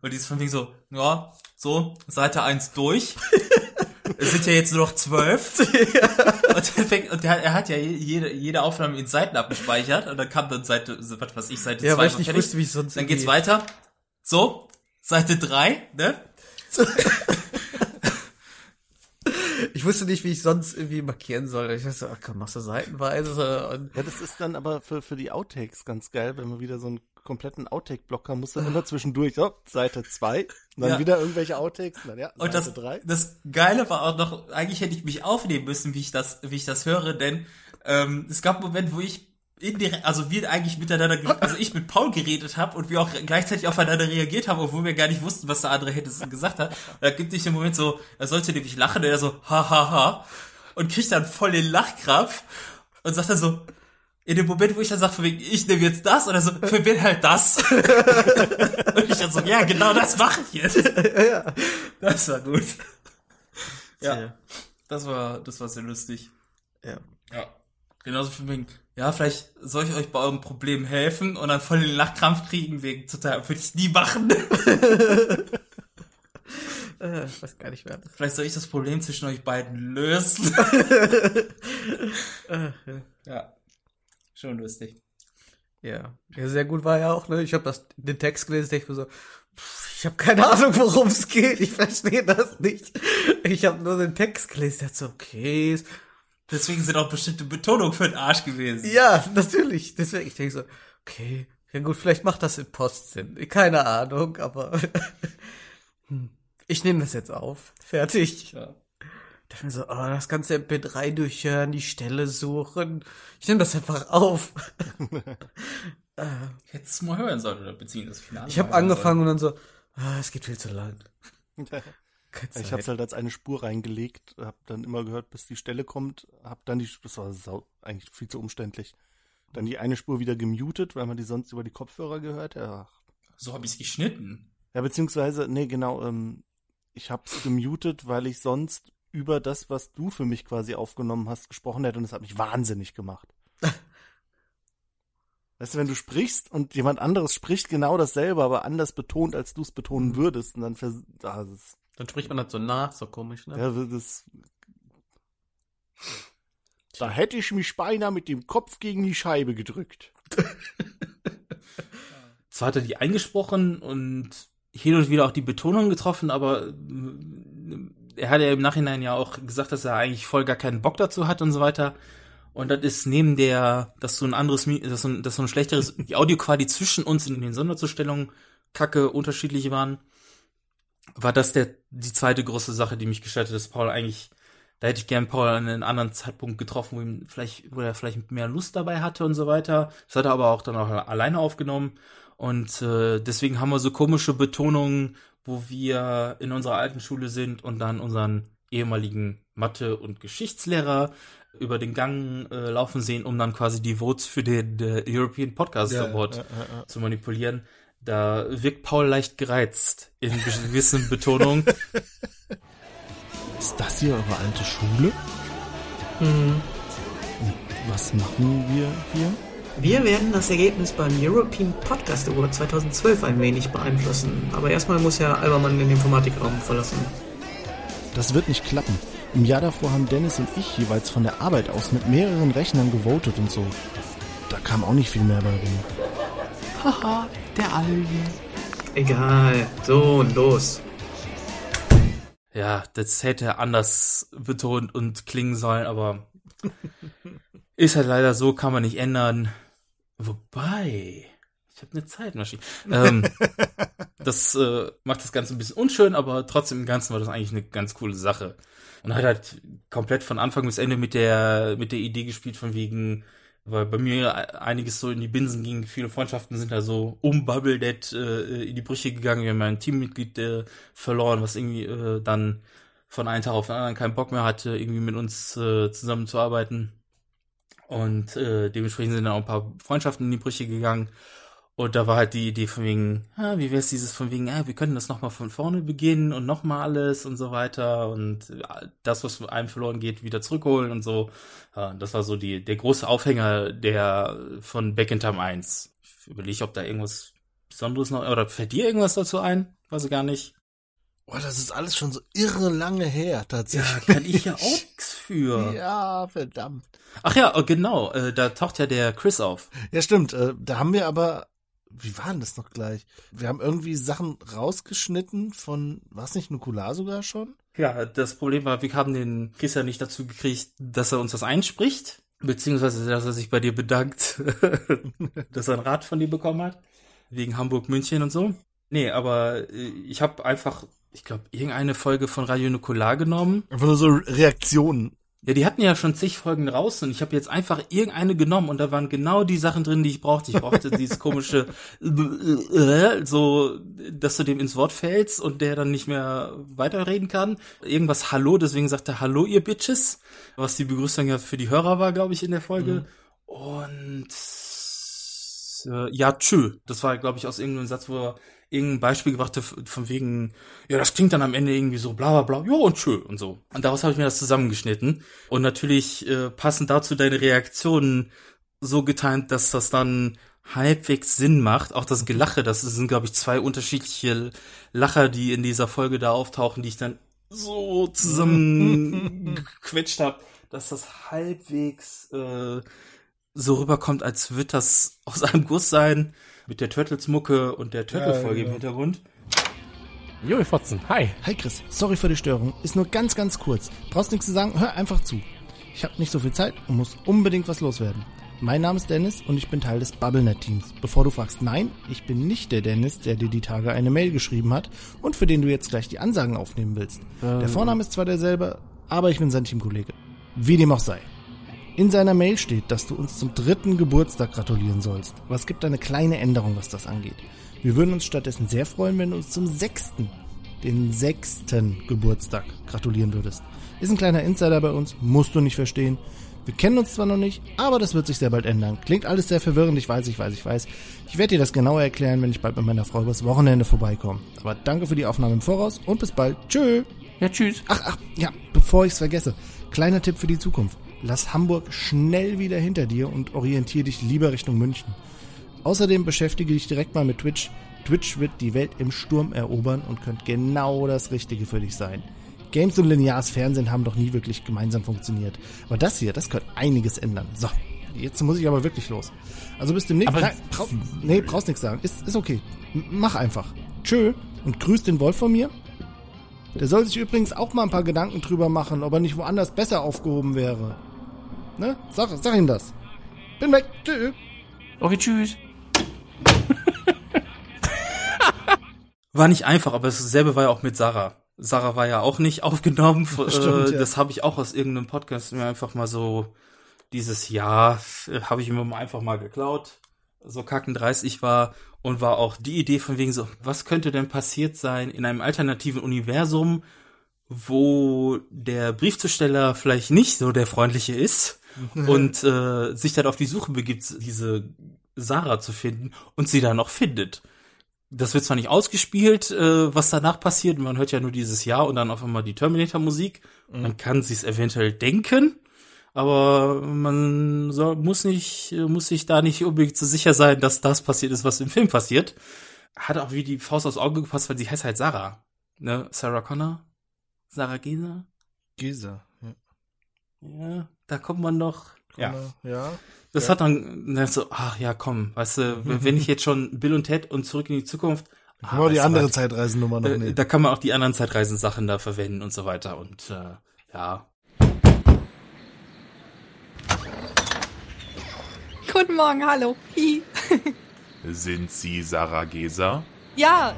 Und die ist von wegen so, ja, so, Seite 1 durch. es sind ja jetzt nur noch zwölf. und, dann fängt, und der, er hat ja jede, jede Aufnahme in Seiten abgespeichert. Und dann kam dann Seite, was weiß ich, Seite 2. Ja, weil ich nicht wusste, wie es sonst Dann geht's geht. weiter. So, Seite 3, ne? Ich wusste nicht, wie ich sonst irgendwie markieren soll. Ich dachte, so, ach komm, machst du seitenweise. Und Ja, das ist dann aber für, für die Outtakes ganz geil, wenn man wieder so einen kompletten Outtake-Block haben, muss dann immer zwischendurch, so, Seite 2, dann Ja. wieder irgendwelche Outtakes, dann ja, Und Seite das, 3. das Geile war auch noch, eigentlich hätte ich mich aufnehmen müssen, wie ich das, wie ich das höre, denn ähm, es gab einen Moment, wo ich indirekt, also wir eigentlich miteinander, also ich mit Paul geredet habe und wir auch gleichzeitig aufeinander reagiert haben, obwohl wir gar nicht wussten, was der andere hätte gesagt hat. Und da gibt es den Moment so, er sollte nämlich lachen und er so, ha ha ha und kriegt dann voll den Lachkrampf und sagt dann so, in dem Moment, wo ich dann sage, von wegen, ich nehme jetzt das, oder so, für wen halt das? und ich dann so, ja, genau das mache ich jetzt. Das war gut. Ja, das war, das war sehr lustig. Ja. Ja. Genauso für wegen, ja, vielleicht soll ich euch bei eurem Problem helfen und dann voll den Lachkrampf kriegen wegen total, würde ich nie machen. äh, ich weiß gar nicht mehr. Vielleicht soll ich das Problem zwischen euch beiden lösen. Äh, ja. Schon lustig. Ja. ja, sehr gut war ja auch, ne? Ich habe das den Text gelesen, ich mir so, pff, ich habe keine Ahnung, worum es geht. Ich verstehe das nicht. Ich habe nur den Text gelesen, dachte so, okay. Deswegen sind auch bestimmte Betonungen für den Arsch gewesen. Ja, natürlich. Deswegen, ich denke so, okay, ja gut, vielleicht macht das in Post Sinn. Keine Ahnung, aber hm, ich nehme das jetzt auf. Fertig. Ja. Dachte mir so, oh, das ganze MP3 durchhören, die Stelle suchen. Ich nehme das einfach auf. äh, Hättest du mal hören sollen, oder beziehungsweise das Finale. ich habe angefangen und dann so, ah, es geht viel zu lang. Ich habe es halt als eine Spur reingelegt, habe dann immer gehört, bis die Stelle kommt, habe dann die, das war sau, eigentlich viel zu umständlich. Dann die eine Spur wieder gemutet, weil man die sonst über die Kopfhörer gehört. Ja, sollen. So habe ich es geschnitten. ja beziehungsweise, nee, genau, ähm, ich habe es gemutet, weil ich sonst über das, was du für mich quasi aufgenommen hast, gesprochen hätte und das hat mich wahnsinnig gemacht. Weißt du, wenn du sprichst und jemand anderes spricht genau dasselbe, aber anders betont, als du es betonen würdest, und dann vers ah, das, Dann spricht man das so nach, so komisch, ne? ja, das da hätte ich mich beinahe mit dem Kopf gegen die Scheibe gedrückt. Zwar hat er die eingesprochen und hin und wieder auch die Betonung getroffen, aber äh, er hat ja im Nachhinein ja auch gesagt, dass er eigentlich voll gar keinen Bock dazu hat und so weiter. Und das ist neben der, dass so ein anderes, dass so ein, dass so ein schlechteres, die Audioqualität zwischen uns in den Sonderzustellungen kacke unterschiedlich waren, war das der, die zweite große Sache, die mich gestört hat, dass Paul eigentlich, da hätte ich gern Paul an einen anderen Zeitpunkt getroffen, wo, ihm vielleicht, wo er vielleicht mehr Lust dabei hatte und so weiter. Das hat er aber auch dann auch alleine aufgenommen. Und äh, deswegen haben wir so komische Betonungen, wo wir in unserer alten Schule sind und dann unseren ehemaligen Mathe- und Geschichtslehrer über den Gang äh, laufen sehen, um dann quasi die Votes für den äh, European Podcast Ja, Award ja, ja, ja. zu manipulieren. Da wirkt Paul leicht gereizt in gewissen Betonungen. Ist das hier eure alte Schule? Mhm. Und was machen wir hier? Wir werden das Ergebnis beim European Podcast Award 2012 ein wenig beeinflussen. Aber erstmal muss ja Albermann den Informatikraum verlassen. Das wird nicht klappen. Im Jahr davor haben Dennis und ich jeweils von der Arbeit aus mit mehreren Rechnern gewotet und so. Da kam auch nicht viel mehr bei rum. Haha, der Alvi. Egal. So, und los. Ja, das hätte anders betont und klingen sollen, aber ist halt leider so, kann man nicht ändern. Wobei, ich habe eine Zeitmaschine. Ähm, das äh, macht das Ganze ein bisschen unschön, aber trotzdem im Ganzen war das eigentlich eine ganz coole Sache. Und hat halt komplett von Anfang bis Ende mit der mit der Idee gespielt von wegen, weil bei mir einiges so in die Binsen ging. Viele Freundschaften sind da so um Bubble Dead äh, in die Brüche gegangen. Wir haben ein Teammitglied äh, verloren, was irgendwie äh, dann von einem Tag auf den anderen keinen Bock mehr hatte, irgendwie mit uns äh, zusammenzuarbeiten. Und äh, dementsprechend sind dann auch ein paar Freundschaften in die Brüche gegangen. Und da war halt die Idee von wegen, ah, wie wär's dieses von wegen, ah, wir können das nochmal von vorne beginnen und nochmal alles und so weiter und das, was einem verloren geht, wieder zurückholen und so. Das war so die, der große Aufhänger der von Back in Time 1. Ich ob da irgendwas Besonderes noch, oder fällt dir irgendwas dazu ein? Weiß ich gar nicht. Boah, das ist alles schon so irre lange her, tatsächlich. Ja, kann ich ja auch nix für. Ja, verdammt. Ach ja, oh, genau, äh, da taucht ja der Chris auf. Ja, stimmt. Äh, da haben wir aber, wie war denn das noch gleich? Wir haben irgendwie Sachen rausgeschnitten von, war es nicht Nukular sogar schon? Ja, das Problem war, wir haben den Chris ja nicht dazu gekriegt, dass er uns das einspricht, beziehungsweise, dass er sich bei dir bedankt, dass er ein Rat von dir bekommen hat, wegen Hamburg, München und so. Nee, aber äh, ich habe einfach, ich glaube, irgendeine Folge von Radio Nukular genommen. Einfach nur so Reaktionen. Ja, die hatten ja schon zig Folgen raus und ich habe jetzt einfach irgendeine genommen und da waren genau die Sachen drin, die ich brauchte. Ich brauchte dieses komische so, dass du dem ins Wort fällst und der dann nicht mehr weiterreden kann. Irgendwas Hallo, deswegen sagt er Hallo, ihr Bitches, was die Begrüßung ja für die Hörer war, glaube ich, in der Folge. Und äh, ja, tschö. Das war, glaube ich, aus irgendeinem Satz, wo er irgendein Beispiel gebracht von wegen, ja, das klingt dann am Ende irgendwie so bla bla bla, ja und tschö und so. Und daraus habe ich mir das zusammengeschnitten. Und natürlich äh, passend dazu deine Reaktionen so getimt, dass das dann halbwegs Sinn macht. Auch das Gelache, das sind, glaube ich, zwei unterschiedliche Lacher, die in dieser Folge da auftauchen, die ich dann so zusammengequetscht habe, dass das halbwegs äh, so rüberkommt, als wird das aus einem Guss sein, mit der Turtles-Mucke und der Turtle-Folge Ja, im. Hintergrund. Jo, ihr Fotzen, hi. Hi Chris, sorry für die Störung. Ist nur ganz, ganz kurz. Brauchst nichts zu sagen, hör einfach zu. Ich habe nicht so viel Zeit und muss unbedingt was loswerden. Mein Name ist Dennis und ich bin Teil des BubbleNet-Teams. Bevor du fragst, nein, ich bin nicht der Dennis, der dir die Tage eine Mail geschrieben hat und für den du jetzt gleich die Ansagen aufnehmen willst. Der Vorname ist zwar derselbe, aber ich bin sein Teamkollege. Wie dem auch sei. In seiner Mail steht, dass du uns zum dritten Geburtstag gratulieren sollst. Aber es gibt eine kleine Änderung, was das angeht. Wir würden uns stattdessen sehr freuen, wenn du uns zum sechsten, den sechsten Geburtstag gratulieren würdest. Ist ein kleiner Insider bei uns, musst du nicht verstehen. Wir kennen uns zwar noch nicht, aber das wird sich sehr bald ändern. Klingt alles sehr verwirrend, ich weiß, ich weiß, ich weiß. Ich werde dir das genauer erklären, wenn ich bald mit meiner Frau übers Wochenende vorbeikomme. Aber danke für die Aufnahme im Voraus und bis bald. Tschö! Ja, tschüss. Ach, ach, ja, bevor ich's vergesse. Kleiner Tipp für die Zukunft. Lass Hamburg schnell wieder hinter dir und orientiere dich lieber Richtung München. Außerdem beschäftige dich direkt mal mit Twitch. Twitch wird die Welt im Sturm erobern und könnte genau das Richtige für dich sein. Games und lineares Fernsehen haben doch nie wirklich gemeinsam funktioniert. Aber das hier, das könnte einiges ändern. So, jetzt muss ich aber wirklich los. Also bis demnächst. Aber- Nein, brau nee, brauchst nichts sagen. Ist, ist okay. M mach einfach. Tschö und grüß den Wolf von mir. Der soll sich übrigens auch mal ein paar Gedanken drüber machen, ob er nicht woanders besser aufgehoben wäre. Ne? Sag, sag ihm das. Bin weg. Tschö. Okay, tschüss. War nicht einfach, aber dasselbe war ja auch mit Sarah. Sarah war ja auch nicht aufgenommen. Stimmt, äh, ja. Das habe ich auch aus irgendeinem Podcast mir einfach mal so dieses Jahr äh, habe ich mir mal einfach mal geklaut. So kackendreist ich war und war auch die Idee von wegen so, was könnte denn passiert sein in einem alternativen Universum, wo der Briefzusteller vielleicht nicht so der freundliche ist und äh, sich dann auf die Suche begibt, diese Sarah zu finden und sie dann auch findet. Das wird zwar nicht ausgespielt, äh, was danach passiert, man hört ja nur dieses Jahr und dann auf einmal die Terminator-Musik. Man kann sich's eventuell denken, aber man soll, muss nicht, muss sich da nicht unbedingt so sicher sein, dass das passiert ist, was im Film passiert. Hat auch wie die Faust aufs Auge gepasst, weil sie heißt halt Sarah. Ne? Sarah Connor? Sarah Gesa? Gesa. Ja. Da kommt man doch. Ja. Ja. Das Ja. hat dann dann so, ach ja, komm, weißt du, wenn ich jetzt schon Bill und Ted und zurück in die Zukunft. Dann können wir die weißt du andere was? Zeitreisennummer noch Äh, nehmen. Da kann man auch die anderen Zeitreisensachen da verwenden und so weiter und äh, ja. Guten Morgen, hallo. Hi. Sind Sie Sarah Gesa? Ja,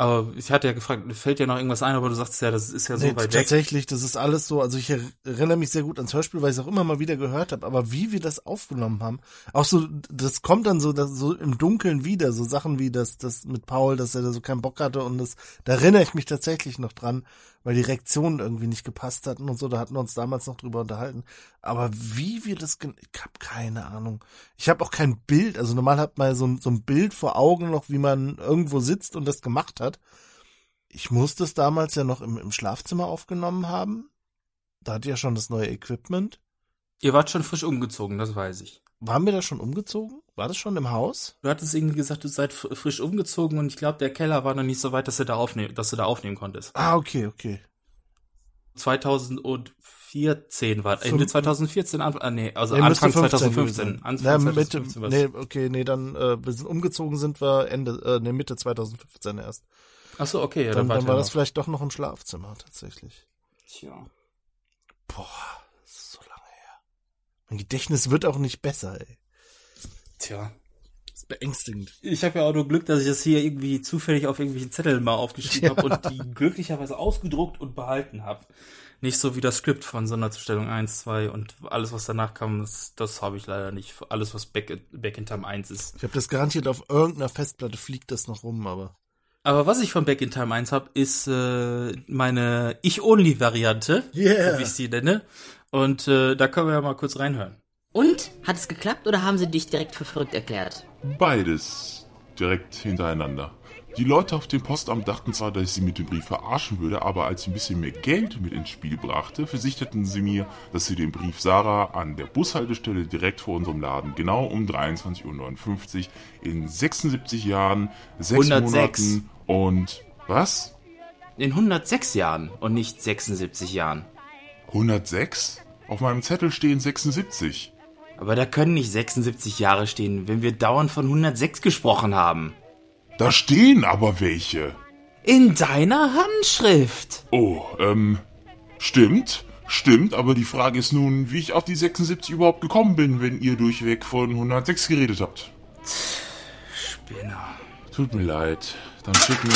Aber ich hatte ja gefragt, fällt dir noch irgendwas ein, aber du sagst ja, das ist ja so Nee, weit weg. tatsächlich, das ist alles so, also ich erinnere mich sehr gut ans Hörspiel, weil ich es auch immer mal wieder gehört habe, aber wie wir das aufgenommen haben, auch so, das kommt dann so, das, so im Dunkeln wieder, so Sachen wie das, das mit Paul, dass er da so keinen Bock hatte und das, da erinnere ich mich tatsächlich noch dran, weil die Reaktionen irgendwie nicht gepasst hatten und so, da hatten wir uns damals noch drüber unterhalten. Aber wie wir das, ich habe keine Ahnung. Ich habe auch kein Bild, also normal hat man so, ein- so ein Bild vor Augen noch, wie man irgendwo sitzt und das gemacht hat. Ich musste es damals ja noch im, im Schlafzimmer aufgenommen haben. Da hatte ja schon das neue Equipment. Ihr wart schon frisch umgezogen, das weiß ich. Waren wir da schon umgezogen? War das schon im Haus? Du hattest irgendwie gesagt, du seid fr- frisch umgezogen und ich glaube, der Keller war noch nicht so weit, dass du da aufnehmen, dass du da aufnehmen konntest. Ah, okay, okay. 2014 war, Ende Fünf- 2014, Anfang, ah, nee, also Nee, Anfang 15 gewesen 2015. sein. Anfang Na, Mitte, 2015 war's. nee, okay, nee, dann, äh, wir sind umgezogen sind wir Ende, äh, nee, Mitte 2015 erst. Ach so, okay, ja, dann, dann wart dann war noch. das vielleicht doch noch im Schlafzimmer, tatsächlich. Tja. Boah, das ist so lange her. Mein Gedächtnis wird auch nicht besser, ey. Tja. Das ist beängstigend. Ich habe ja auch nur Glück, dass ich das hier irgendwie zufällig auf irgendwelchen Zetteln mal aufgeschrieben Ja. habe und die glücklicherweise ausgedruckt und behalten habe. Nicht so wie das Skript von Sonderzustellung 1, 2 und alles, was danach kam, das, das habe ich leider nicht. Alles, was Back, Back in Time 1 ist. Ich habe das garantiert auf irgendeiner Festplatte fliegt das noch rum, aber. Aber was ich von Back in Time 1 habe, ist äh, meine Ich-Only-Variante, Yeah. so wie ich sie nenne. Und äh, da können wir ja mal kurz reinhören. Und? Hat es geklappt oder haben sie dich direkt für verrückt erklärt? Beides direkt hintereinander. Die Leute auf dem Postamt dachten zwar, dass ich sie mit dem Brief verarschen würde, aber als ich ein bisschen mehr Geld mit ins Spiel brachte, versicherten sie mir, dass sie den Brief Sarah an der Bushaltestelle direkt vor unserem Laden genau um 23.59 Uhr in 76 Jahren, 6 106. Monaten und was? In 106 Jahren und nicht 76 Jahren. 106? Auf meinem Zettel stehen 76. Aber da können nicht 76 Jahre stehen, wenn wir dauernd von 106 gesprochen haben. Da stehen aber welche. In deiner Handschrift. Oh, ähm, stimmt, stimmt, aber die Frage ist nun, wie ich auf die 76 überhaupt gekommen bin, wenn ihr durchweg von 106 geredet habt. Spinner. Tut mir leid, dann schicken.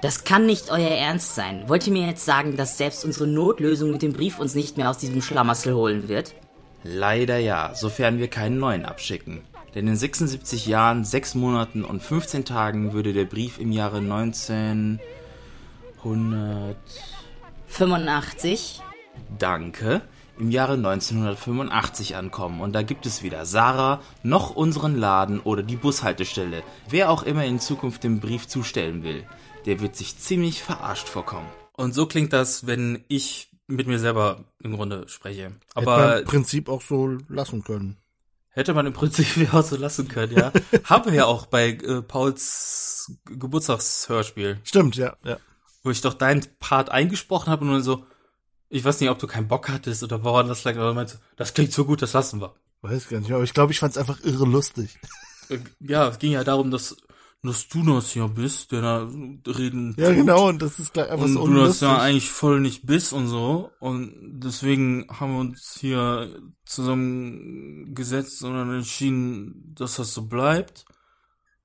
Das kann nicht euer Ernst sein. Wollt ihr mir jetzt sagen, dass selbst unsere Notlösung mit dem Brief uns nicht mehr aus diesem Schlamassel holen wird? Leider ja, sofern wir keinen neuen abschicken. Denn in 76 Jahren, 6 Monaten und 15 Tagen würde der Brief im Jahre 1900... 85. Danke. Im Jahre 1985 ankommen. Und da gibt es weder Sarah noch unseren Laden oder die Bushaltestelle. Wer auch immer in Zukunft den Brief zustellen will, der wird sich ziemlich verarscht vorkommen. Und so klingt das, wenn ich mit mir selber im Grunde spreche. Hätte Aber man im Prinzip auch so lassen können. Hätte man im Prinzip ja auch so lassen können, ja. Haben wir ja auch bei äh, Pauls Geburtstagshörspiel. Stimmt, ja, ja. Wo ich doch deinen Part eingesprochen habe und nur so, ich weiß nicht, ob du keinen Bock hattest oder woran das lag, aber du meinst, das klingt so gut, das lassen wir. Weiß gar nicht, aber ich glaube, ich fand es einfach irre lustig. Äh, Ja, es ging ja darum, dass, dass du das ja bist, der da reden Ja, tut. genau, und das ist gleich einfach und so du das ja eigentlich voll nicht bist und so. Und deswegen haben wir uns hier zusammengesetzt und dann entschieden, dass das so bleibt.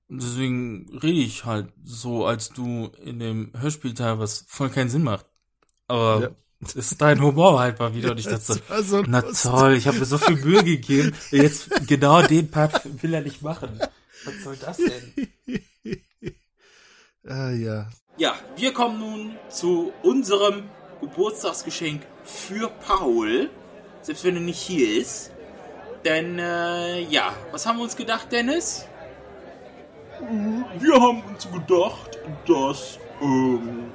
Und deswegen rede ich halt so, als du in dem Hörspielteil, was voll keinen Sinn macht. Aber Ja. ist dein Humor halt mal wieder. Und ich Ja, dachte so, na toll, ich habe mir so viel Mühe gegeben. Jetzt genau den Part will er nicht machen. Was soll das denn? Ah, ja. Ja, wir kommen nun zu unserem Geburtstagsgeschenk für Paul. Selbst wenn er nicht hier ist. Denn, äh, ja, was haben wir uns gedacht, Dennis? Wir haben uns gedacht, dass ähm,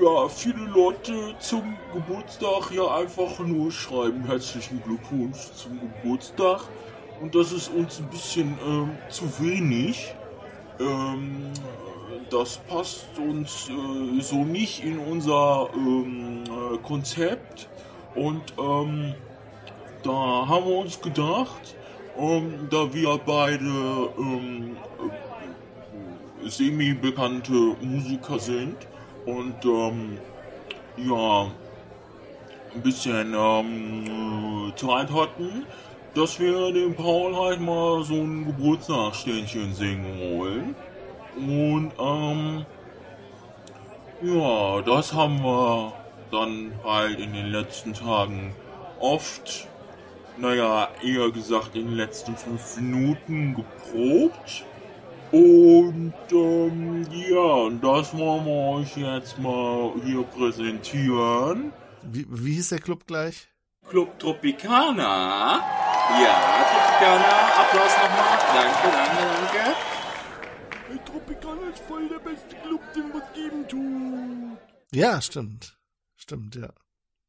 ja, viele Leute zum Geburtstag ja einfach nur schreiben herzlichen Glückwunsch zum Geburtstag und das ist uns ein bisschen ähm, zu wenig. Ähm, das passt uns äh, so nicht in unser ähm, äh, Konzept und ähm, da haben wir uns gedacht, ähm, da wir beide ähm, äh, semi-bekannte Musiker sind und ja ein bisschen Zeit hatten, dass wir dem Paul halt mal so ein Geburtstagsständchen singen wollen. Und ähm, ja, das haben wir dann halt in den letzten Tagen oft, naja, eher gesagt in den letzten fünf Minuten geprobt. Und ähm, ja, das wollen wir euch jetzt mal hier präsentieren. Wie, wie hieß der Club gleich? Club Tropicana. Ja, Tropicana. Applaus nochmal. Danke, danke, danke. Hey, Tropicana ist voll der beste Club, den es geben tut. Ja, stimmt. Stimmt, ja.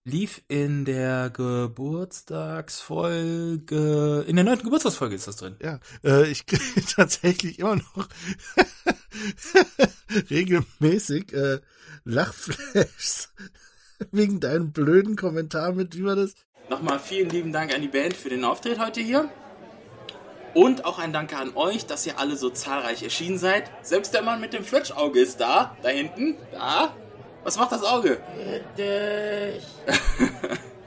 Lief in der Geburtstagsfolge, in der neunten Geburtstagsfolge ist das drin. Ja, äh, ich kriege tatsächlich immer noch regelmäßig äh, Lachflashs wegen deinem blöden Kommentar mit, wie war das? Nochmal vielen lieben Dank an die Band für den Auftritt heute hier. Und auch ein Danke an euch, dass ihr alle so zahlreich erschienen seid. Selbst der Mann mit dem Fletschauge ist da. Da hinten. Da. Was macht das Auge?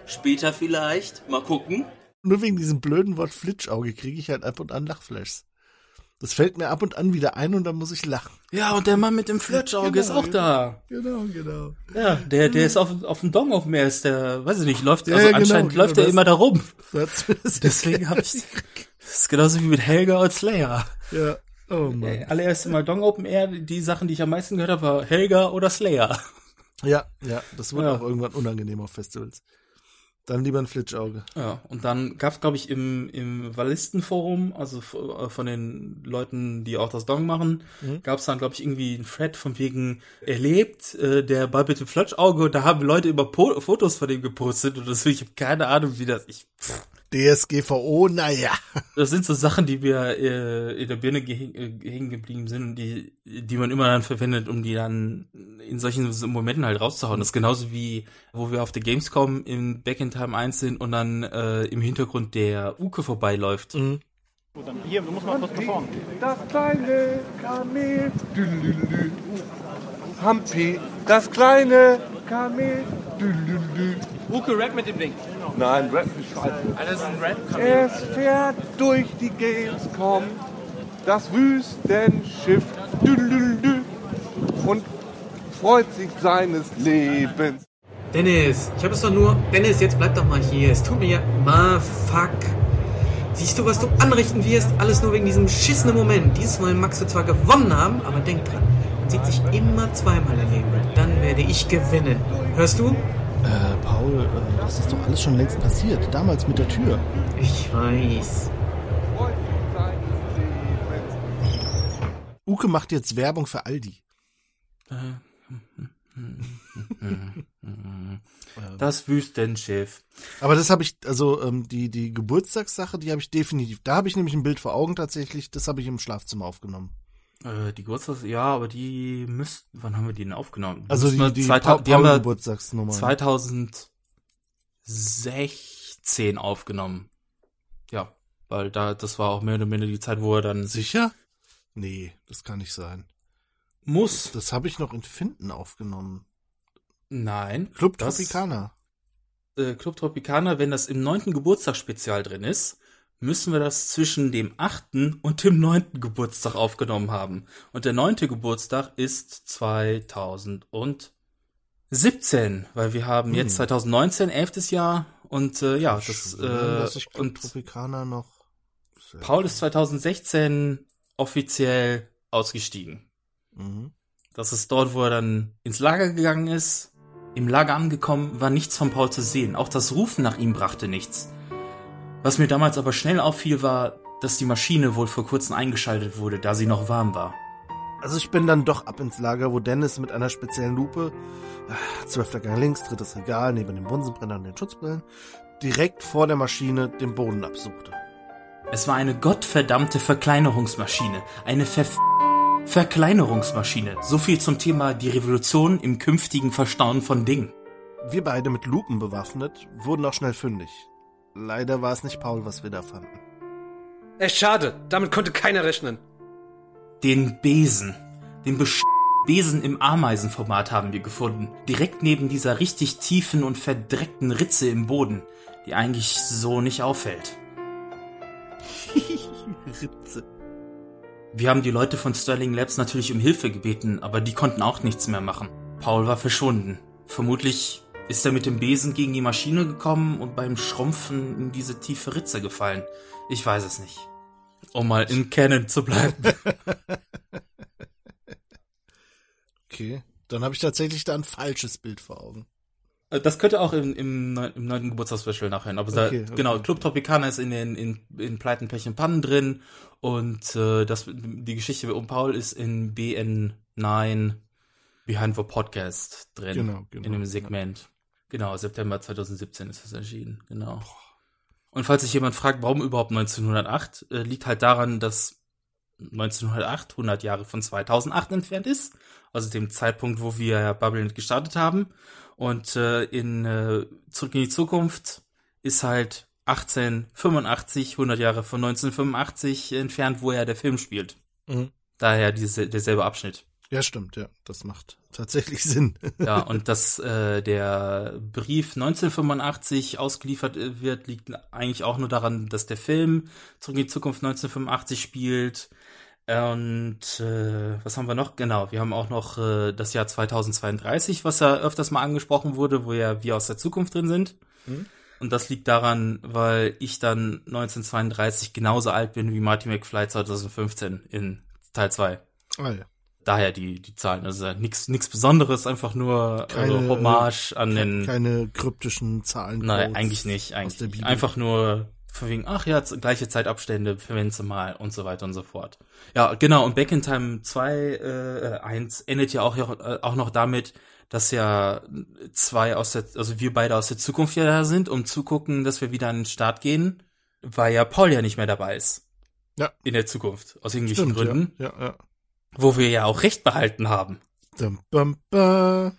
Später vielleicht. Mal gucken. Nur wegen diesem blöden Wort Flitschauge kriege ich halt ab und an Lachflashs. Das fällt mir ab und an wieder ein und dann muss ich lachen. Ja, und der Mann mit dem Fletschauge Genau, ist auch da. Genau, genau. Ja, der, der ist auf, auf dem Dong auf dem Meer, ist der, weiß ich nicht, läuft, Ja, also ja, genau, anscheinend genau, läuft er das- immer da rum. Das, das Deswegen habe ich, das ist genauso wie mit Helga und Slayer. Ja, oh Mann. Äh, Allererst Mal Dong Open Air, die Sachen, die ich am meisten gehört habe, war Helga oder Slayer. Ja, ja, das wird Ja. auch irgendwann unangenehm auf Festivals. Dann lieber ein Flitschauge. Ja, und dann gab's glaub ich, im, im Wallistenforum, also äh, von den Leuten, die auch das Dong machen, Mhm. gab's dann, glaube ich, irgendwie einen Thread von wegen erlebt, äh, der Ball mit dem Fletschauge, und da haben Leute immer po Fotos von dem gepostet, und das, ich habe keine Ahnung, wie das, ich, pff, DSGVO, naja. das sind so Sachen, die mir äh, in der Birne äh, hängen geblieben sind und die, die man immer dann verwendet, um die dann in solchen Momenten halt rauszuhauen. Das ist genauso wie, wo wir auf der Gamescom im Back in Time 1 sind und dann äh, im Hintergrund der Uke vorbeiläuft. Hier, du musst mal kurz performen. Das kleine Kamel. Dülülü. Hampi, das kleine Kamel. Dülülü. Uke, Rap mit dem Ding. Nein, Rap ist scheiße. Alter, das ist ein Rap. Es fährt durch die Gamescom das Wüstenschiff Dülülü. und freut sich seines Lebens. Dennis, ich habe es doch nur. Dennis, jetzt bleib doch mal hier. Es tut mir ja. Ma, fuck. Siehst du, was du anrichten wirst? Alles nur wegen diesem beschissenen Moment. Dieses Mal magst du zwar gewonnen haben, aber denk dran, man sieht sich immer zweimal im Leben. Dann werde ich gewinnen. Hörst du? Äh, Paul, äh, das ist doch alles schon längst passiert. Damals mit der Tür. Ich weiß. Uke macht jetzt Werbung für Aldi. Das Wüstenschiff. Aber das habe ich, also ähm, die die Geburtstagssache, die habe ich definitiv. Da habe ich nämlich ein Bild vor Augen tatsächlich. Das habe ich im Schlafzimmer aufgenommen. Äh, die Geburtstags, ja, aber die müssten, wann haben wir die denn aufgenommen? Also die- die 2000 Paul- haben wir Geburtstagsnummer. 2016 aufgenommen. Ja, weil da, das war auch mehr oder minder die Zeit, wo er dann. Sicher? Nee, das kann nicht sein. Muss. Das habe ich noch in Finden aufgenommen. Nein. Club das- Tropicana. Äh, Club Tropicana, wenn das im neunten Geburtstagsspezial drin ist, müssen wir das zwischen dem achten und dem neunten Geburtstag aufgenommen haben. Und der neunte Geburtstag ist 2017, weil wir haben jetzt Hm. 2019, elftes Jahr und äh, ja, das dass äh, und noch. Paul ist 2016 offiziell ausgestiegen. Mhm. Das ist dort, wo er dann ins Lager gegangen ist. Im Lager angekommen war nichts von Paul zu sehen. Auch das Rufen nach ihm brachte nichts. Was mir damals aber schnell auffiel, war, dass die Maschine wohl vor kurzem eingeschaltet wurde, da sie noch warm war. Also ich bin dann doch ab ins Lager, wo Dennis mit einer speziellen Lupe, ah, zwölfter Gang links, drittes Regal, neben dem Bunsenbrenner und den Schutzbrillen, direkt vor der Maschine den Boden absuchte. Es war eine gottverdammte Verkleinerungsmaschine. Eine Verf Verkleinerungsmaschine. So viel zum Thema die Revolution im künftigen Verstauen von Dingen. Wir beide mit Lupen bewaffnet, wurden auch schnell fündig. Leider war es nicht Paul, was wir da fanden. Echt schade, damit konnte keiner rechnen. Den Besen. Den Besch Besen im Ameisenformat haben wir gefunden. Direkt neben dieser richtig tiefen und verdreckten Ritze im Boden, die eigentlich so nicht auffällt. Ritze. Wir haben die Leute von Sterling Labs natürlich um Hilfe gebeten, aber die konnten auch nichts mehr machen. Paul war verschwunden. Vermutlich ist er mit dem Besen gegen die Maschine gekommen und beim Schrumpfen in diese tiefe Ritze gefallen. Ich weiß es nicht. Um mal in Canon zu bleiben. Okay, dann habe ich tatsächlich da ein falsches Bild vor Augen. Äh, Das könnte auch im, im, im neunten Geburtstagsspecial nachher. Aber Okay, da, okay. genau, Club Tropicana ist in den in, in Pleiten, Pech und Pannen drin und äh, das, die Geschichte um Paul ist in BN9 Behind the Podcast drin. Genau, genau, In dem Segment. Genau, September 2017 ist das erschienen. Genau. Und falls sich jemand fragt, warum überhaupt 1908, äh, liegt halt daran, dass 1908 100 Jahre von 2008 entfernt ist, also dem Zeitpunkt, wo wir Bubblenet gestartet haben. Und äh, in äh, Zurück in die Zukunft ist halt 1885, 100 Jahre von 1985 entfernt, wo ja der Film spielt. Mhm. Daher diese, derselbe Abschnitt. Ja, stimmt, ja. Das macht tatsächlich Sinn. Ja, und dass äh, der Brief 1985 ausgeliefert äh, wird, liegt eigentlich auch nur daran, dass der Film Zurück in die Zukunft 1985 spielt. Und äh, was haben wir noch? Genau, wir haben auch noch äh, das Jahr 2032, was ja öfters mal angesprochen wurde, wo ja wir aus der Zukunft drin sind. Mhm. Und das liegt daran, weil ich dann 1932 genauso alt bin wie Marty McFly 2015 in Teil 2 Ah ja. Daher die, die Zahlen. Also ja nichts nichts Besonderes, einfach nur Keine, also Hommage an den. Keine kryptischen Zahlen. Nein, eigentlich nicht. Eigentlich. Einfach nur von wegen, ach ja, gleiche Zeitabstände, verwenden Sie mal und so weiter und so fort. Ja, genau. Und Back in Time 2, äh, 1 endet ja auch, äh, auch noch damit, dass ja zwei aus der, also wir beide aus der Zukunft ja da sind, um zu gucken, dass wir wieder an den Start gehen, weil ja Paul ja nicht mehr dabei ist. Ja. In der Zukunft. Aus irgendwelchen Stimmt, Gründen. Ja, ja, ja. Wo wir ja auch Recht behalten haben. Dum, bum, ba.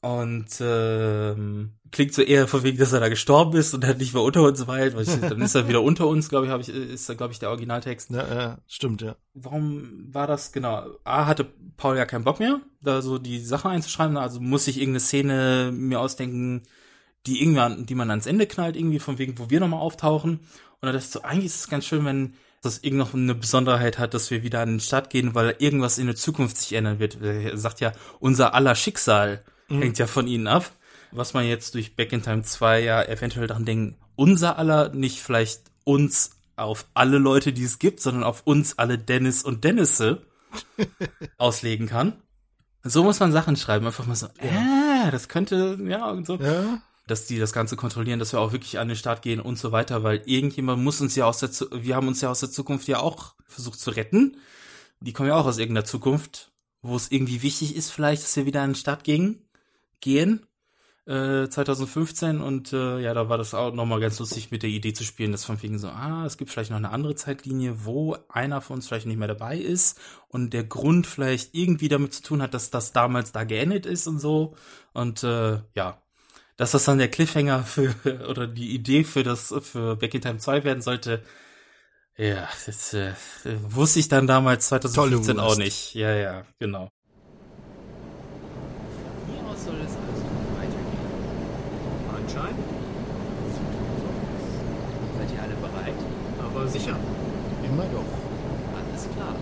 Und ähm, klingt so eher von wegen, dass er da gestorben ist und er nicht mehr unter uns weilt, weil ich, dann ist er wieder unter uns, glaube ich, habe ich, ist da, glaube ich, der Originaltext. Ja, ja, stimmt, ja. Warum war das genau? A hatte Paul ja keinen Bock mehr, da so die Sachen einzuschreiben, also muss ich irgendeine Szene mir ausdenken, die irgendwann, die man ans Ende knallt, irgendwie von wegen, wo wir nochmal auftauchen. Und dann dachte ich so, eigentlich ist es ganz schön, wenn das irgend noch eine Besonderheit hat, dass wir wieder an den Start gehen, weil irgendwas in der Zukunft sich ändern wird. Er sagt ja, unser aller Schicksal Mhm. hängt ja von ihnen ab. Was man jetzt durch Back in Time 2 ja eventuell daran denken, unser aller, nicht vielleicht uns auf alle Leute, die es gibt, sondern auf uns alle Dennis und Dennisse auslegen kann. So muss man Sachen schreiben, einfach mal so, äh, das könnte, ja, und so. Ja. Dass die das Ganze kontrollieren, dass wir auch wirklich an den Start gehen und so weiter, weil irgendjemand muss uns ja aus der, Zu wir haben uns ja aus der Zukunft ja auch versucht zu retten. Die kommen ja auch aus irgendeiner Zukunft, wo es irgendwie wichtig ist vielleicht, dass wir wieder an den Start gehen, gehen, äh, 2015 und äh, ja, da war das auch nochmal ganz lustig mit der Idee zu spielen, dass von wegen so, ah, es gibt vielleicht noch eine andere Zeitlinie, wo einer von uns vielleicht nicht mehr dabei ist und der Grund vielleicht irgendwie damit zu tun hat, dass das damals da geendet ist und so und äh, ja, dass das dann der Cliffhanger für oder die Idee für das für Back in Time 2 werden sollte, ja, das äh, wusste ich dann damals 2015 Tolle auch nicht. Ja, ja, genau. Hieraus soll es also weitergehen. Anscheinend. Seid ihr alle bereit? Aber sicher. Immer doch. Alles klar.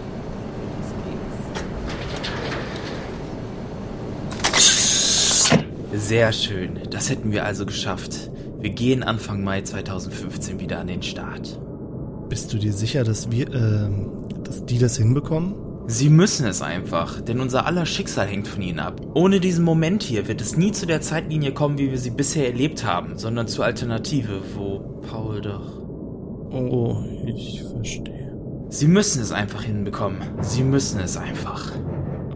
Los geht's. Sehr schön. Das hätten wir also geschafft. Wir gehen Anfang Mai 2015 wieder an den Start. Bist du dir sicher, dass wir, ähm, dass die das hinbekommen? Sie müssen es einfach, denn unser aller Schicksal hängt von ihnen ab. Ohne diesen Moment hier wird es nie zu der Zeitlinie kommen, wie wir sie bisher erlebt haben, sondern zur Alternative, wo Paul doch. Oh, ich verstehe. Sie müssen es einfach hinbekommen. Sie müssen es einfach.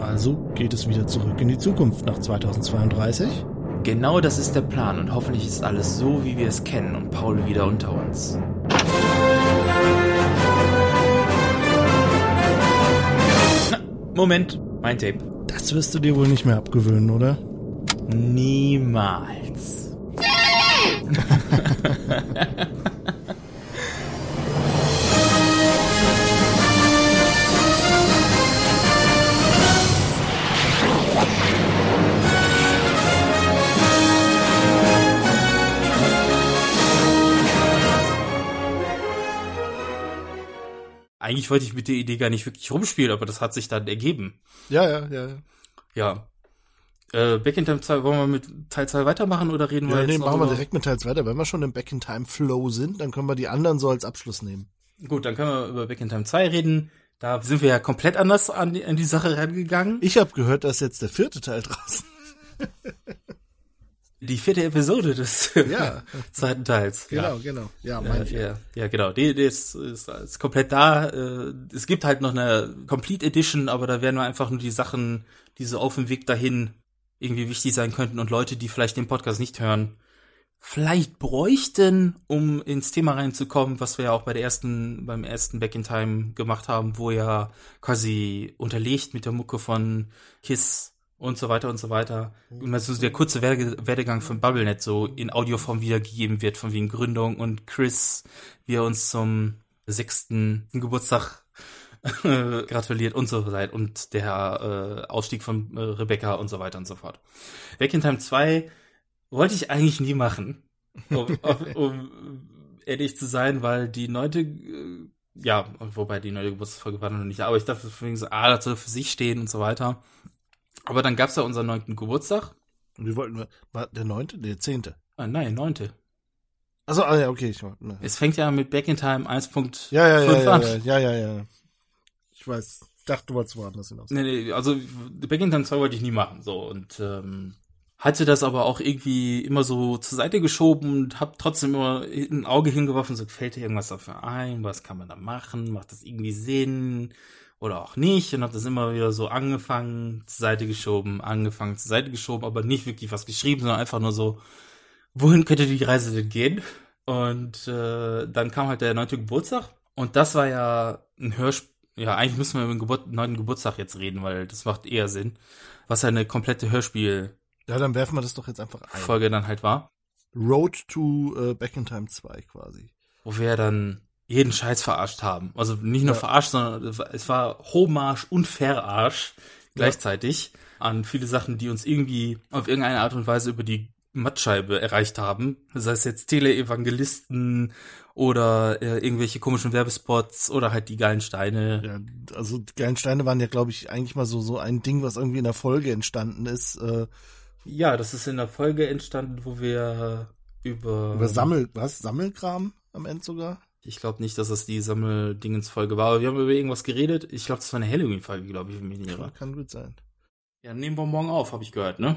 Also geht es wieder zurück in die Zukunft nach 2032? Genau das ist der Plan und hoffentlich ist alles so, wie wir es kennen und Paul wieder unter uns. Na, Moment, mein Tape. Das wirst du dir wohl nicht mehr abgewöhnen, oder? Niemals. Eigentlich wollte ich mit der Idee gar nicht wirklich rumspielen, aber das hat sich dann ergeben. Ja, ja, ja. ja. Ja. Äh, Back in Time 2, wollen wir mit Teil 2 weitermachen oder reden wir Ja, jetzt nee, machen wir direkt mit Teil 2. Wenn wir schon im Back-in-Time-Flow sind, dann können wir die anderen so als Abschluss nehmen. Gut, dann können wir über Back in Time 2 reden. Da sind wir ja komplett anders an die, an die Sache rangegangen. Ich habe gehört, dass jetzt der vierte Teil draußen Die vierte Episode des Ja. zweiten Teils. Genau, genau. Ja, mein ja, ja, ja, genau. Die, die ist, ist, ist komplett da. Äh, Es gibt halt noch eine Complete Edition, aber da werden wir einfach nur die Sachen, die so auf dem Weg dahin irgendwie wichtig sein könnten und Leute, die vielleicht den Podcast nicht hören, vielleicht bräuchten, um ins Thema reinzukommen, was wir ja auch bei der ersten, beim ersten Back in Time gemacht haben, wo ja quasi unterlegt mit der Mucke von Kiss und so weiter und so weiter. Und also der kurze Werde Werdegang von BubbleNet so in Audioform wiedergegeben wird, von wegen Gründung und Chris, wie er uns zum sechsten Geburtstag äh, gratuliert und so weiter und der äh, Ausstieg von äh, Rebecca und so weiter und so fort. Back in Time 2 wollte ich eigentlich nie machen, um, um, ehrlich zu sein, weil die neunte, äh, ja, wobei die neue Geburtstagsfolge war noch nicht, aber ich dachte deswegen so, ah, das soll für sich stehen und so weiter. Aber dann gab's ja unseren neunten Geburtstag. Und wir wollten, war der neunte? Der zehnte. Ah, nein, neunte. Also, ah, ja, okay. Ich, ne. Es fängt ja mit Back in Time 1.5 Ja, ja, ja, ja, an. ja, ja, ja, ja. Ich weiß, dachte, du wolltest woanders hinaus. Nee, nee, also Back in Time 2 wollte ich nie machen, so und ähm, hatte das aber auch irgendwie immer so zur Seite geschoben und hab trotzdem immer ein Auge hingeworfen, so fällt dir irgendwas dafür ein, was kann man da machen, macht das irgendwie Sinn oder auch nicht und hab das immer wieder so angefangen, zur Seite geschoben, angefangen, zur Seite geschoben, aber nicht wirklich was geschrieben, sondern einfach nur so, wohin könnte die Reise denn gehen? Und äh, dann kam halt der neunte Geburtstag und das war ja ein Hörspiel, ja, eigentlich müssen wir über den Geburt neunten Geburtstag jetzt reden, weil das macht eher Sinn, was ja eine komplette Hörspiel Ja, dann werfen wir das doch jetzt einfach ein. Folge dann halt war, Road to äh, Back in Time 2 quasi. wo wir dann jeden Scheiß verarscht haben. Also nicht nur Ja. verarscht, sondern es war- Homarsch und Verarsch gleichzeitig an viele Sachen, die uns irgendwie auf irgendeine Art und Weise über die Mattscheibe erreicht haben. Sei es jetzt Teleevangelisten oder äh, irgendwelche komischen Werbespots oder halt die geilen Steine. Ja, also die geilen Steine waren ja, glaube ich, eigentlich mal so, so ein Ding, was irgendwie in der Folge entstanden ist. Äh, Ja, das ist in der Folge entstanden, wo wir über über Sammel, was? Sammelkram am Ende sogar? Ich glaube nicht, dass das die Sammeldingensfolge war, aber wir haben über irgendwas geredet. Ich glaube, das war eine Halloween-Folge, glaube ich, wenn mich nicht irre. Kann gut sein. Ja, nehmen wir morgen auf, habe ich gehört, ne?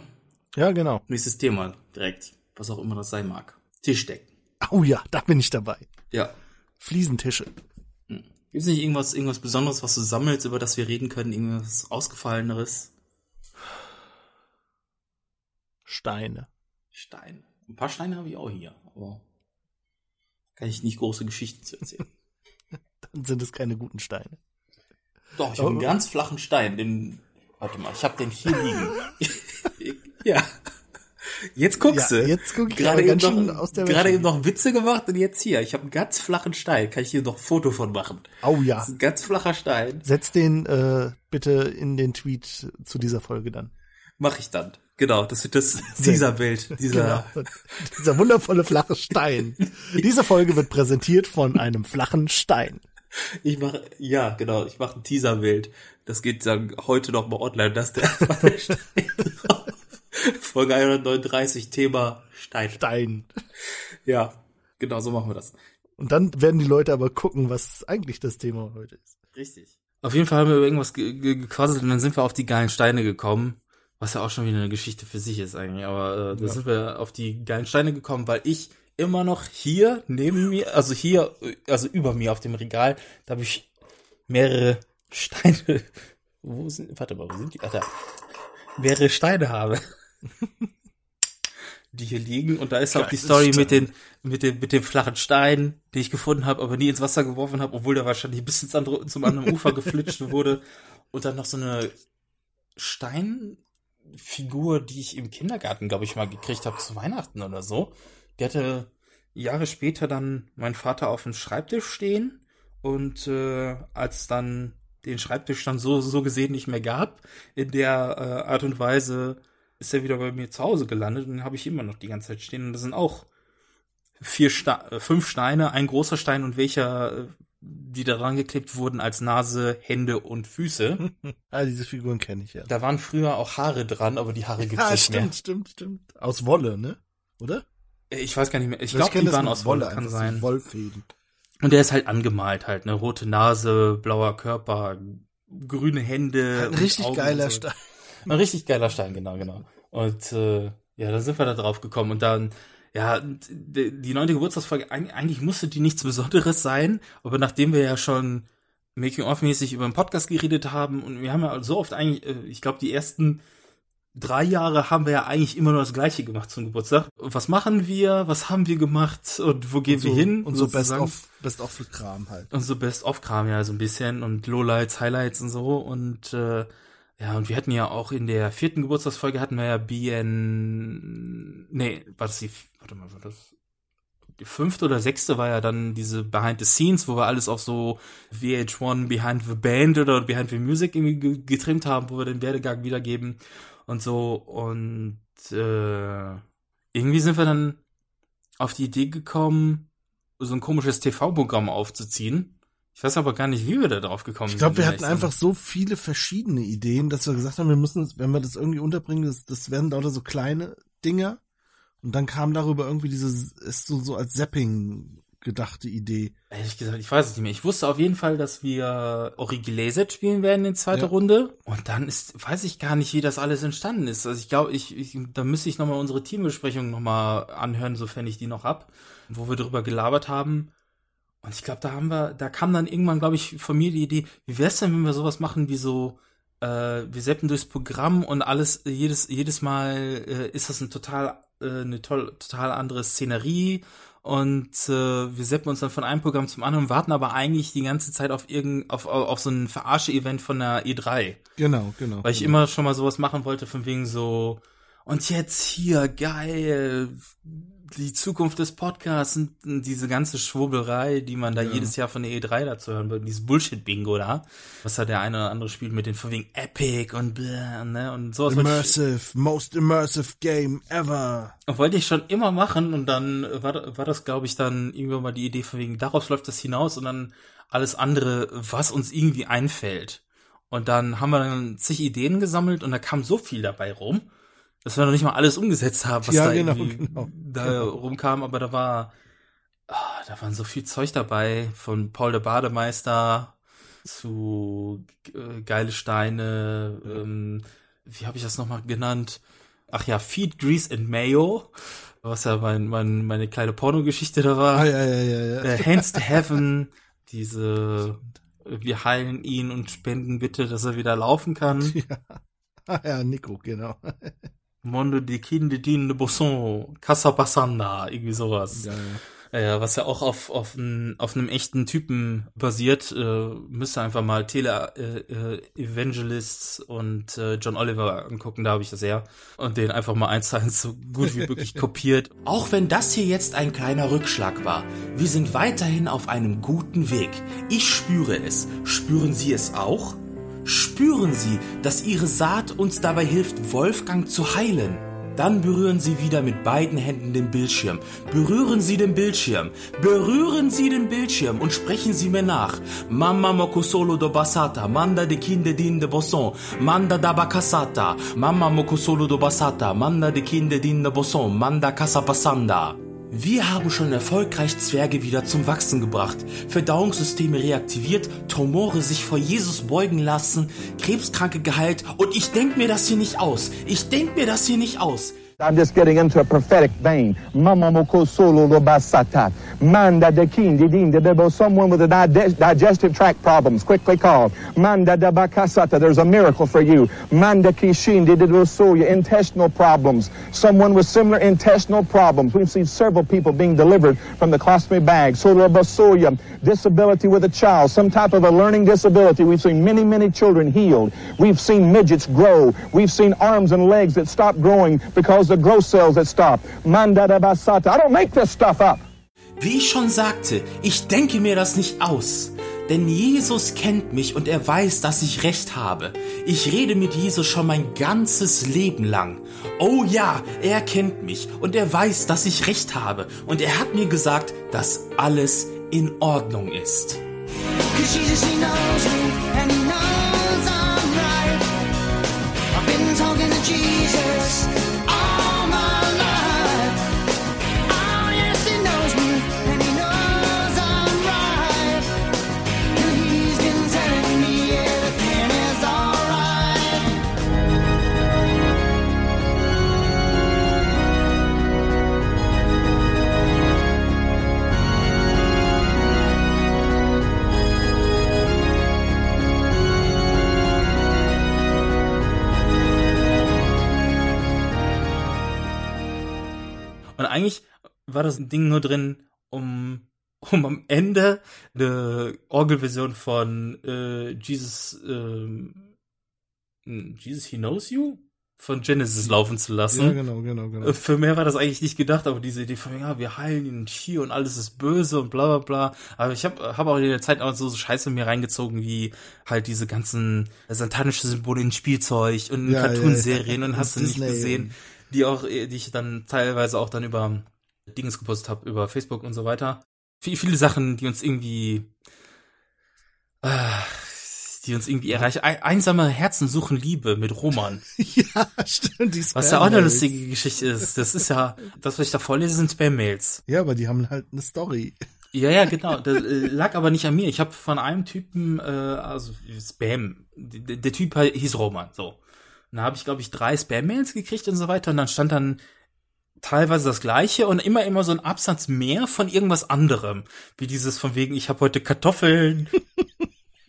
Ja, genau. Nächstes Thema direkt. Was auch immer das sein mag. Tischdecken. Oh ja, da bin ich dabei. Ja. Fliesentische. Gibt's nicht irgendwas, irgendwas Besonderes, was du sammelst, über das wir reden können? Irgendwas Ausgefalleneres? Steine. Steine. Ein paar Steine habe ich auch hier, aber kann ich nicht große Geschichten zu erzählen. Dann sind es keine guten Steine. Doch, ich habe einen ganz flachen Stein. Den, warte mal, ich habe den hier liegen. ja. Jetzt guckst Ja, du. jetzt guck ich gerade eben, noch, aus der gerade eben noch Witze gemacht und jetzt hier. Ich habe einen ganz flachen Stein. Kann ich hier noch ein Foto von machen? Oh ja. Das ist ein ganz flacher Stein. Setz den äh, bitte in den Tweet zu dieser Folge dann. Mache ich dann. Genau, das wird das Teaserbild. Dieser, Genau. dieser wundervolle flache Stein. Diese Folge wird präsentiert von einem flachen Stein. Ich mache, ja, genau, ich mache ein Teaserbild. Das geht dann heute noch mal online. Das ist der, der Stein drauf. Folge 139, Thema Stein. Stein. Ja, genau, so machen wir das. Und dann werden die Leute aber gucken, was eigentlich das Thema heute ist. Richtig. Auf jeden Fall haben wir über irgendwas ge ge gequasselt und dann sind wir auf die geilen Steine gekommen. Was ja auch schon wieder eine Geschichte für sich ist eigentlich. Aber äh, da Ja. sind wir auf die geilen Steine gekommen, weil ich immer noch hier neben mir, also hier, also über mir auf dem Regal, da habe ich mehrere Steine. Wo sind, warte mal, wo sind die? Alter. Mehrere Steine habe. die hier liegen und da ist auch die Story mit den mit dem mit dem flachen Stein, den ich gefunden habe, aber nie ins Wasser geworfen habe, obwohl der wahrscheinlich bis ins andere, zum anderen Ufer geflitscht wurde und dann noch so eine Steinfigur, die ich im Kindergarten, glaube ich, mal gekriegt habe zu Weihnachten oder so. Die hatte Jahre später dann mein Vater auf dem Schreibtisch stehen und äh, als dann den Schreibtisch dann so so gesehen nicht mehr gab, in der äh, Art und Weise ist er wieder bei mir zu Hause gelandet und den habe ich immer noch die ganze Zeit stehen und das sind auch vier Sta äh, fünf Steine, ein großer Stein und welcher äh, die da dran geklebt wurden als Nase, Hände und Füße. Ah, diese Figuren kenne ich ja. Da waren früher auch Haare dran, aber die Haare gibt's Ja, nicht stimmt, mehr. stimmt, stimmt. Aus Wolle, ne? Oder? Ich weiß gar nicht mehr. Ich Also glaube, die waren aus Wolle, kann sein. Wollfäden. Und der ist halt angemalt halt, ne? Rote Nase, blauer Körper, grüne Hände. Ein richtig Augen geiler so. Stein. Ein richtig geiler Stein, genau, genau. Und äh, ja, da sind wir da drauf gekommen und dann, ja, die, neunte Geburtstagsfolge, eig- eigentlich musste die nichts Besonderes sein, aber nachdem wir ja schon Making-of-mäßig über den Podcast geredet haben und wir haben ja so oft eigentlich, äh, ich glaube, die ersten drei Jahre haben wir ja eigentlich immer nur das Gleiche gemacht zum Geburtstag. Was machen wir? Was haben wir gemacht? Und wo gehen Und so, wir hin? Und so Best sozusagen? of, Best halt. Und so Best-of-Kram ja so ein bisschen und Lowlights, Highlights und so. Und äh, ja, und wir hatten ja auch in der vierten Geburtstagsfolge hatten wir ja BN. Nee, war das die. Warte mal, war das. Die fünfte oder sechste war ja dann diese Behind the Scenes, wo wir alles auf so VH1 Behind the Band oder Behind the Music irgendwie ge- getrimmt haben, wo wir den Werdegang wiedergeben und so. Und äh, irgendwie sind wir dann auf die Idee gekommen, so ein komisches TV-Programm aufzuziehen. Ich weiß aber gar nicht, wie wir da drauf gekommen Ich glaube, sind. wir hatten einfach so viele verschiedene Ideen, dass wir gesagt haben, wir müssen uns, wenn wir das irgendwie unterbringen, das, das werden lauter so kleine Dinger. Und dann kam darüber irgendwie diese, ist so, so als Zapping gedachte Idee. Ehrlich gesagt, ich weiß es nicht mehr. Ich wusste auf jeden Fall, dass wir Origiläset spielen werden in zweiter Ja. Runde. Und dann ist, weiß ich gar nicht, wie das alles entstanden ist. Also ich glaube, ich, ich, da müsste ich nochmal unsere Teambesprechung nochmal anhören, sofern ich die noch hab, wo wir drüber gelabert haben. Und ich glaube, da haben wir, da kam dann irgendwann, glaube ich, von mir die Idee, wie wär's denn, wenn wir sowas machen wie so, äh, wir seppen durchs Programm und alles, jedes, jedes Mal äh, ist das ein total, äh, eine toll, total andere Szenerie und äh, wir seppen uns dann von einem Programm zum anderen und warten aber eigentlich die ganze Zeit auf irgend, auf, auf, auf so ein Verarsche-Event von der E3. Genau, genau. Weil ich genau. immer schon mal sowas machen wollte, von wegen so, und jetzt hier, geil, die Zukunft des Podcasts und diese ganze Schwurbelei, die man da Ja. jedes Jahr von der E3 dazu hören will, dieses Bullshit-Bingo da, was da der eine oder andere spielt mit den von wegen Epic und bläh, ne, und sowas wollte ich, Immersive, most immersive game ever. wollte ich schon immer machen und dann war, war das, glaube ich, dann irgendwann mal die Idee von wegen, daraus läuft das hinaus und dann alles andere, was uns irgendwie einfällt. Und dann haben wir dann zig Ideen gesammelt und da kam so viel dabei rum, dass wir noch nicht mal alles umgesetzt haben, was Ja, da genau, genau, da genau. rumkam, aber da war ah, da waren so viel Zeug dabei, von Paul der Bademeister zu äh, geile Steine, ähm, wie habe ich das nochmal genannt? Ach ja, Feed, Grease and Mayo, was ja mein, mein, meine kleine Pornogeschichte da war. Ah, ja, ja, ja, ja. Äh, Hands to Heaven, diese wir heilen ihn und spenden bitte, dass er wieder laufen kann. Ja. Ah, ja, Nico, genau. Mondo di Kinde de Bosson, Casa Passanda, irgendwie sowas. Ja, ja. Ja, was ja auch auf, auf, n, auf einem echten Typen basiert, äh, müsst ihr einfach mal Tele äh, äh, Evangelists und äh, John Oliver angucken, da habe ich das her. Und den einfach mal eins zu eins so gut wie möglich kopiert. Auch wenn das hier jetzt ein kleiner Rückschlag war, wir sind weiterhin auf einem guten Weg. Ich spüre es. Spüren Sie es auch? Spüren Sie, dass Ihre Saat uns dabei hilft, Wolfgang zu heilen? Dann berühren Sie wieder mit beiden Händen den Bildschirm. Berühren Sie den Bildschirm. Berühren Sie den Bildschirm und sprechen Sie mir nach. Mamma mokosolo do basata, manda de kinde din de bosson, manda da bakasata, mamma mokosolo do basata, manda de kinde din de bosson, manda casa passanda. Wir haben schon erfolgreich Zwerge wieder zum Wachsen gebracht, Verdauungssysteme reaktiviert, Tumore sich vor Jesus beugen lassen, Krebskranke geheilt und ich denk mir das hier nicht aus. Ich denk mir das hier nicht aus. I'm just getting into a prophetic vein. Someone with a digestive tract problems, quickly call. There's a miracle for you. Intestinal problems. Someone with similar intestinal problems. We've seen several people being delivered from the colostomy bag. Disability with a child. Some type of a learning disability. We've seen many, many children healed. We've seen midgets grow. We've seen arms and legs that stop growing because of growth cells that stop. Manda de basata. I don't make this stuff up. Wie ich schon sagte, ich denke mir das nicht aus. Denn Jesus kennt mich und er weiß, dass ich recht habe. Ich rede mit Jesus schon mein ganzes Leben lang. Oh ja, er kennt mich und er weiß, dass ich recht habe. Und er hat mir gesagt, dass alles in Ordnung ist. Jesus, Und eigentlich war das Ding nur drin, um, um am Ende eine Orgelversion von äh, Jesus, ähm, Jesus He Knows You von Genesis laufen zu lassen. Ja, genau, genau, genau. Äh, Für mehr war das eigentlich nicht gedacht, aber diese Idee von, ja, wir heilen ihn hier und alles ist böse und bla bla bla. Aber ich habe hab auch in der Zeit auch so, so Scheiße mir reingezogen, wie halt diese ganzen satanischen Symbole in Spielzeug und in Ja, ja, Cartoonserien ja. und hast du nicht gesehen, die auch, äh, die ich dann teilweise auch dann über Dings gepostet habe, über Facebook und so weiter. Viel, viele Sachen, die uns irgendwie äh, die uns irgendwie erreichen. Ein, einsame Herzen suchen Liebe mit Roman. ja, stimmt. Die Was ja auch eine lustige Geschichte ist. Das ist ja, das, was ich da vorlese, sind Spam-Mails. Ja, aber die haben halt eine Story. Ja, ja, genau. Das äh, lag aber nicht an mir. Ich habe von einem Typen, äh, also Spam, der, der Typ hieß Roman, so. Und da habe ich, glaube ich, drei Spam-Mails gekriegt und so weiter. Und dann stand dann teilweise das gleiche und immer immer so ein Absatz mehr von irgendwas anderem. Wie dieses von wegen, ich habe heute Kartoffeln.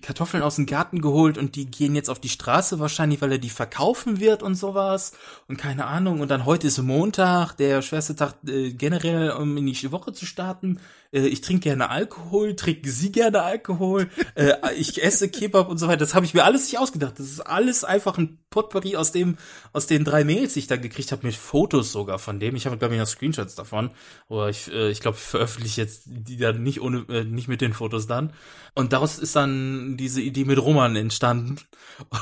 Kartoffeln aus dem Garten geholt und die gehen jetzt auf die Straße wahrscheinlich, weil er die verkaufen wird und sowas und keine Ahnung und dann heute ist Montag, der schwerste Tag äh, generell, um in die Woche zu starten. Äh, ich trinke gerne Alkohol, trinken Sie gerne Alkohol, äh, ich esse Kebab und so weiter. Das habe ich mir alles nicht ausgedacht. Das ist alles einfach ein Potpourri aus dem aus den drei Mails, die ich da gekriegt habe, mit Fotos sogar von dem. Ich habe glaube ich noch Screenshots davon, aber ich äh, ich glaube, ich veröffentliche jetzt die dann nicht ohne äh, nicht mit den Fotos dann. Und daraus ist dann diese Idee mit Roman entstanden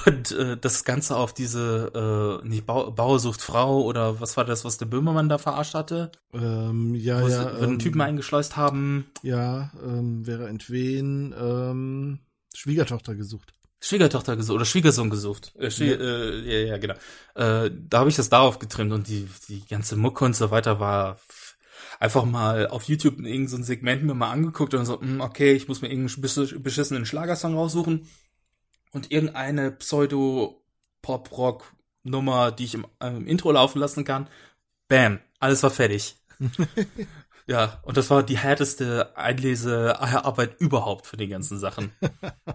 und äh, das Ganze auf diese äh, nicht Bau, Bauer sucht Frau oder was war das, was der Böhmermann da verarscht hatte? Ähm, ja, Wo sie- ja. wo einen ähm, Typen eingeschleust haben. Ja, ähm, Vera Entwen, ähm, Schwiegertochter gesucht. Schwiegertochter gesucht oder Schwiegersohn gesucht. Äh, Schwie Ja. äh, ja, ja, genau. Äh, da habe ich das darauf getrimmt und die, die ganze Mucke und so weiter war einfach mal auf YouTube irgendein so Segment mir mal angeguckt und so, hm, okay, ich muss mir irgendeinen besch- beschissenen Schlagersong raussuchen und irgendeine Pseudo-Pop-Rock-Nummer, die ich im, im Intro laufen lassen kann. Bam, alles war fertig. ja, und das war die härteste Einlesearbeit überhaupt für die ganzen Sachen.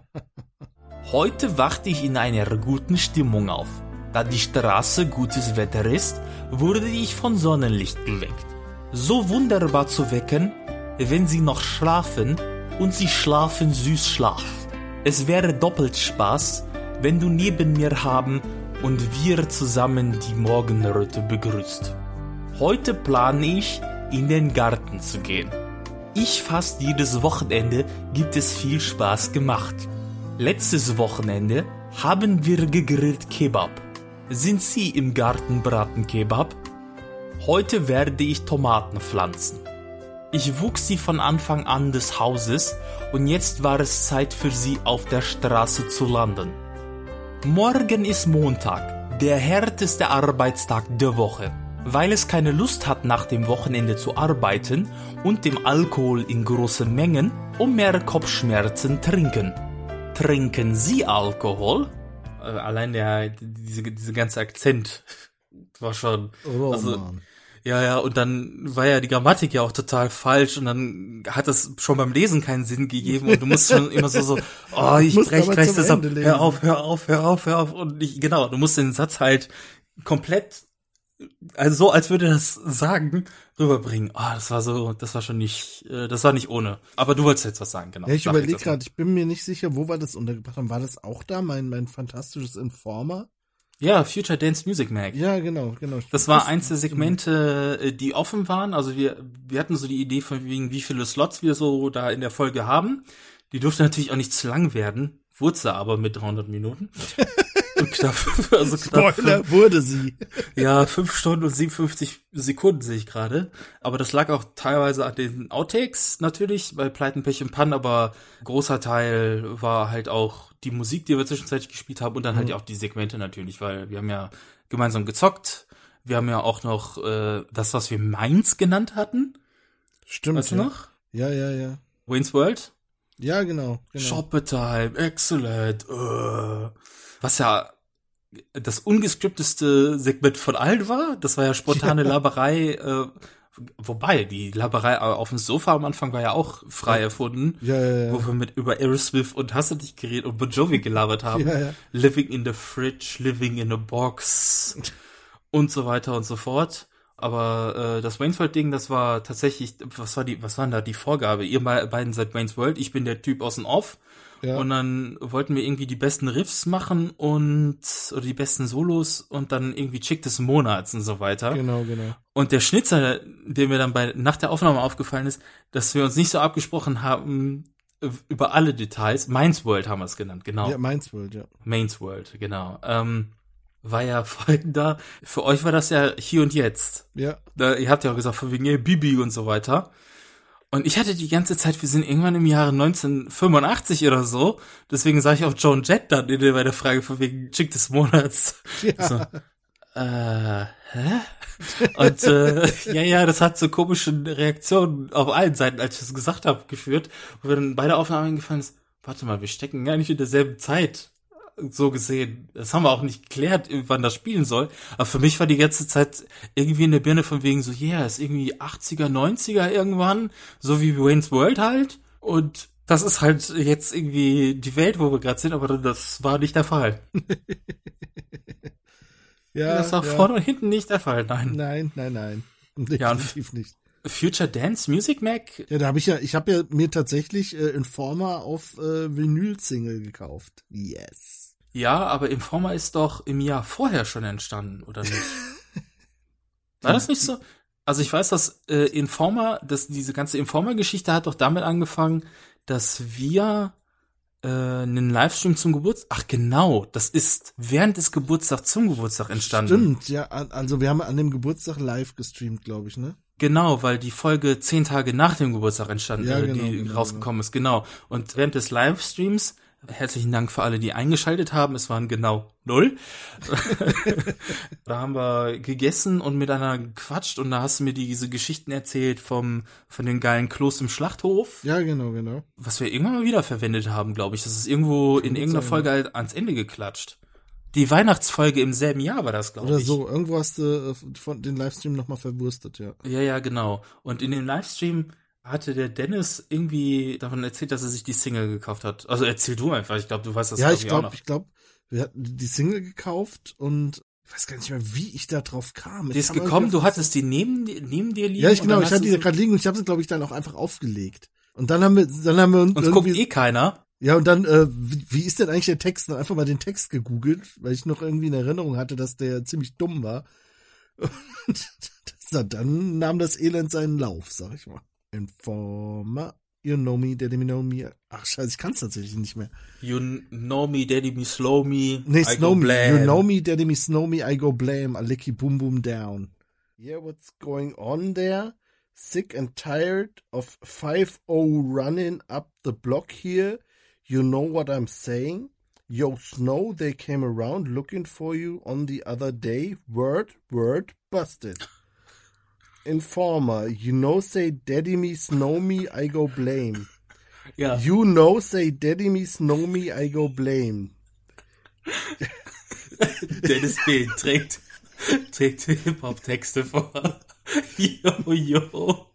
Heute wachte ich in einer guten Stimmung auf. Da die Straße gutes Wetter ist, wurde ich von Sonnenlicht geweckt. So wunderbar zu wecken, wenn sie noch schlafen und sie schlafen süß Schlaf. Es wäre doppelt Spaß, wenn du neben mir haben und wir zusammen die Morgenröte begrüßt. Heute plane ich, in den Garten zu gehen. Ich fast jedes Wochenende gibt es viel Spaß gemacht. Letztes Wochenende haben wir gegrillt Kebab. Sind Sie im Garten braten Kebab? Heute werde ich Tomaten pflanzen. Ich wuchs sie von Anfang an des Hauses und jetzt war es Zeit für sie auf der Straße zu landen. Morgen ist Montag, der härteste Arbeitstag der Woche. Weil es keine Lust hat, nach dem Wochenende zu arbeiten und dem Alkohol in großen Mengen, um mehr Kopfschmerzen trinken. Trinken Sie Alkohol? Äh, allein der, diese, diese ganze Akzent war schon, Oh, also, Mann. Ja, ja, und dann war ja die Grammatik ja auch total falsch und dann hat das schon beim Lesen keinen Sinn gegeben und du musst schon immer so, so, oh, ich brech gleich das ab, hör auf, hör auf, hör auf, hör auf und ich, genau, du musst den Satz halt komplett, also so, als würde das sagen, rüberbringen. Ah, das war so, das war schon nicht, äh, das war nicht ohne. Aber du wolltest jetzt was sagen, genau. Ja, ich überlege gerade, ich bin mir nicht sicher, wo wir das untergebracht haben. War das auch da, mein, mein fantastisches Informer? Ja, Future Dance Music Mag. Ja, genau, genau. Das war eins der Segmente, äh, die offen waren. Also wir, wir hatten so die Idee von wegen, wie viele Slots wir so da in der Folge haben. Die durfte natürlich auch nicht zu lang werden. Wurde sie aber mit 300 Minuten. Und knapp, also knapp Spoiler, wurde sie. Ja, fünf Stunden und 57 Sekunden sehe ich gerade. Aber das lag auch teilweise an den Outtakes natürlich, bei Pleiten, Pech und Pann, aber großer Teil war halt auch die Musik, die wir zwischenzeitlich gespielt haben und dann halt Mhm. auch die Segmente natürlich, weil wir haben ja gemeinsam gezockt. Wir haben ja auch noch äh, das, was wir Mainz genannt hatten. Stimmt. Weißt du ja. noch? Ja, ja, ja. Wayne's World? Ja, genau. genau. Shoppertime, excellent. Äh. Was ja das ungeskripteste Segment von allen war. Das war ja spontane Ja. Laberei. Äh, wobei, die Laberei auf dem Sofa am Anfang war ja auch frei erfunden. Ja, ja, ja. Wo wir mit über Aerosmith und Hast du dich geredet und Bon Jovi gelabert haben. Living in the fridge, living in a box und so weiter und so fort. Aber äh, das Wayne's World Ding, das war tatsächlich, was war die, was war denn da die Vorgabe? Ihr be- beiden seid Wayne's World, ich bin der Typ aus dem Off. Ja. Und dann wollten wir irgendwie die besten Riffs machen und oder die besten Solos und dann irgendwie Chick des Monats und so weiter. Genau, genau. Und der Schnitzer, der mir dann bei nach der Aufnahme aufgefallen ist, dass wir uns nicht so abgesprochen haben äh, über alle Details. Mainz World haben wir es genannt, genau. Ja, Mainz World, ja. Mainz World, genau. Ähm, war ja folgender. Für euch war das ja hier und jetzt. Ja. Da, ihr habt ja auch gesagt, von wegen ey, Bibi und so weiter. Und ich hatte die ganze Zeit, wir sind irgendwann im Jahre 1985 oder so. Deswegen sage ich auch Joan Jett dann in der, bei der Frage von wegen Chick des Monats. Ja. So, äh, hä? Und äh, ja, ja, das hat zu komischen Reaktionen auf allen Seiten, als ich das gesagt habe, geführt, wo wir dann beide Aufnahmen eingefallen ist, warte mal, wir stecken gar nicht in derselben Zeit. So gesehen. Das haben wir auch nicht geklärt, wann das spielen soll. Aber für mich war die ganze Zeit irgendwie in der Birne von wegen so, yeah, ist irgendwie 80er, 90er irgendwann, so wie Wayne's World halt. Und das ist halt jetzt irgendwie die Welt, wo wir gerade sind, aber das war nicht der Fall. Ja, das war ja. vorne und hinten nicht der Fall, nein. Nein, nein, nein. Ja, und Definitiv nicht. Future Dance Music Mac? Ja, da habe ich ja, ich habe ja mir tatsächlich äh, Informer auf äh, Vinyl-Single gekauft. Yes. Ja, aber Informer ist doch im Jahr vorher schon entstanden, oder nicht? War das nicht so? Also ich weiß, dass äh, Informer, dass diese ganze Informer-Geschichte hat doch damit angefangen, dass wir äh, einen Livestream zum Geburtstag. Ach genau, das ist während des Geburtstags zum Geburtstag entstanden. Stimmt, ja, also wir haben an dem Geburtstag live gestreamt, glaube ich, ne? Genau, weil die Folge zehn Tage nach dem Geburtstag entstanden, Ja, äh, genau, die genau, rausgekommen ist, genau. Und während des Livestreams Herzlichen Dank für alle, die eingeschaltet haben. Es waren genau null. da haben wir gegessen und miteinander gequatscht und da hast du mir diese Geschichten erzählt vom, von den geilen Klos im Schlachthof. Ja, genau, genau. Was wir irgendwann mal wieder verwendet haben, glaube ich. Das ist irgendwo in irgendeiner sein, Folge halt ans Ende geklatscht. Die Weihnachtsfolge im selben Jahr war das, glaube Oder ich. so, irgendwo hast du äh, von den Livestream nochmal verwurstet, ja. Ja, ja, genau. Und in dem Livestream hatte der Dennis irgendwie davon erzählt, dass er sich die Single gekauft hat. Also erzähl du einfach, ich glaube, du weißt das ja, ich auch glaube, ich glaube, wir hatten die Single gekauft und ich weiß gar nicht mehr, wie ich da drauf kam. Die ist gekommen, du hattest die neben, neben dir liegen. Ja, ich genau, ich hatte die gerade liegen und ich habe sie, glaube ich, dann auch einfach aufgelegt. Und dann haben wir, dann haben wir uns Uns guckt eh keiner. Ja, und dann, äh, wie, wie ist denn eigentlich der Text? Dann einfach mal den Text gegoogelt, weil ich noch irgendwie in Erinnerung hatte, dass der ziemlich dumm war. Und dann nahm das Elend seinen Lauf, sag ich mal. Informer, you know me, daddy me know me. Ach scheiße, ich kann's tatsächlich nicht mehr. You know me, daddy me, slow me. Nee, I snow go me. blam. You know me, daddy me, snow me, I go blame, a licky boom boom down. Yeah, what's going on there? Sick and tired of 5-0 running up the block here. You know what I'm saying? Yo, Snow, they came around looking for you on the other day. Word, word, busted. Informer, you know, say daddy me, snow me, I go blame. Ja. You know, say daddy me, snow me, I go blame. Dennis B. trägt, trägt Hip-Hop-Texte vor. Yo, yo.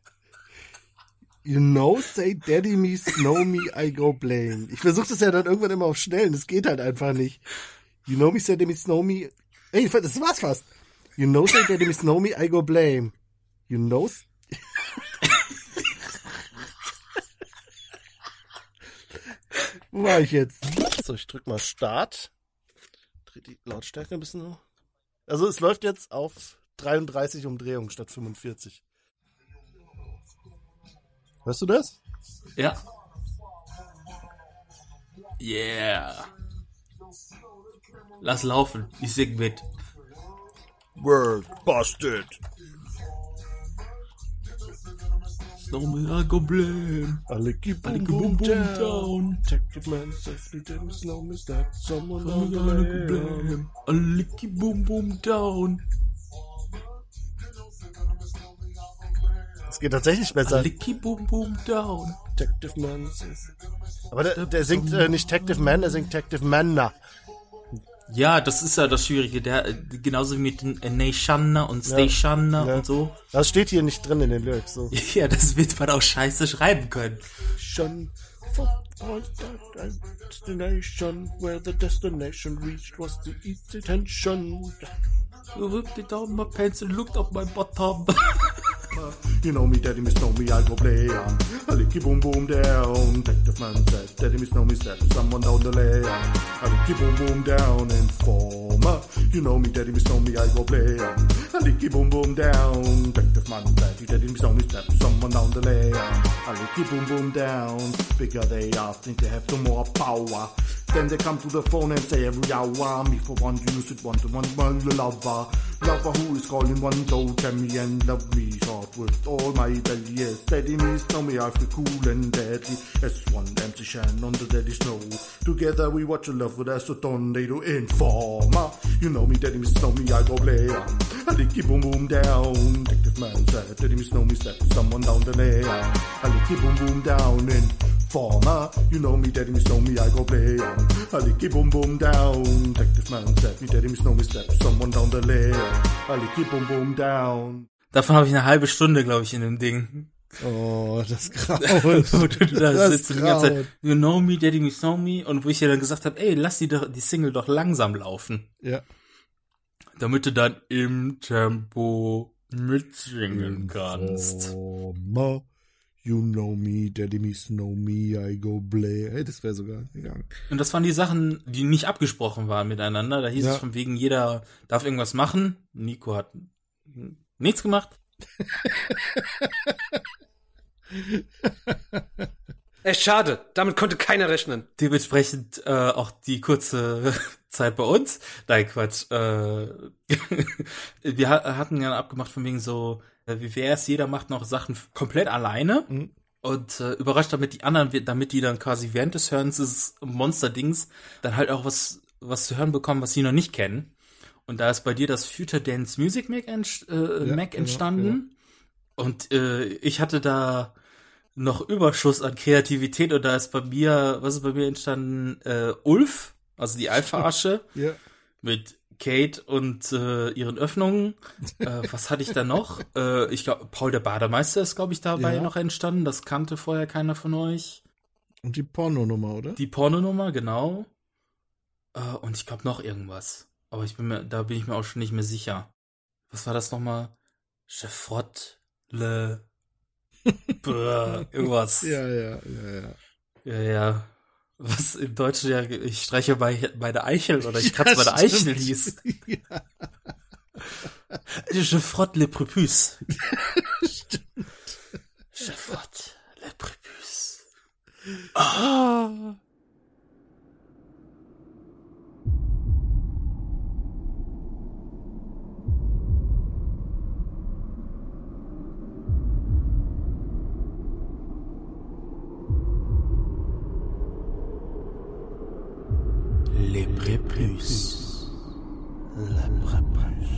You know, say daddy me, snow me, I go blame. Ich versuche das ja dann irgendwann immer auf schnell und es geht halt einfach nicht. You know me, say daddy me, snow me. Ey, das war's fast. You know, say daddy me, snow me, I go blame. You know. Wo war ich jetzt? So, ich drück mal Start. Dreh die Lautstärke ein bisschen hoch. Also es läuft jetzt auf 33 Umdrehungen statt 45. Hörst du das? Ja. Yeah. Lass laufen, ich sing mit. Word busted. Snow me, I go blame. I lick you boom, boom, down. down. Detective man didn't snow me that someone on the I go way. blame. I lick you boom, boom down. Es geht tatsächlich besser. I lick you boom, boom down. Detective man says. Aber der, der singt äh, nicht Detective Man, der singt Detective Manna. Ja, das ist ja das Schwierige. Der, äh, genauso wie mit den äh, Neishanna und Stayshanna Ja. und so. Das steht hier nicht drin in den Lyrics. So. Ja, das wird man auch scheiße schreiben können. Schon destination where the destination reached was the attention. You whipped it down my pants and looked up my bottom. You know me, daddy, miss know me, I go play uh. on. I lick you boom boom down. Take the man said, daddy, miss know me, step someone down the lane. Uh. I lick you boom boom down. and Informer, you know me, daddy, miss know me, I go play uh. on. I lick you boom boom down. Take the man said, daddy, miss know me, step someone down the lane. I lick you boom boom down. Bigger they are, think they have some more power. Then they come to the phone and say every hour Me for one use it one to one one lover. Lover who is calling one go tell me and love me Short with all my belly. Yes Steady me snow me I feel cool and deadly. As one empty shan on the deadly snow. Together we watch a love with as a tornado informer You know me daddy me snow me I go play I lick you boom boom down Detective man said daddy me snow me step someone down the lane I lick you boom boom down informer You know me daddy me snow me I go play on I lick you boom boom down Detective man said me daddy me snow me step someone down the lane I lick you boom boom down Davon habe ich eine halbe Stunde, glaube ich, in dem Ding. Oh, das Grauen. wo du da Das sitzt und die ganze. Zeit, you know me, daddy me, know me. Und wo ich dir dann gesagt habe, ey, lass die, doch, die Single doch langsam laufen. Ja. Damit du dann im Tempo mitsingen kannst. Informer You know me, daddy me snow me, I go play. Hey, das wäre sogar gegangen. Und das waren die Sachen, die nicht abgesprochen waren miteinander. Da hieß Ja. es von wegen, jeder darf irgendwas machen. Nico hat nichts gemacht. Echt schade. Damit konnte keiner rechnen. Dementsprechend äh, auch die kurze Zeit bei uns. Nein, Quatsch. Äh, wir ha- hatten ja abgemacht von wegen so, äh, wie wär's, jeder macht noch Sachen komplett alleine. Mhm. und äh, überrascht damit die anderen, damit die dann quasi während des Hörens des Monster-Dings dann halt auch was, was zu hören bekommen, was sie noch nicht kennen. Und da ist bei dir das Future Dance Music Mac, entst äh, Ja, Mac genau, entstanden. Und äh, ich hatte da noch Überschuss an Kreativität und da ist bei mir, was ist bei mir entstanden? Äh, Ulf, also die Alpha-Asche. Ja. Mit Kate und äh, ihren Öffnungen. äh, was hatte ich da noch? Äh, ich glaube, Paul der Bademeister ist, glaube ich, dabei Ja. noch entstanden. Das kannte vorher keiner von euch. Und die Pornonummer, oder? Die Pornonummer, genau. Äh, und ich glaube noch irgendwas. Aber ich bin mir, da bin ich mir auch schon nicht mehr sicher. Was war das nochmal? Chefrott, le, Bäh, irgendwas. Ja, ja, ja, ja. Ja, ja. Was im Deutschen ja, ich streiche meine Eichel oder ich Ja, kratze meine stimmt. Eichel hieß. Je frotte le prépuce. Je frotte le prépuce. Ah. Les prépuces. La prépuce.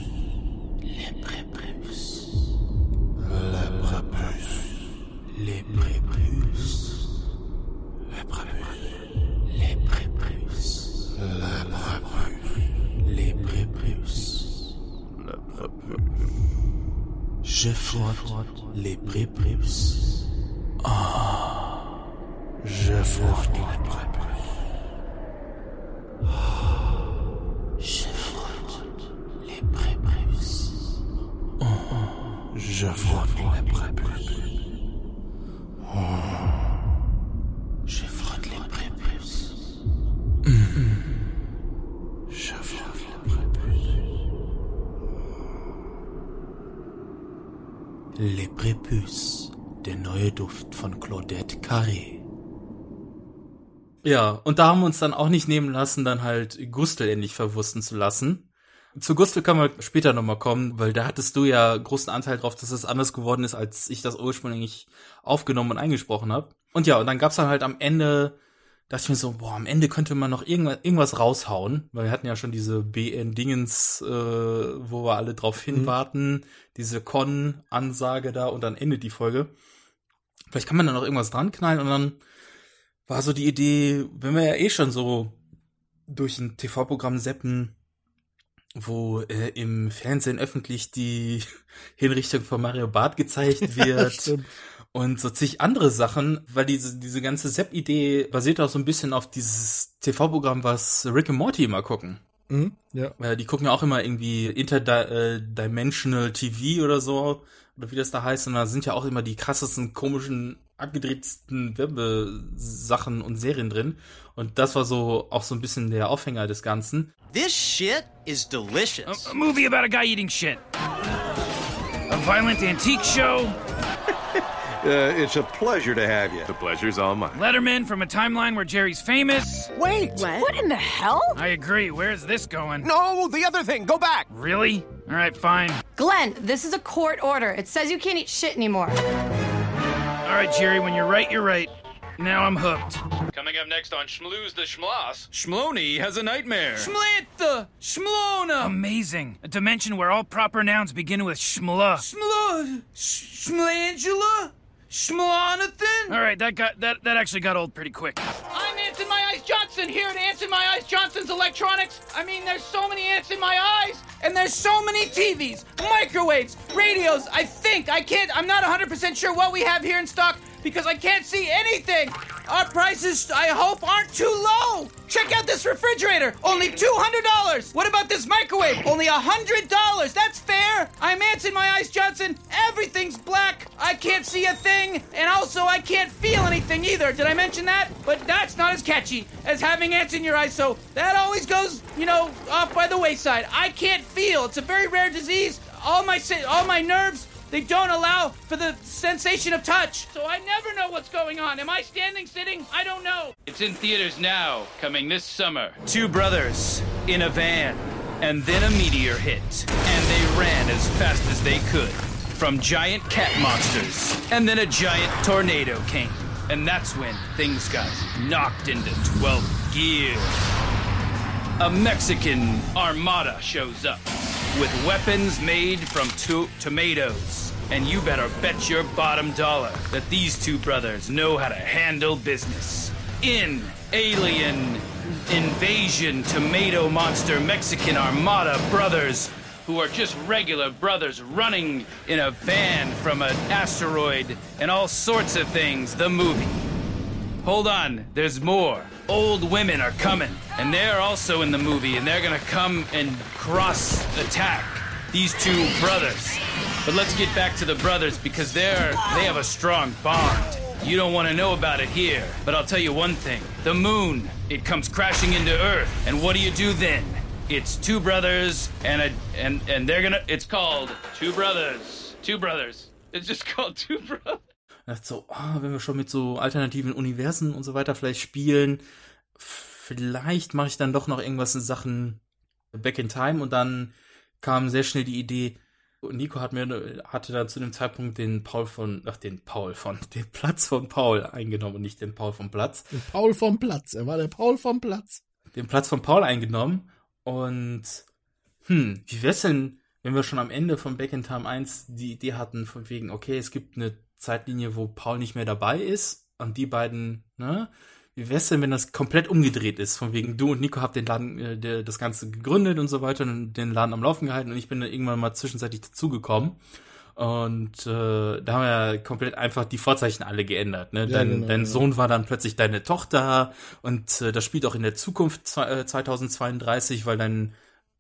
Les prépuces. La prépuce. Les prépuces. La prépuce. Les prépuces. La prépuce. Les prépuces. La prépuce. Je frotte les prépuces. Ah. Je frotte les prépuces. Je frotte les prépuces. Je frotte les prépuces. Je frotte les prépuces. Je frotte les prépuces. Les der neue Duft von Claudette Carré. Ja, und da haben wir uns dann auch nicht nehmen lassen, dann halt Gustel endlich verwursten zu lassen. Zu Gustel können wir später nochmal kommen, weil da hattest du ja großen Anteil drauf, dass es anders geworden ist, als ich das ursprünglich aufgenommen und eingesprochen habe. Und ja, und dann gab's dann halt am Ende, dachte ich mir so, boah, am Ende könnte man noch irgendwas, irgendwas raushauen, weil wir hatten ja schon diese BN-Dingens, äh, wo wir alle drauf hinwarten, diese Con-Ansage da und dann endet die Folge. Vielleicht kann man da noch irgendwas dran knallen und dann war so die Idee, wenn wir ja eh schon so durch ein TV-Programm seppen, wo äh, im Fernsehen öffentlich die Hinrichtung von Mario Barth gezeigt wird Stimmt. und so zig andere Sachen, weil diese, diese ganze Sepp-Idee basiert auch so ein bisschen auf dieses TV-Programm, was Rick und Morty immer gucken. Mhm, ja. Weil die gucken ja auch immer irgendwie Interdimensional TV oder so, oder wie das da heißt, und da sind ja auch immer die krassesten, komischen, abgedrehtsten Werbesachen und Serien drin. Und das war so auch so ein bisschen der Aufhänger des Ganzen. This shit is delicious. A movie about a guy eating shit. A violent antique show. Uh, it's a pleasure to have you. The pleasure's all mine. Letterman from a timeline where Jerry's famous. Wait, What? what? in the hell? I agree. Where's this going? No, the other thing. Go back. Really? All right, fine. Glenn, this is a court order. It says you can't eat shit anymore. All right, Jerry, when you're right, you're right. Now I'm hooked. Coming up next on Schmlooze the Schmloss, Schmlony has a nightmare. Schmlitha! Schmlona! Amazing. A dimension where all proper nouns begin with schmla. Schmlud, Schmlangela, Schmlonathan. All right, that got that that actually got old pretty quick. I'm Anson My Eyes Johnson here at Anson My Eyes Johnson's Electronics. I mean, there's so many ants in my eyes, and there's so many TVs, microwaves, radios. I think I can't. I'm not 100% sure what we have here in stock because I can't see anything. Our prices, I hope, aren't too low. Check out this refrigerator, only $200. What about this microwave? Only $100. That's fair. I'm Anson My Eyes Johnson. Everything's black. I can't see a thing, and also I can't feel anything either. Did I mention that? But that's not as catchy as having ants in your eyes, so that always goes, you know, off by the wayside. I can't feel. It's a very rare disease. All my all my nerves they don't allow for the sensation of touch. So I never know what's going on. Am I standing, sitting? I don't know. It's in theaters now, coming this summer. Two brothers in a van, and then a meteor hit, and they ran as fast as they could. from giant cat monsters. And then a giant tornado came. And that's when things got knocked into 12th gear. A Mexican armada shows up with weapons made from to- tomatoes. And you better bet your bottom dollar that these two brothers know how to handle business. In Alien Invasion Tomato Monster Mexican Armada Brothers, who are just regular brothers running in a van from an asteroid and all sorts of things, the movie. Hold on, there's more. Old women are coming, and they're also in the movie, and they're gonna come and cross attack these two brothers. But let's get back to the brothers because they're they have a strong bond. You don't want to know about it here, but I'll tell you one thing. The moon, it comes crashing into Earth, and what do you do then? It's two brothers and a and and they're gonna it's called Two Brothers. Two Brothers. It's just called Two Brothers. so, ah, wenn wir schon mit so alternativen Universen und so weiter vielleicht spielen, vielleicht mache ich dann doch noch irgendwas in Sachen Back in Time und dann kam sehr schnell die Idee, Nico hat mir, hatte dann zu dem Zeitpunkt den Paul von, ach, den Paul von, den Platz von Paul eingenommen und nicht den Paul vom Platz. Den Paul vom Platz. Er war der Paul vom Platz. Den Platz von Paul eingenommen und, hm, wie wär's denn, wenn wir schon am Ende von Back in Time 1 die Idee hatten, von wegen, okay, es gibt eine Zeitlinie, wo Paul nicht mehr dabei ist und die beiden, ne? Wie wär's denn, wenn das komplett umgedreht ist? Von wegen, du und Nico habt den Laden, äh, der, das Ganze gegründet und so weiter und den Laden am Laufen gehalten und ich bin dann irgendwann mal zwischenzeitlich dazugekommen. Und äh, da haben wir ja komplett einfach die Vorzeichen alle geändert. Ne? Ja, dein genau, dein ja. Sohn war dann plötzlich deine Tochter und äh, das spielt auch in der Zukunft zwe- äh, 2032, weil dein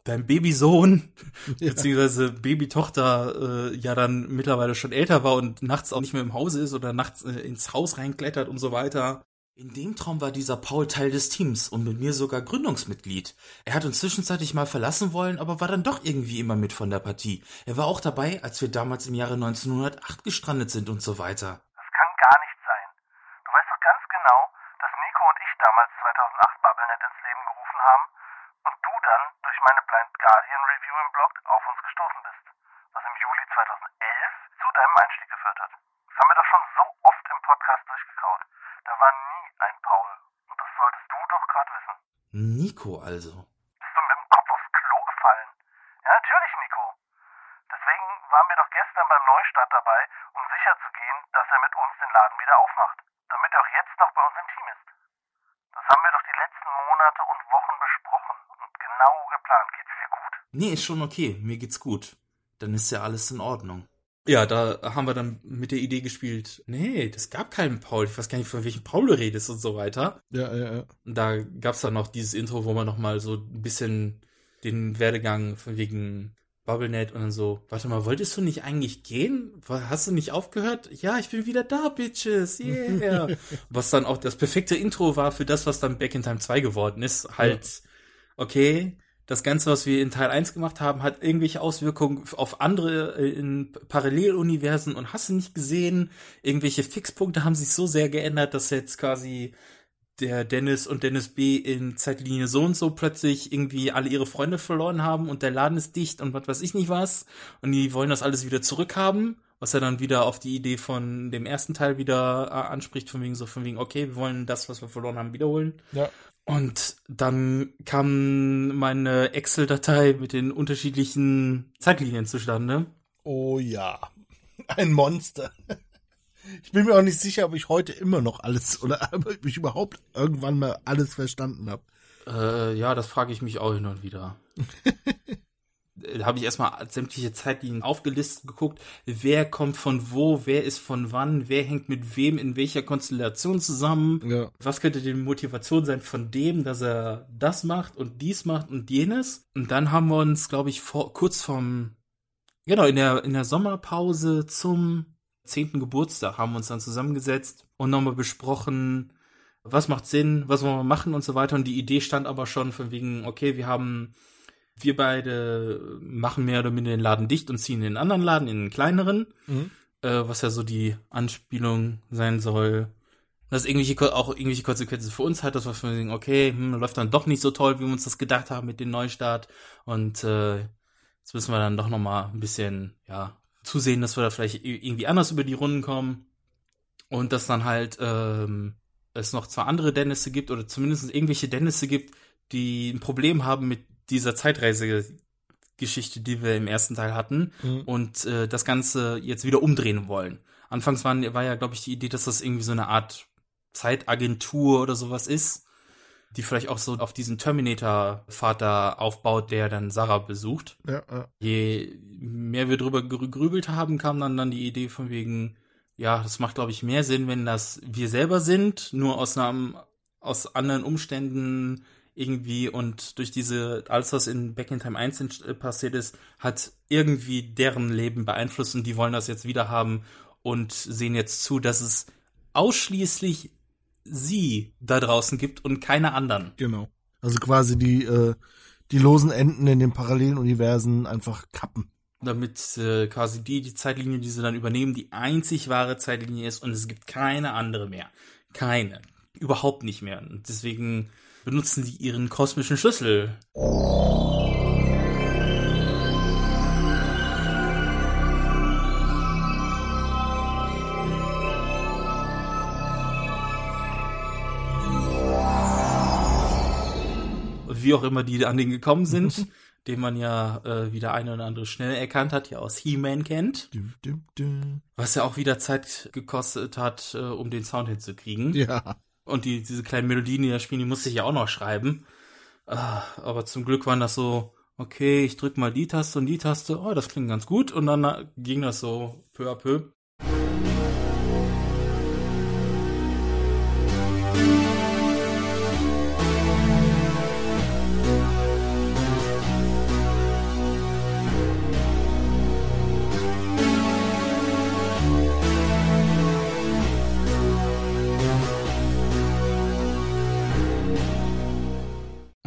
dein Babysohn Ja. beziehungsweise Babytochter äh, ja dann mittlerweile schon älter war und nachts auch nicht mehr im Hause ist oder nachts äh, ins Haus reinklettert und so weiter. In dem Traum war dieser Paul Teil des Teams und mit mir sogar Gründungsmitglied. Er hat uns zwischenzeitlich mal verlassen wollen, aber war dann doch irgendwie immer mit von der Partie. Er war auch dabei, als wir damals im Jahre 1908 gestrandet sind und so weiter. Das kann gar nicht sein. Du weißt doch ganz genau, dass Nico und ich damals 2008 BubbleNet ins Leben gerufen haben und du dann durch meine Blind Guardian Review im Blog auf uns gestoßen bist, was im Juli 2011 zu deinem Einstieg geführt hat. Das haben wir doch schon so oft im Podcast durchgekaut. Da war nie ein Paul und das solltest du doch gerade wissen. Nico also. Bist du mit dem Kopf aufs Klo gefallen? Ja, natürlich, Nico. Deswegen waren wir doch gestern beim Neustart dabei, um sicherzugehen, dass er mit uns den Laden wieder aufmacht. Damit er auch jetzt noch bei uns im Team ist. Das haben wir doch die letzten Monate und Wochen besprochen und genau geplant. Geht's dir gut? Nee, ist schon okay. Mir geht's gut. Dann ist ja alles in Ordnung. Ja, da haben wir dann mit der Idee gespielt, nee, das gab keinen Paul, ich weiß gar nicht, von welchem Paul du redest und so weiter. Ja, ja, ja. Da gab's dann noch dieses Intro, wo man noch mal so ein bisschen den Werdegang von wegen BubbleNet und dann so, warte mal, wolltest du nicht eigentlich gehen? Hast du nicht aufgehört? Ja, ich bin wieder da, Bitches, yeah. was dann auch das perfekte Intro war für das, was dann Back in Time 2 geworden ist. Halt, okay, das Ganze, was wir in Teil 1 gemacht haben, hat irgendwelche Auswirkungen auf andere äh, in Paralleluniversen und hast du nicht gesehen, irgendwelche Fixpunkte haben sich so sehr geändert, dass jetzt quasi der Dennis und Dennis B in Zeitlinie so und so plötzlich irgendwie alle ihre Freunde verloren haben und der Laden ist dicht und was weiß ich nicht was und die wollen das alles wieder zurückhaben, was er dann wieder auf die Idee von dem ersten Teil wieder äh, anspricht, von wegen so, von wegen, okay, wir wollen das, was wir verloren haben, wiederholen. Ja. Und dann kam meine Excel-Datei mit den unterschiedlichen Zeitlinien zustande. Oh ja. Ein Monster. Ich bin mir auch nicht sicher, ob ich heute immer noch alles oder ob ich überhaupt irgendwann mal alles verstanden habe. Äh, ja, das frage ich mich auch hin und wieder. Da habe ich erstmal sämtliche Zeitlinien aufgelistet geguckt, wer kommt von wo, wer ist von wann, wer hängt mit wem in welcher Konstellation zusammen. Ja. Was könnte die Motivation sein von dem, dass er das macht und dies macht und jenes? Und dann haben wir uns, glaube ich, vor, kurz vom, genau, in der, in der Sommerpause zum zehnten Geburtstag haben wir uns dann zusammengesetzt und nochmal besprochen, was macht Sinn, was wollen wir machen und so weiter. Und die Idee stand aber schon von wegen, okay, wir haben, wir beide machen mehr oder minder den Laden dicht und ziehen in den anderen Laden, in den kleineren, Mhm. äh, was ja so die Anspielung sein soll. Dass irgendwelche, auch irgendwelche Konsequenzen für uns hat, dass wir wegen, okay, hm, läuft dann doch nicht so toll, wie wir uns das gedacht haben mit dem Neustart. Und äh, jetzt müssen wir dann doch noch mal ein bisschen, ja, zusehen, dass wir da vielleicht irgendwie anders über die Runden kommen. Und dass dann halt ähm, es noch zwei andere Dennisse gibt oder zumindest irgendwelche Dennisse gibt, die ein Problem haben mit dieser Zeitreise-Geschichte, die wir im ersten Teil hatten Mhm. und äh, das Ganze jetzt wieder umdrehen wollen. Anfangs waren, war ja, glaube ich, die Idee, dass das irgendwie so eine Art Zeitagentur oder sowas ist, die vielleicht auch so auf diesen Terminator-Vater aufbaut, der dann Sarah besucht. Ja, ja. Je mehr wir drüber grü- grübelt haben, kam dann, dann die Idee von wegen, ja, das macht, glaube ich, mehr Sinn, wenn das wir selber sind, nur aus einem, aus anderen Umständen irgendwie und durch diese, alles was in Back in Time 1 ent- äh, passiert ist, hat irgendwie deren Leben beeinflusst und die wollen das jetzt wieder haben und sehen jetzt zu, dass es ausschließlich sie da draußen gibt und keine anderen. Genau. Also quasi die, äh, die losen Enden in den parallelen Universen einfach kappen. damit äh, quasi die, die Zeitlinie, die sie dann übernehmen, die einzig wahre Zeitlinie ist und es gibt keine andere mehr. Keine. Überhaupt nicht mehr. Und deswegen benutzen die ihren kosmischen Schlüssel. Wie auch immer die an den gekommen sind, den man ja äh, wie der eine oder andere schnell erkannt hat, ja aus He-Man kennt. Was ja auch wieder Zeit gekostet hat, äh, um den Sound hinzukriegen. Ja. Und die, diese kleinen Melodien, die da spielen, die musste ich ja auch noch schreiben. Ah, aber zum Glück waren das so, okay, ich drück mal die Taste und die Taste, oh, das klingt ganz gut. Und dann äh, ging das so peu à peu.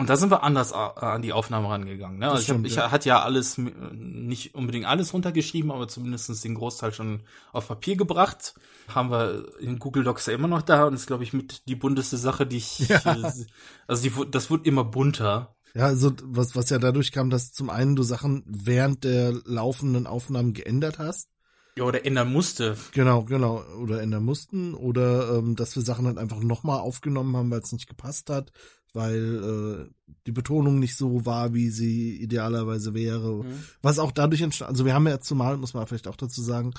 Da sind wir anders äh, an die Aufnahme rangegangen. Ne? Das Also ich, hab, stimmt, ich ja. hatte ja alles, äh, nicht unbedingt alles runtergeschrieben, aber zumindest den Großteil schon auf Papier gebracht. Haben wir in Google Docs ja immer noch da und ist, glaube ich, mit die bunteste Sache, die ich. Ja. Also die, das wird immer bunter. Ja, also was, was ja dadurch kam, dass zum einen du Sachen während der laufenden Aufnahmen geändert hast. Ja, oder ändern musste. Genau, genau. Oder ändern mussten. Oder ähm, dass wir Sachen halt einfach nochmal aufgenommen haben, weil es nicht gepasst hat, weil äh, die Betonung nicht so war, wie sie idealerweise wäre. Mhm. Was auch dadurch entstand. Also wir haben ja zumal, muss man vielleicht auch dazu sagen,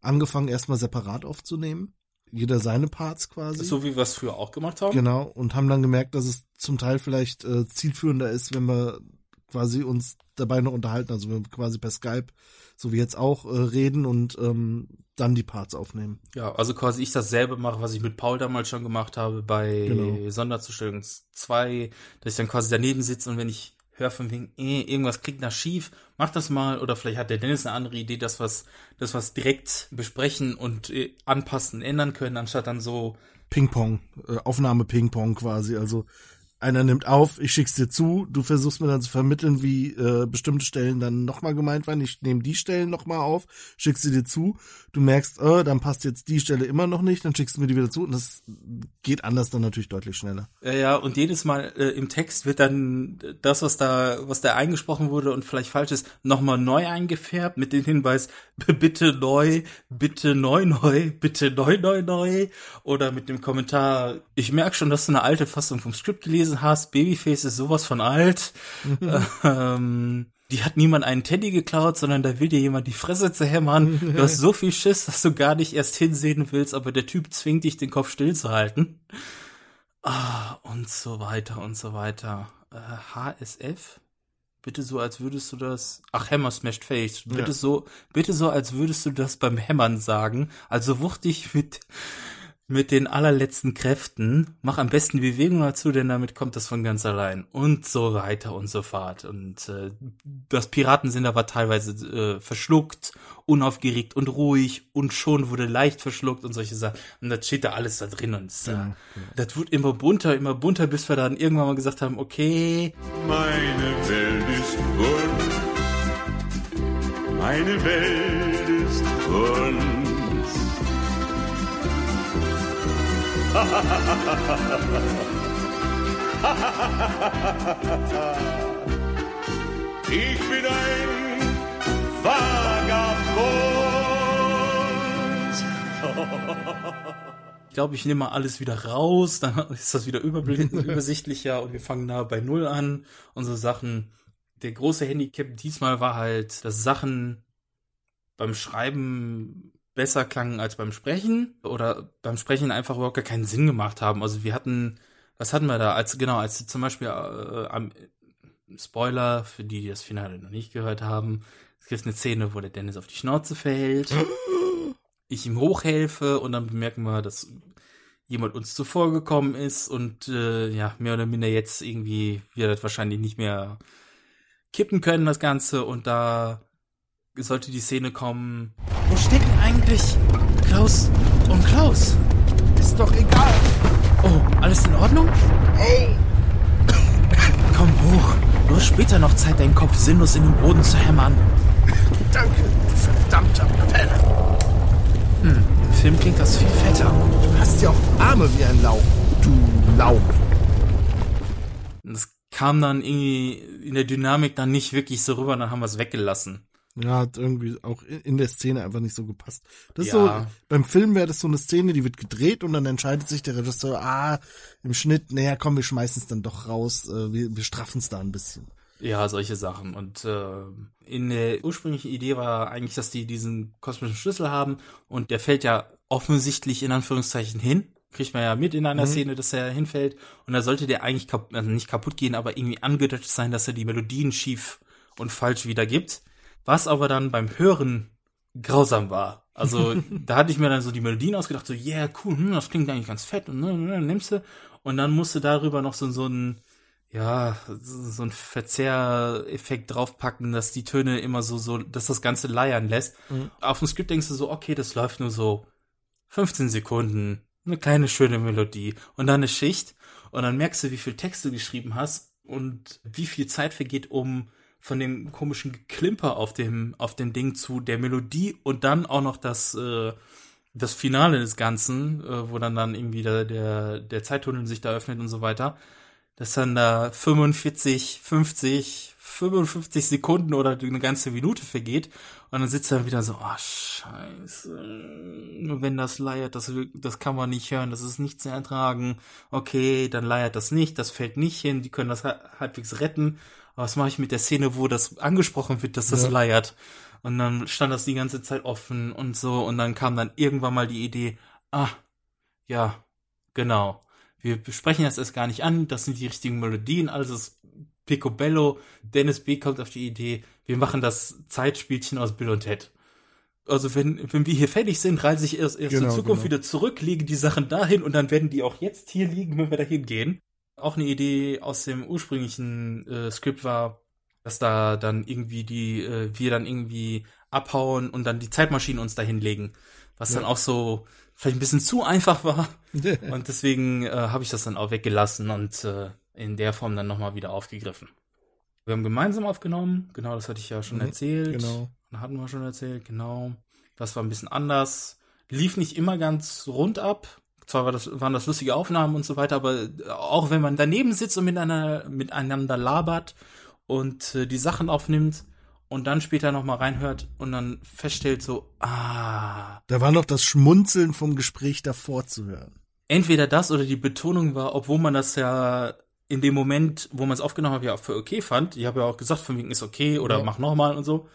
angefangen erstmal separat aufzunehmen. Jeder seine Parts quasi. So wie wir es früher auch gemacht haben. Genau, und haben dann gemerkt, dass es zum Teil vielleicht äh, zielführender ist, wenn wir quasi uns dabei noch unterhalten, also wenn wir quasi per Skype, so wie jetzt auch, äh, reden und ähm, dann die Parts aufnehmen. Ja, also quasi ich dasselbe mache, was ich mit Paul damals schon gemacht habe bei Genau. Sonderzustellung 2, dass ich dann quasi daneben sitze und wenn ich höre von wegen, eh, irgendwas klingt nach schief, mach das mal oder vielleicht hat der Dennis eine andere Idee, dass was, dass was direkt besprechen und äh, anpassen, ändern können, anstatt dann so Ping-Pong, äh, Aufnahme Ping-Pong quasi, also einer nimmt auf, ich schick's dir zu, du versuchst mir dann zu vermitteln, wie äh, bestimmte Stellen dann nochmal gemeint waren. Ich nehme die Stellen nochmal auf, schick sie dir zu, du merkst, äh, dann passt jetzt die Stelle immer noch nicht, dann schickst du mir die wieder zu und das geht anders dann natürlich deutlich schneller. Ja, ja, und jedes Mal äh, im Text wird dann das, was da, was da eingesprochen wurde und vielleicht falsch ist, nochmal neu eingefärbt mit dem Hinweis, bitte neu, bitte neu, neu, bitte neu, neu, neu. Oder mit dem Kommentar, ich merke schon, dass du eine alte Fassung vom Skript gelesen hast, Babyface ist sowas von alt. ähm, die hat niemand einen Teddy geklaut, sondern da will dir jemand die Fresse zerhämmern. Du hast so viel Schiss, dass du gar nicht erst hinsehen willst, aber der Typ zwingt dich, den Kopf stillzuhalten. Ah, und so weiter und so weiter. Äh, HSF? Bitte so, als würdest du das. Ach, Hammer smashed face. Bitte Ja. so, bitte so, als würdest du das beim Hämmern sagen. Also wuchtig mit, mit den allerletzten Kräften. Mach am besten die Bewegung dazu, denn damit kommt das von ganz allein. Und so weiter und so fort. Und äh, das Piratensender war teilweise äh, verschluckt, unaufgeregt und ruhig und schon wurde leicht verschluckt und solche Sachen. Und das steht da alles da drin und äh, Ja, das wird immer bunter, immer bunter, bis wir dann irgendwann mal gesagt haben, okay, Meine Welt ist bunt. Meine Welt ist bunt. Ich bin ein Vagabond. Ich glaube, ich nehme mal alles wieder raus, dann ist das wieder übersichtlicher und wir fangen da bei Null an so Sachen. Der große Handicap diesmal war halt, dass Sachen beim Schreiben besser klangen als beim Sprechen oder beim Sprechen einfach überhaupt gar keinen Sinn gemacht haben. Also wir hatten, was hatten wir da? Als genau, als zum Beispiel äh, am Spoiler für die, die das Finale noch nicht gehört haben, es gibt eine Szene, wo der Dennis auf die Schnauze fällt. ich ihm hochhelfe und dann bemerken wir, dass jemand uns zuvor gekommen ist und äh, ja, mehr oder minder jetzt irgendwie wir das wahrscheinlich nicht mehr kippen können, das Ganze. Und da sollte die Szene kommen. Wo stecken eigentlich Klaus und Klaus? Ist doch egal. Oh, alles in Ordnung? Hey! Komm hoch. Du hast später noch Zeit, deinen Kopf sinnlos in den Boden zu hämmern. Danke, du verdammter Penner. Hm, im Film klingt das viel fetter. Du hast ja auch Arme wie ein Lauch. Du Lauch. Das kam dann irgendwie in der Dynamik dann nicht wirklich so rüber, dann haben wir es weggelassen. Ja, hat irgendwie auch in der Szene einfach nicht so gepasst. Das ist Ja. so, beim Film wäre das so eine Szene, die wird gedreht und dann entscheidet sich der Regisseur, ah, im Schnitt, naja, komm, wir schmeißen es dann doch raus, äh, wir, wir straffen es da ein bisschen. Ja, solche Sachen. Und äh, in der ursprünglichen Idee war eigentlich, dass die diesen kosmischen Schlüssel haben und der fällt ja offensichtlich in Anführungszeichen hin. Kriegt man ja mit in einer Mhm. Szene, dass er hinfällt. Und da sollte der eigentlich kap also nicht kaputt gehen, aber irgendwie angedeutet sein, dass er die Melodien schief und falsch wiedergibt. Was aber dann beim Hören grausam war. Also da hatte ich mir dann so die Melodien ausgedacht, so, yeah, cool, hm, das klingt eigentlich ganz fett und ne, ne, nimmst du. Und dann musste darüber noch so, so ein, ja, so so ein Verzehreffekt draufpacken, dass die Töne immer so, so, dass das Ganze leiern lässt. Mhm. Auf dem Skript denkst du so, okay, das läuft nur so 15 Sekunden, eine kleine schöne Melodie und dann eine Schicht und dann merkst du, wie viel Text du geschrieben hast und wie viel Zeit vergeht, um von dem komischen Geklimper auf dem, auf dem Ding zu der Melodie und dann auch noch das, äh, das Finale des Ganzen, äh, wo dann dann irgendwie der, der, der Zeittunnel sich da öffnet und so weiter, dass dann da 45, 50, 55 Sekunden oder eine ganze Minute vergeht und dann sitzt er wieder so, oh scheiße, wenn das leiert, das, das kann man nicht hören, das ist nicht zu ertragen, okay, dann leiert das nicht, das fällt nicht hin, die können das ha- halbwegs retten, was mache ich mit der Szene, wo das angesprochen wird, dass das Ja. leiert? Und dann stand das die ganze Zeit offen und so und dann kam dann irgendwann mal die Idee, ah, ja, genau. Wir besprechen das erst gar nicht an, das sind die richtigen Melodien, alles ist Picobello. Dennis B. kommt auf die Idee, wir machen das Zeitspielchen aus Bill und Ted. Also wenn, wenn wir hier fertig sind, reise ich erst, erst Genau, in Zukunft genau. wieder zurück, lege die Sachen dahin und dann werden die auch jetzt hier liegen, wenn wir dahin gehen. Auch eine Idee aus dem ursprünglichen äh, Skript war, dass da dann irgendwie die, äh, wir dann irgendwie abhauen und dann die Zeitmaschinen uns dahin legen. Was Ja. dann auch so vielleicht ein bisschen zu einfach war. und deswegen äh, habe ich das dann auch weggelassen und äh, in der Form dann nochmal wieder aufgegriffen. Wir haben gemeinsam aufgenommen, genau, das hatte ich ja schon Mhm, erzählt. genau. Hatten wir schon erzählt, genau. Das war ein bisschen anders. Lief nicht immer ganz rund ab. Zwar war das, waren das lustige Aufnahmen und so weiter, aber auch wenn man daneben sitzt und miteinander, miteinander labert und äh, die Sachen aufnimmt und dann später nochmal reinhört und dann feststellt so, ah, Da war noch das Schmunzeln vom Gespräch davor zu hören. entweder das oder die Betonung war, obwohl man das ja in dem Moment, wo man es aufgenommen hat, ja für okay fand. Ich habe ja auch gesagt, von wegen ist okay oder Ja. mach nochmal und so.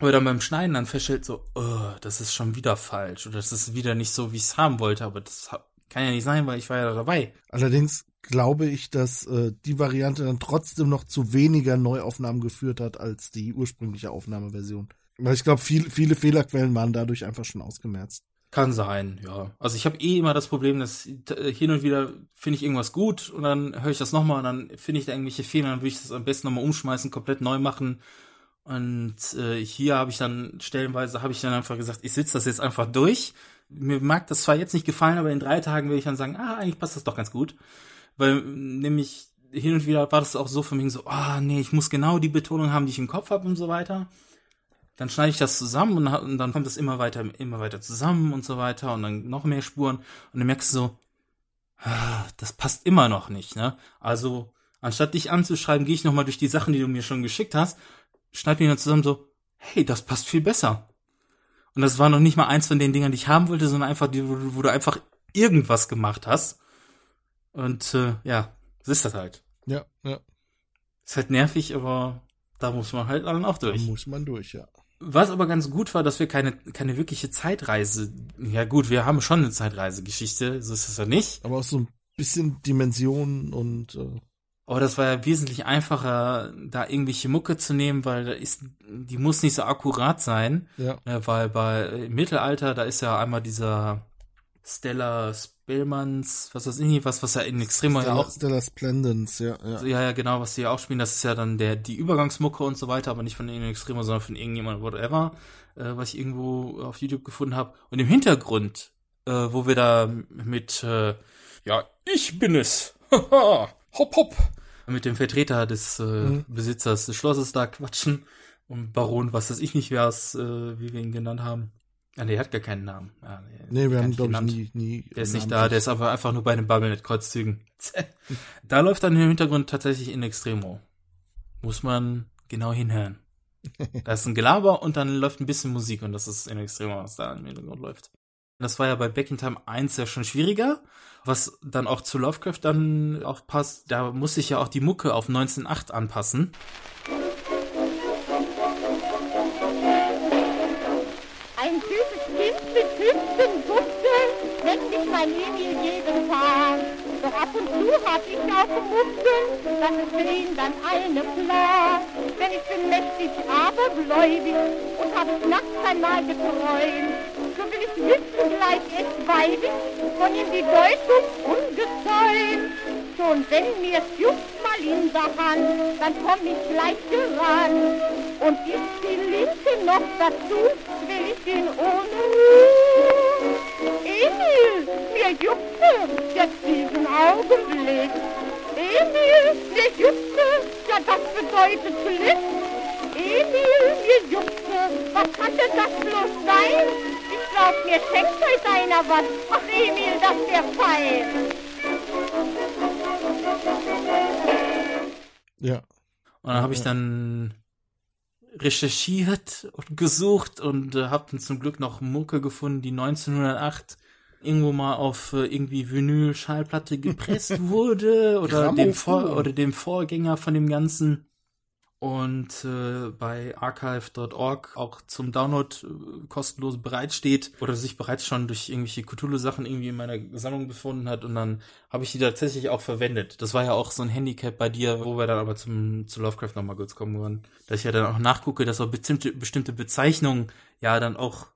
Aber dann beim Schneiden dann feststellt so, oh, das ist schon wieder falsch oder das ist wieder nicht so, wie ich es haben wollte. Aber das kann ja nicht sein, weil ich war ja dabei. Allerdings glaube ich, dass äh, die Variante dann trotzdem noch zu weniger Neuaufnahmen geführt hat als die ursprüngliche Aufnahmeversion. Weil ich glaube, viel, viele Fehlerquellen waren dadurch einfach schon ausgemerzt. Kann sein, ja. Also ich habe eh immer das Problem, dass hin und wieder finde ich irgendwas gut und dann höre ich das nochmal und dann finde ich da irgendwelche Fehler, dann würde ich das am besten nochmal umschmeißen, komplett neu machen. Und äh, hier habe ich dann stellenweise habe ich dann einfach gesagt, ich sitze das jetzt einfach durch. Mir mag das zwar jetzt nicht gefallen, aber in drei Tagen will ich dann sagen, ah, eigentlich passt das doch ganz gut. Weil mm, nämlich hin und wieder war das auch so für mich so, ah, nee, ich muss genau die Betonung haben, die ich im Kopf habe und so weiter dann schneide ich das zusammen und, und dann kommt das immer weiter, immer weiter zusammen und so weiter und dann noch mehr Spuren und dann merkst du so, ah, das passt immer noch nicht, ne? Also, anstatt dich anzuschreiben, gehe ich nochmal durch die Sachen, die du mir schon geschickt hast, schneid mir dann zusammen so, hey, das passt viel besser. Und das war noch nicht mal eins von den Dingern, die ich haben wollte, sondern einfach, die, wo, du- wo du einfach irgendwas gemacht hast. Und äh, ja, so ist das halt. Ja, ja. Ist halt nervig, aber da muss man halt dann auch Da durch. muss man durch, ja. Was aber ganz gut war, dass wir keine, keine wirkliche Zeitreise, ja gut, wir haben schon eine Zeitreisegeschichte, so ist es ja nicht. Aber auch so ein bisschen Dimensionen und äh, Aber das war ja wesentlich einfacher, da irgendwelche Mucke zu nehmen, weil da ist, die muss nicht so akkurat sein. Ja. Ne, weil bei im Mittelalter, da ist ja einmal dieser Stella Spellmans, was weiß ich nicht, was, was ja in Extremo ja Stellar, auch, Stellar Splendens, ja, ja. ja, ja, genau, was die ja auch spielen, das ist ja dann der, die Übergangsmucke und so weiter, aber nicht von In Extremo, sondern von irgendjemand, whatever, äh, was ich irgendwo auf YouTube gefunden habe. Und im Hintergrund, äh, wo wir da mit, äh, ja, ich bin es, haha, hopp, hopp, mit dem Vertreter des äh, Mhm. Besitzers des Schlosses da quatschen und Baron, was weiß ich nicht, wer es, äh, wie wir ihn genannt haben. Ah, nee, er hat gar keinen Namen. Ja, Nee, wir gar haben, glaube ich, nie, nie. Der ist nicht da, der ist aber einfach nur bei den Bubblenet-Kreuzzügen. da läuft dann im Hintergrund tatsächlich in Extremo. Muss man genau hinhören. da ist ein Gelaber und dann läuft ein bisschen Musik und das ist in Extremo, was da im Hintergrund läuft. Das war ja bei Back in Time 1 ja schon schwieriger, was dann auch zu Lovecraft dann auch passt. Da muss sich ja auch die Mucke auf 19.8 anpassen. Ein süßes Kind mit hübschen Buchsen nennt mich mein Emil jeden Tag. Doch ab und zu hab ich auch Mucken, das ist für ihn dann eine Plage. Denn ich bin mächtig abergläubig und hab nachts einmal geträumt. So will ich wissen gleich weibig, von ihm die Deutung ungezäumt. Schon wenn mir's juckt mal in der Hand, dann komm ich gleich gerannt. Und ist die Linke noch dazu, will ich ihn ohne Ruhe. Emil, mir juckte jetzt diesen Augenblick. Emil, mir juckte, ja das bedeutet Glück. Emil, mir juckte, was kann denn das bloß sein? Ich glaub, mir schenkt heute einer was. Ach Emil, das wär fein. Ja. Und dann habe ich dann recherchiert und gesucht und äh, habe dann zum Glück noch Mucke gefunden, die 1908 irgendwo mal auf äh, irgendwie Vinyl-Schallplatte gepresst wurde oder dem, Vor oder dem Vorgänger von dem Ganzen. Und äh, bei archive.org auch zum Download äh, kostenlos bereitsteht oder sich bereits schon durch irgendwelche Cthulhu-Sachen irgendwie in meiner Sammlung befunden hat und dann habe ich die tatsächlich auch verwendet. Das war ja auch so ein Handicap bei dir, wo wir dann aber zum zu Lovecraft nochmal kurz kommen wollen. Dass ich ja dann auch nachgucke, dass auch bestimmte, bestimmte Bezeichnungen ja dann auch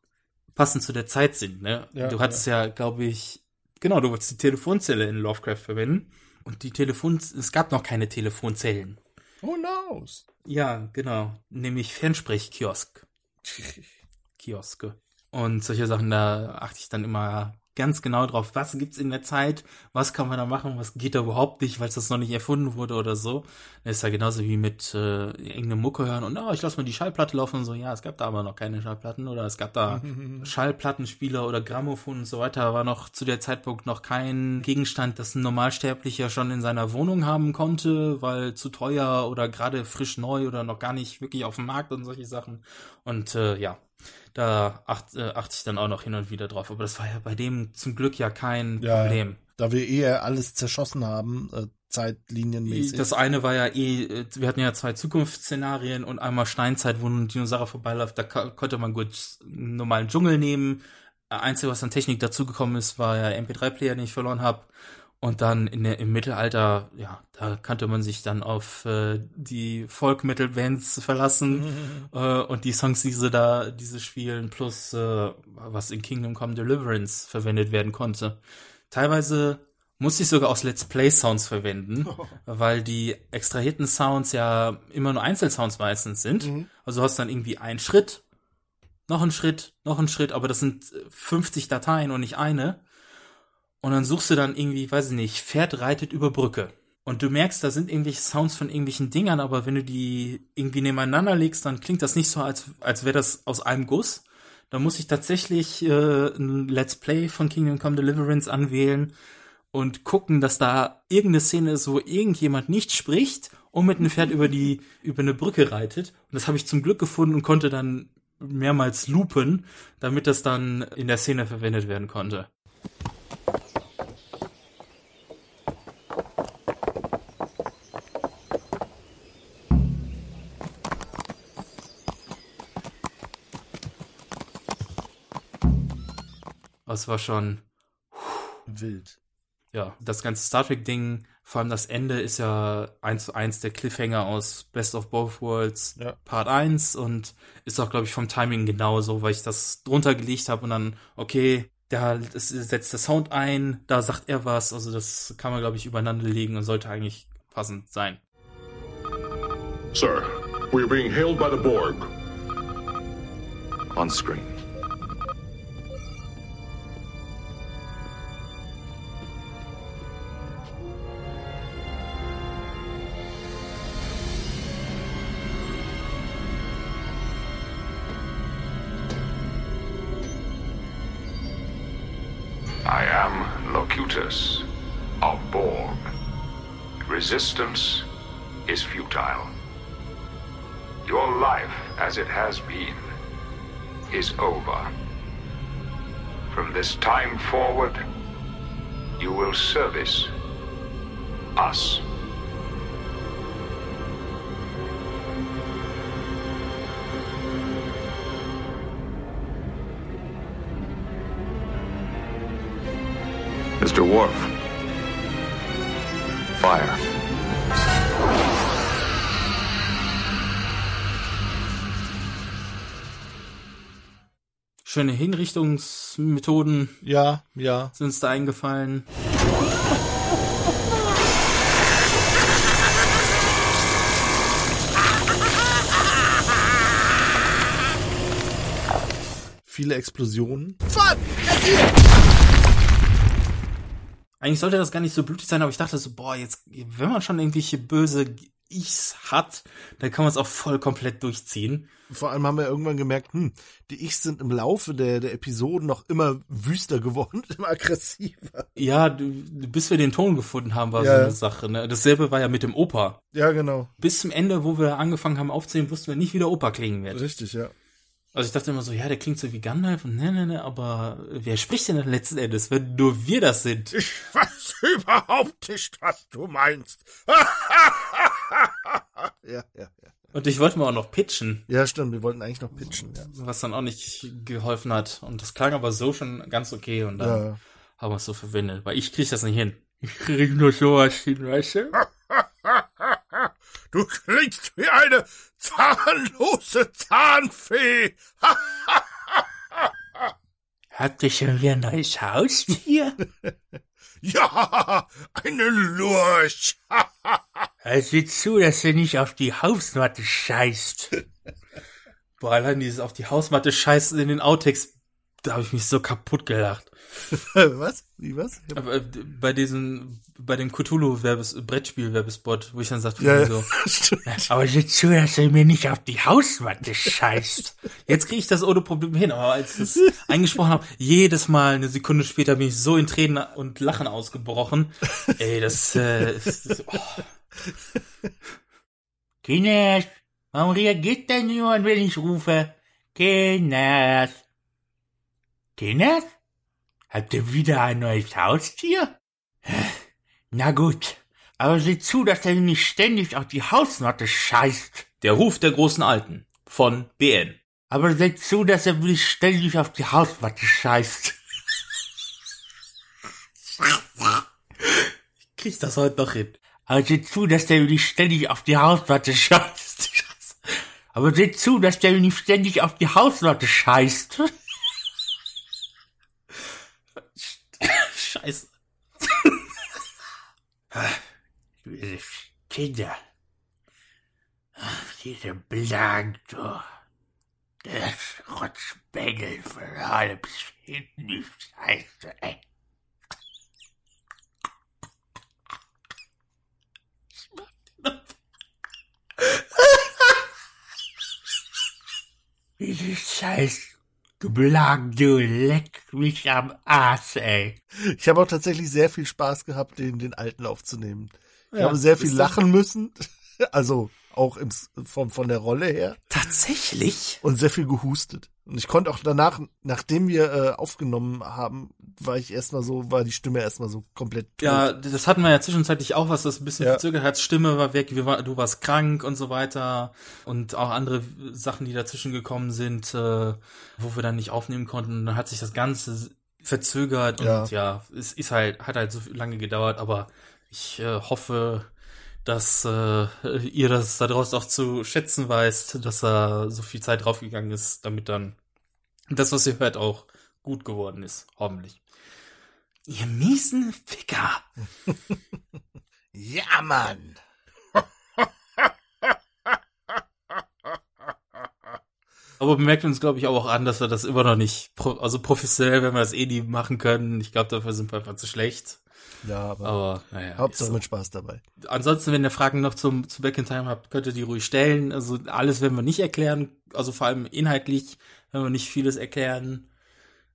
passend zu der Zeit sind. Ne? Ja, du hattest ja, glaube ich, genau, du wolltest die Telefonzelle in Lovecraft verwenden. Und die Telefon, es gab noch keine Telefonzellen. Who knows? Ja, genau. Nämlich Fernsprechkiosk. Kioske. Und solche Sachen, da achte ich dann immer ganz genau drauf, was gibt's in der Zeit, was kann man da machen, was geht da überhaupt nicht, weil das noch nicht erfunden wurde oder so. Das ist ja genauso wie mit äh, irgendeine Mucke hören und oh, ich lass mal die Schallplatte laufen und so, ja, es gab da aber noch keine Schallplatten oder es gab da Schallplattenspieler oder Grammophon und so weiter, war noch zu der Zeitpunkt noch kein Gegenstand, das ein Normalsterblicher schon in seiner Wohnung haben konnte, weil zu teuer oder gerade frisch neu oder noch gar nicht wirklich auf dem Markt und solche Sachen. Und äh, ja, da acht, äh, achte ich dann auch noch hin und wieder drauf. Aber das war ja bei dem zum Glück ja kein Ja, Problem. da wir eher alles zerschossen haben, äh, zeitlinienmäßig. Das eine war ja eh, äh, wir hatten ja zwei Zukunftsszenarien und einmal Steinzeit, wo ein Dinosaurier vorbeiläuft, da ko- konnte man gut einen normalen Dschungel nehmen. Äh, Einzige, was an Technik dazugekommen ist, war ja MP3-Player, den ich verloren habe. Und dann in der, im Mittelalter, ja, da kannte man sich dann auf äh, die Folk-Metal-Bands verlassen äh, und die Songs, die sie da, diese spielen, plus äh, was in Kingdom Come Deliverance verwendet werden konnte. Teilweise musste ich sogar aus Let's Play-Sounds verwenden, weil die extrahierten Sounds ja immer nur Einzelsounds meistens sind. Mhm. Also du hast dann irgendwie einen Schritt, noch einen Schritt, noch einen Schritt, aber das sind äh, 50 Dateien und nicht eine. Und dann suchst du dann irgendwie, weiß ich nicht, Pferd reitet über Brücke. Und du merkst, da sind irgendwelche Sounds von irgendwelchen Dingern, aber wenn du die irgendwie nebeneinander legst, dann klingt das nicht so, als, als wäre das aus einem Guss. Da muss ich tatsächlich äh, ein Let's Play von Kingdom Come Deliverance anwählen und gucken, dass da irgendeine Szene ist, wo irgendjemand nicht spricht und mit einem Pferd über die über eine Brücke reitet. Und das habe ich zum Glück gefunden und konnte dann mehrmals loopen, damit das dann in der Szene verwendet werden konnte. Das war schon wild. Ja, das ganze Star Trek-Ding, vor allem das Ende ist ja eins zu eins der Cliffhanger aus Best of Both Worlds Ja. Part 1 und ist auch, glaube ich, vom Timing genauso, weil ich das drunter gelegt habe und dann, okay, da das setzt der Sound ein, da sagt er was, also das kann man, glaube ich, übereinander legen und sollte eigentlich passend sein. Sir, we are being hailed by the Borg. On screen. Locutus of Borg. Resistance is futile. Your life, as it has been, is over. From this time forward, you will service us. Schöne Hinrichtungsmethoden. Ja, ja. Sind uns da eingefallen. Viele Explosionen. Fuck! Eigentlich sollte das gar nicht so blutig sein, aber ich dachte so, boah, jetzt, wenn man schon irgendwelche böse Ichs hat, dann kann man es auch voll komplett durchziehen. Vor allem haben wir irgendwann gemerkt, hm, die Ichs sind im Laufe der, der Episoden noch immer wüster geworden, immer aggressiver. Ja, du, bis wir den Ton gefunden haben, war Ja. so eine Sache. Ne? Dasselbe war ja mit dem Opa. Ja, genau. Bis zum Ende, wo wir angefangen haben aufzunehmen, wussten wir nicht, wie der Opa klingen wird. Richtig, ja. Also ich dachte immer so, ja, der klingt so wie Gandalf und ne, ne, ne, aber wer spricht denn dann letzten Endes, wenn nur wir das sind? Ich weiß überhaupt nicht, was du meinst. ja, ja, ja. Und ich wollte mal auch noch pitchen. Ja, stimmt, wir wollten eigentlich noch pitchen, ja. Was dann auch nicht geholfen hat. Und das klang aber so schon ganz okay und dann Ja. haben wir es so verwendet, weil ich krieg das nicht hin. Ich krieg nur sowas hin, weißt du? Du klingst wie eine zahnlose Zahnfee. Habt ihr schon wieder ein neues Haustier? ja, eine Lurch. Also sieh zu, dass du nicht auf die Hausmatte scheißt. Boah, allein dieses auf die Hausmatte scheißen in den Outtakes, da habe ich mich so kaputt gelacht. was? Wie was? Aber, äh, bei diesem, bei dem Cthulhu Werbes, Brettspiel-Werbespot, wo ich dann sagte, Ja, so, stimmt. Aber sieh zu, dass du mir nicht auf die Hausmatte scheißt. Jetzt kriege ich das ohne Probleme hin, aber als ich es eingesprochen habe, jedes Mal eine Sekunde später bin ich so in Tränen und Lachen ausgebrochen. Ey, das, äh, ist, das oh. Kinders, warum reagiert denn niemand, wenn ich rufe? Kinders. Kinders? Habt ihr wieder ein neues Haustier? Na gut, aber seht zu, dass er nicht ständig auf die Hausmatte scheißt. Der Ruf der großen Alten von BN. Aber seht zu, dass er nicht ständig auf die Hausmatte scheißt. Ich krieg das heute noch hin. Aber seht zu, dass der nicht ständig auf die Hausmatte scheißt. Aber seht zu, dass der nicht ständig auf die Hausmatte scheißt. Scheiße. Diese Kinder. Diese Blanco. Der Schrotzbengel von allem hinten Scheiße, ey. Diese Scheiß Blanco leckt mich am Arsch, ey. Ich habe auch tatsächlich sehr viel Spaß gehabt, den, den alten aufzunehmen. Ich Ja, habe sehr viel lachen müssen. Also Auch im, von, von der Rolle her. Tatsächlich? Und sehr viel gehustet. Und ich konnte auch danach, nachdem wir äh, aufgenommen haben, war ich erstmal so, war die Stimme erstmal so komplett tot. Ja, das hatten wir ja zwischenzeitlich auch, was das ein bisschen Ja. verzögert hat. Stimme war weg, war, du warst krank und so weiter. Und auch andere Sachen, die dazwischen gekommen sind, äh, wo wir dann nicht aufnehmen konnten. Und dann hat sich das Ganze verzögert und Ja. ja, es ist halt, hat halt so lange gedauert, aber ich äh, hoffe, dass äh, ihr das da draußen auch zu schätzen weißt, dass da so viel Zeit draufgegangen ist, damit dann das, was ihr hört, auch gut geworden ist. Hoffentlich. Ihr miesen Ficker. ja, Mann. Aber bemerkt uns, glaube ich, auch an, dass wir das immer noch nicht, also professionell, wenn wir das eh nie machen können. Ich glaube, dafür sind wir einfach zu schlecht. Ja, aber, Aber, naja. Hauptsache so. mit Spaß dabei. Ansonsten, wenn ihr Fragen noch zum, zu Back in Time habt, könnt ihr die ruhig stellen. Also alles werden wir nicht erklären, also vor allem inhaltlich werden wir nicht vieles erklären.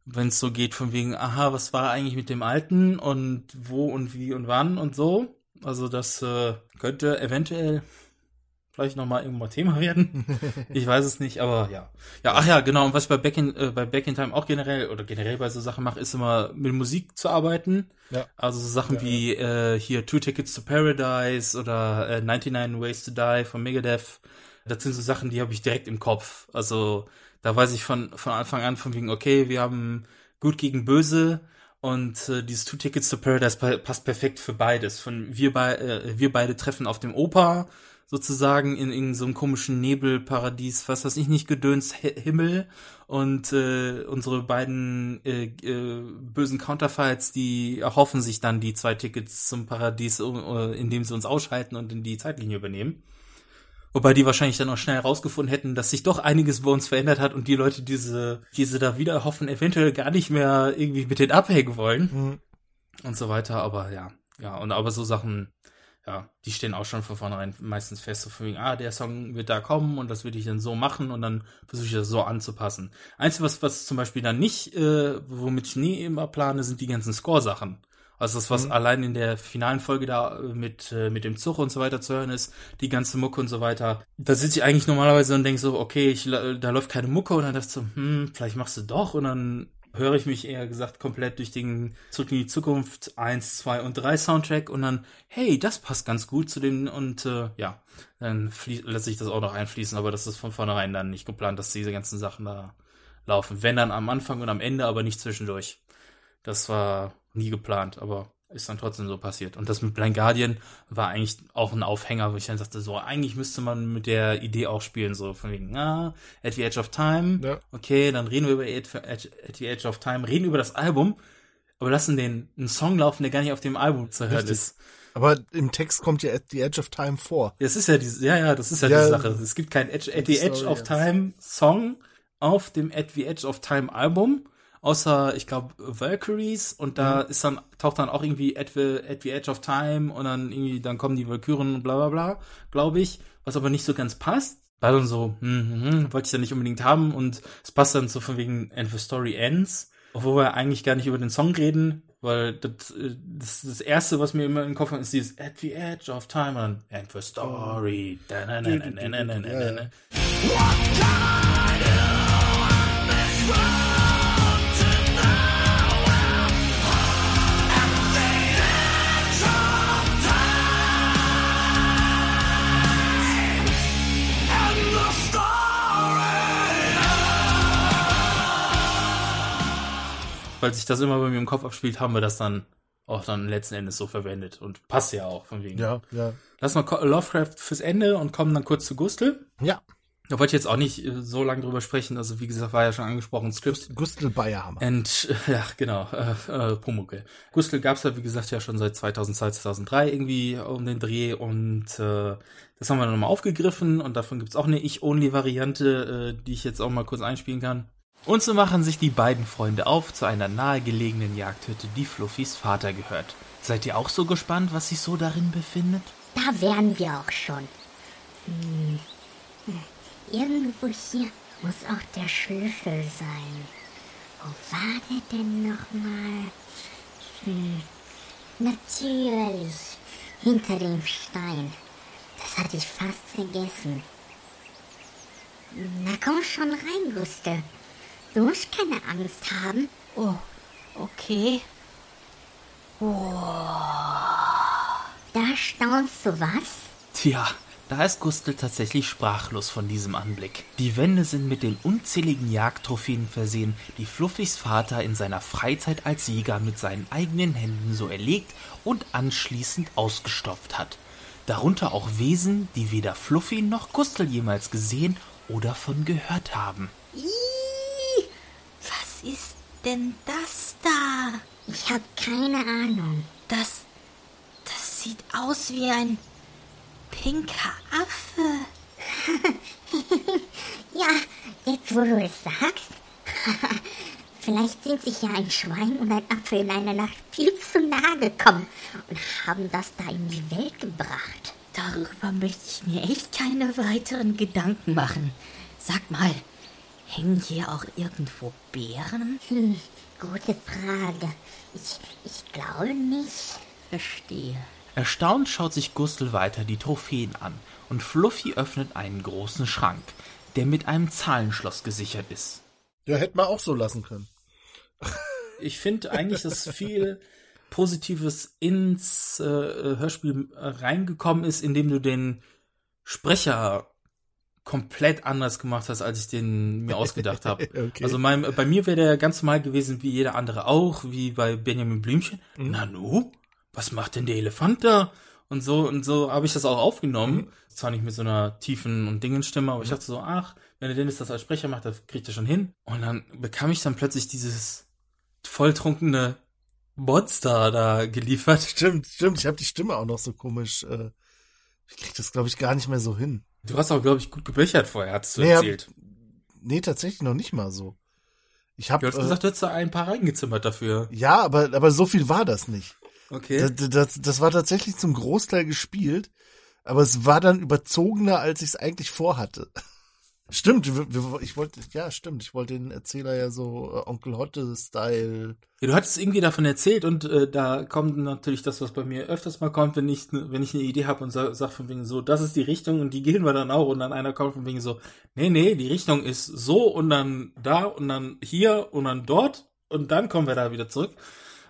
Wenn es so geht von wegen, aha, was war eigentlich mit dem Alten und wo und wie und wann und so. Also das äh, könnte eventuell vielleicht nochmal irgendwann Thema werden. ich weiß es nicht, aber ja. Ja, ach ja, genau. Und was ich bei Back in, äh, bei Back in Time auch generell oder generell bei so Sachen mache, ist immer mit Musik zu arbeiten. Ja. Also so Sachen wie äh, hier Two Tickets to Paradise oder äh, 99 Ways to Die von Megadeth. Das sind so Sachen, die habe ich direkt im Kopf. Also da weiß ich von, von Anfang an von wegen, okay, wir haben gut gegen böse und äh, dieses Two Tickets to Paradise pa passt perfekt für beides. Von wir, bei, äh, wir beide treffen auf dem Oper sozusagen in, in so einem komischen Nebelparadies, was weiß ich nicht, gedöns Hi- Himmel und äh, unsere beiden äh, äh, bösen Counterfights, die erhoffen sich dann die zwei Tickets zum Paradies, um, äh, indem sie uns ausschalten und in die Zeitlinie übernehmen. Wobei die wahrscheinlich dann auch schnell herausgefunden hätten, dass sich doch einiges bei uns verändert hat und die Leute diese, diese da wieder erhoffen, eventuell gar nicht mehr irgendwie mit denen abhängen wollen Mhm. und so weiter. Aber ja, ja, und aber so Sachen, ja, die stehen auch schon von vornherein meistens fest, so von wegen, ah, der Song wird da kommen und das würde ich dann so machen und dann versuche ich das so anzupassen. Einzige, was, was zum Beispiel dann nicht, äh, womit ich nie immer plane, sind die ganzen Score-Sachen. Also das, was Mhm. allein in der finalen Folge da äh, mit, äh, mit dem Zug und so weiter zu hören ist, die ganze Mucke und so weiter. Da sitze ich eigentlich normalerweise und denke so, okay, ich, da läuft keine Mucke und dann dachte ich so, hm, vielleicht machst du doch und dann höre ich mich eher gesagt komplett durch den Zurück in die Zukunft 1, 2 und 3 Soundtrack und dann, hey, das passt ganz gut zu den und äh, ja, dann flie- lasse ich das auch noch einfließen, aber das ist von vornherein dann nicht geplant, dass diese ganzen Sachen da laufen. Wenn dann am Anfang und am Ende, aber nicht zwischendurch. Das war nie geplant, aber ist dann trotzdem so passiert. Und das mit Blind Guardian war eigentlich auch ein Aufhänger, wo ich dann sagte, so, eigentlich müsste man mit der Idee auch spielen, so von wegen, ah, At the Edge of Time, okay, dann reden wir über At, At, At the Edge of Time, reden über das Album, aber lassen den einen Song laufen, der gar nicht auf dem Album zu hören Richtig. ist. Aber im Text kommt ja at the edge of time vor. Das ist ja die, ja, ja, das ist ja, Ja, die Sache. Es gibt keinen Edge, At the Edge of. Time Song auf dem At the Edge of Time Album. Außer, ich glaube, Valkyries und da Mhm. ist dann, taucht dann auch irgendwie At the, At the Edge of Time und dann irgendwie, dann kommen die Valkyren und bla bla bla, glaube ich. Was aber nicht so ganz passt. War dann so, hm, hm, wollte ich ja nicht unbedingt haben und es passt dann so von wegen And the Story Ends. Obwohl wir eigentlich gar nicht über den Song reden, weil das, äh, das, das erste, was mir immer im Kopf kommt, ist dieses At the Edge of Time und dann And the Story. Da, na, na, na, na, na, na, na, na. Weil sich das immer bei mir im Kopf abspielt, haben wir das dann auch dann letzten Endes so verwendet und passt ja auch von wegen. Ja, ja. Lass mal Lovecraft fürs Ende und kommen dann kurz zu Gustl. Ja. Da wollte ich jetzt auch nicht äh, so lange drüber sprechen. Also wie gesagt, war ja schon angesprochen, Script. Gustl Bayerhammer. Und ja, genau, äh, äh, Pumuckel. Gustl gab's ja, wie gesagt, ja schon seit 2002, 2003 irgendwie um den Dreh und äh, das haben wir dann nochmal aufgegriffen und davon gibt's auch eine Ich-Only-Variante, äh, die ich jetzt auch mal kurz einspielen kann. Und so machen sich die beiden Freunde auf zu einer nahegelegenen Jagdhütte, die Fluffys Vater gehört. Seid ihr auch so gespannt, was sich so darin befindet? Da wären wir auch schon. Hm. Irgendwo hier muss auch der Schlüssel sein. Wo war der denn nochmal? Hm. Natürlich. Hinter dem Stein. Das hatte ich fast vergessen. Na komm schon rein, Gustel. Du musst keine Angst haben. Oh, okay. Da staunst du was? Tja, da ist Gustl tatsächlich sprachlos von diesem Anblick. Die Wände sind mit den unzähligen Jagdtrophäen versehen, die Fluffys Vater in seiner Freizeit als Jäger mit seinen eigenen Händen so erlegt und anschließend ausgestopft hat. Darunter auch Wesen, die weder Fluffy noch Gustl jemals gesehen oder von gehört haben. Was ist denn das da? Ich hab keine Ahnung. Das. Das sieht aus wie ein pinker Affe. Ja, jetzt wo du es sagst. Vielleicht sind sich ja ein Schwein und ein Apfel in einer Nacht viel zu nahe gekommen und haben das da in die Welt gebracht. Darüber möchte ich mir echt keine weiteren Gedanken machen. Sag mal, hängen hier auch irgendwo Bären? Hm, gute Frage. Ich, ich glaube nicht. Verstehe. Erstaunt schaut sich Gustl weiter die Trophäen an und Fluffy öffnet einen großen Schrank, der mit einem Zahlenschloss gesichert ist. Ja, hätte man auch so lassen können. Ich finde eigentlich, dass viel Positives ins äh, Hörspiel äh, reingekommen ist, indem du den Sprecher komplett anders gemacht hast, als ich den mir ausgedacht habe. Okay. Also mein, bei mir wäre der ganz normal gewesen, wie jeder andere auch, wie bei Benjamin Blümchen. Mhm. Nanu, was macht denn der Elefant da? Und so und so habe ich das auch aufgenommen. Mhm. Zwar nicht mit so einer tiefen und Dingenstimme, aber ich dachte so, ach, wenn der Dennis das als Sprecher macht, dann kriegt er schon hin. Und dann bekam ich dann plötzlich dieses volltrunkene Monster da geliefert. Stimmt, stimmt. Ich habe die Stimme auch noch so komisch. Äh, ich krieg das, glaube ich, gar nicht mehr so hin. Du hast auch, glaube ich, gut gebechert vorher, hast du Nee, hab- erzählt. Nee, tatsächlich noch nicht mal so. Ich habe Du hast gesagt, du hättest da ein paar reingezimmert dafür. Ja, aber, aber so viel war das nicht. Okay. Das, das, das war tatsächlich zum Großteil gespielt, aber es war dann überzogener, als ich es eigentlich vorhatte. Stimmt, ich wollte, ja, stimmt, ich wollte den Erzähler ja so äh, Onkel Hotte-Style. Ja, du hattest irgendwie davon erzählt und äh, da kommt natürlich das, was bei mir öfters mal kommt, wenn ich, wenn ich eine Idee habe und sag, sag von wegen so, das ist die Richtung und die gehen wir dann auch und dann einer kommt von wegen so, nee, nee, die Richtung ist so und dann da und dann hier und dann dort und dann kommen wir da wieder zurück.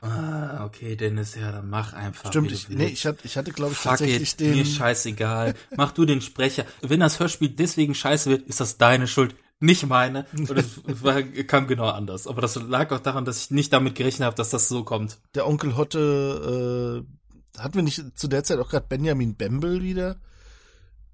Ah, okay, Dennis, ja, dann mach einfach. Stimmt, ich, nee, ich hatte, ich hatte glaube ich Fuck tatsächlich it, den. mir scheißegal. Mach du den Sprecher. Wenn das Hörspiel deswegen scheiße wird, ist das deine Schuld, nicht meine. Und es war, kam genau anders. Aber das lag auch daran, dass ich nicht damit gerechnet habe, dass das so kommt. der Onkel Hotte, äh, hatten wir nicht zu der Zeit auch gerade Benjamin Bembel wieder?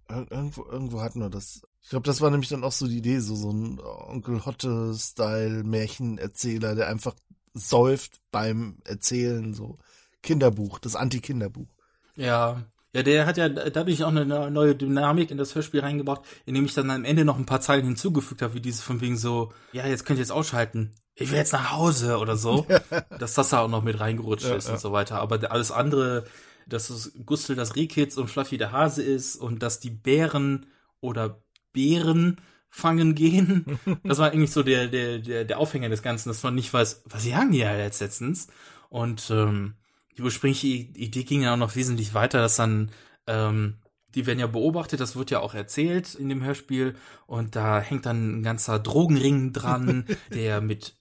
Ir irgendwo, irgendwo hatten wir das. Ich glaube, das war nämlich dann auch so die Idee, so, so ein Onkel Hotte-Style Märchenerzähler, der einfach säuft beim Erzählen, so Kinderbuch, das Anti-Kinderbuch. Ja. Ja, der hat ja dadurch auch eine neue Dynamik in das Hörspiel reingebracht, indem ich dann am Ende noch ein paar Zeilen hinzugefügt habe, wie diese von wegen so, ja, jetzt könnt ihr jetzt ausschalten. Ich will jetzt nach Hause oder so. dass das da auch noch mit reingerutscht Ja, ist ja. und so weiter. Aber alles andere, dass es Gustl das Rehkitz und Fluffy der Hase ist und dass die Bären oder Bären fangen gehen. Das war eigentlich so der, der, der, der Aufhänger des Ganzen, dass man nicht weiß, was jagen die ja jetzt letztens. Und ähm, die ursprüngliche Idee ging ja auch noch wesentlich weiter, dass dann, ähm, die werden ja beobachtet, das wird ja auch erzählt in dem Hörspiel und da hängt dann ein ganzer Drogenring dran, der mit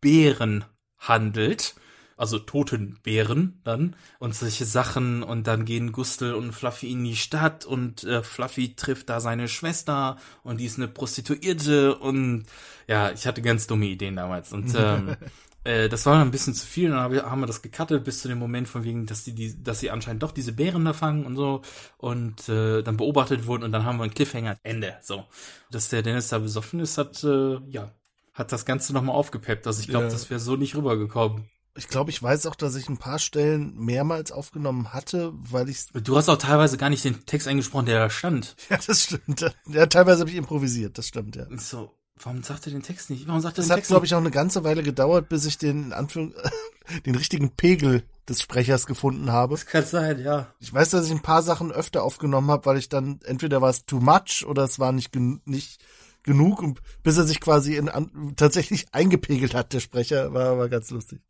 Bären handelt. Also toten Bären dann und solche Sachen und dann gehen Gustl und Fluffy in die Stadt und äh, Fluffy trifft da seine Schwester und die ist eine Prostituierte und ja, ich hatte ganz dumme Ideen damals und ähm, äh, das war dann ein bisschen zu viel. Dann hab ich- haben wir das gecuttet bis zu dem Moment von wegen, dass die, die dass sie anscheinend doch diese Bären da fangen und so und äh, dann beobachtet wurden und dann haben wir einen Cliffhanger. Ende. So. Dass der Dennis da besoffen ist, hat äh, ja hat das Ganze nochmal aufgepeppt. Also ich glaube, Ja. das wäre so nicht rübergekommen. Ich glaube, ich weiß auch, dass ich ein paar Stellen mehrmals aufgenommen hatte, weil ich Du hast auch teilweise gar nicht den Text eingesprochen, der da stand. Ja, das stimmt. Ja, teilweise habe ich improvisiert, das stimmt, ja. So, warum sagt er den Text nicht? Warum sagt er Das den hat, Text glaube ich, auch eine ganze Weile gedauert, bis ich den, in Anführung, den richtigen Pegel des Sprechers gefunden habe. Das kann sein, ja. Ich weiß, dass ich ein paar Sachen öfter aufgenommen habe, weil ich dann, entweder war es too much oder es war nicht, nicht genug, und bis er sich quasi in, an, tatsächlich eingepegelt hat, der Sprecher, war, war ganz lustig.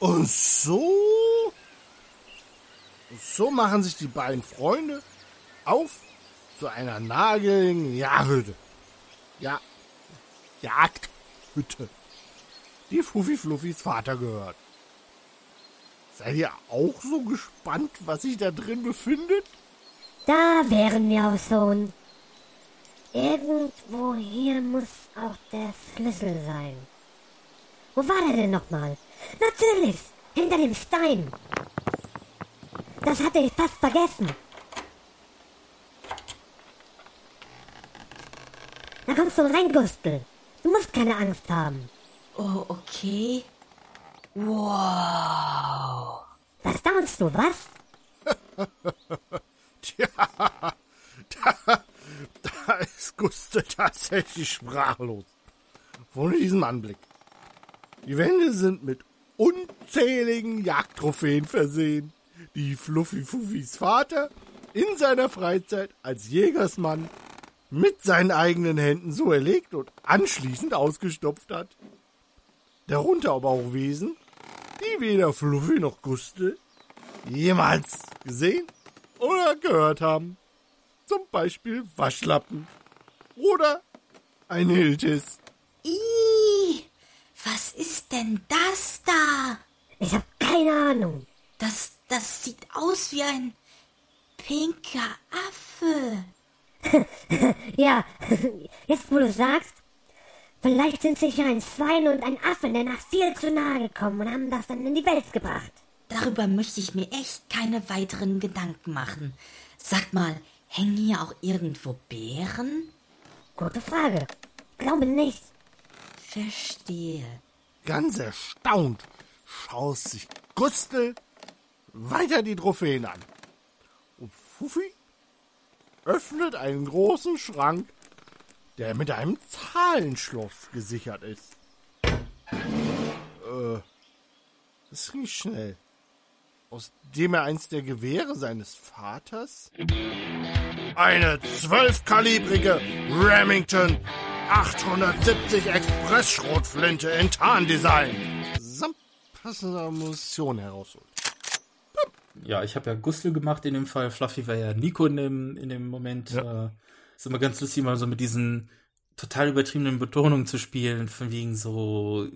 Und so, so machen sich die beiden Freunde auf zu einer nahegelegenen Jagdhütte. Ja, Jagdhütte, die Fuffi Fluffis Vater gehört. Seid ihr auch so gespannt, was sich da drin befindet? Da wären wir auch schon. Irgendwo hier muss auch der Schlüssel sein. Wo war der denn nochmal? Natürlich, hinter dem Stein. Das hatte ich fast vergessen. Da kommst du rein, Gustel. Du musst keine Angst haben. Oh, okay. Wow. Da staunst du, was? Tja, da, da ist Gustel tatsächlich sprachlos. Von diesem Anblick. Die Wände sind mit unzähligen Jagdtrophäen versehen, die Fluffy Fuffis Vater in seiner Freizeit als Jägersmann mit seinen eigenen Händen so erlegt und anschließend ausgestopft hat. Darunter aber auch Wesen, die weder Fluffy noch Gustel jemals gesehen oder gehört haben. Zum Beispiel Waschlappen oder ein Hiltis. Ih, was ist denn das da? Ich hab keine Ahnung. Das, das sieht aus wie ein pinker Affe. ja, jetzt wo du sagst, vielleicht sind sich ja ein Schwein und ein Affe Nacht viel zu nahe gekommen und haben das dann in die Welt gebracht. Darüber möchte ich mir echt keine weiteren Gedanken machen. Sag mal, hängen hier auch irgendwo Bären? Gute Frage. Glaube nicht. Verstehe. Ganz erstaunt schaut sich Gustel weiter die Trophäen an. Und Fuffi öffnet einen großen Schrank, der mit einem Zahlenschloss gesichert ist. Äh, das ging schnell. Aus dem er eins der Gewehre seines Vaters? Eine zwölfkalibrige Remington 870 Express-Schrotflinte in Tarndesign. Samt passender Munition herausholt. Ja, ich habe ja Gustel gemacht in dem Fall. Fluffy war ja Nico in dem, in dem Moment. Ja. Äh, ist immer ganz lustig, mal so mit diesen total übertriebenen Betonungen zu spielen, von wegen so,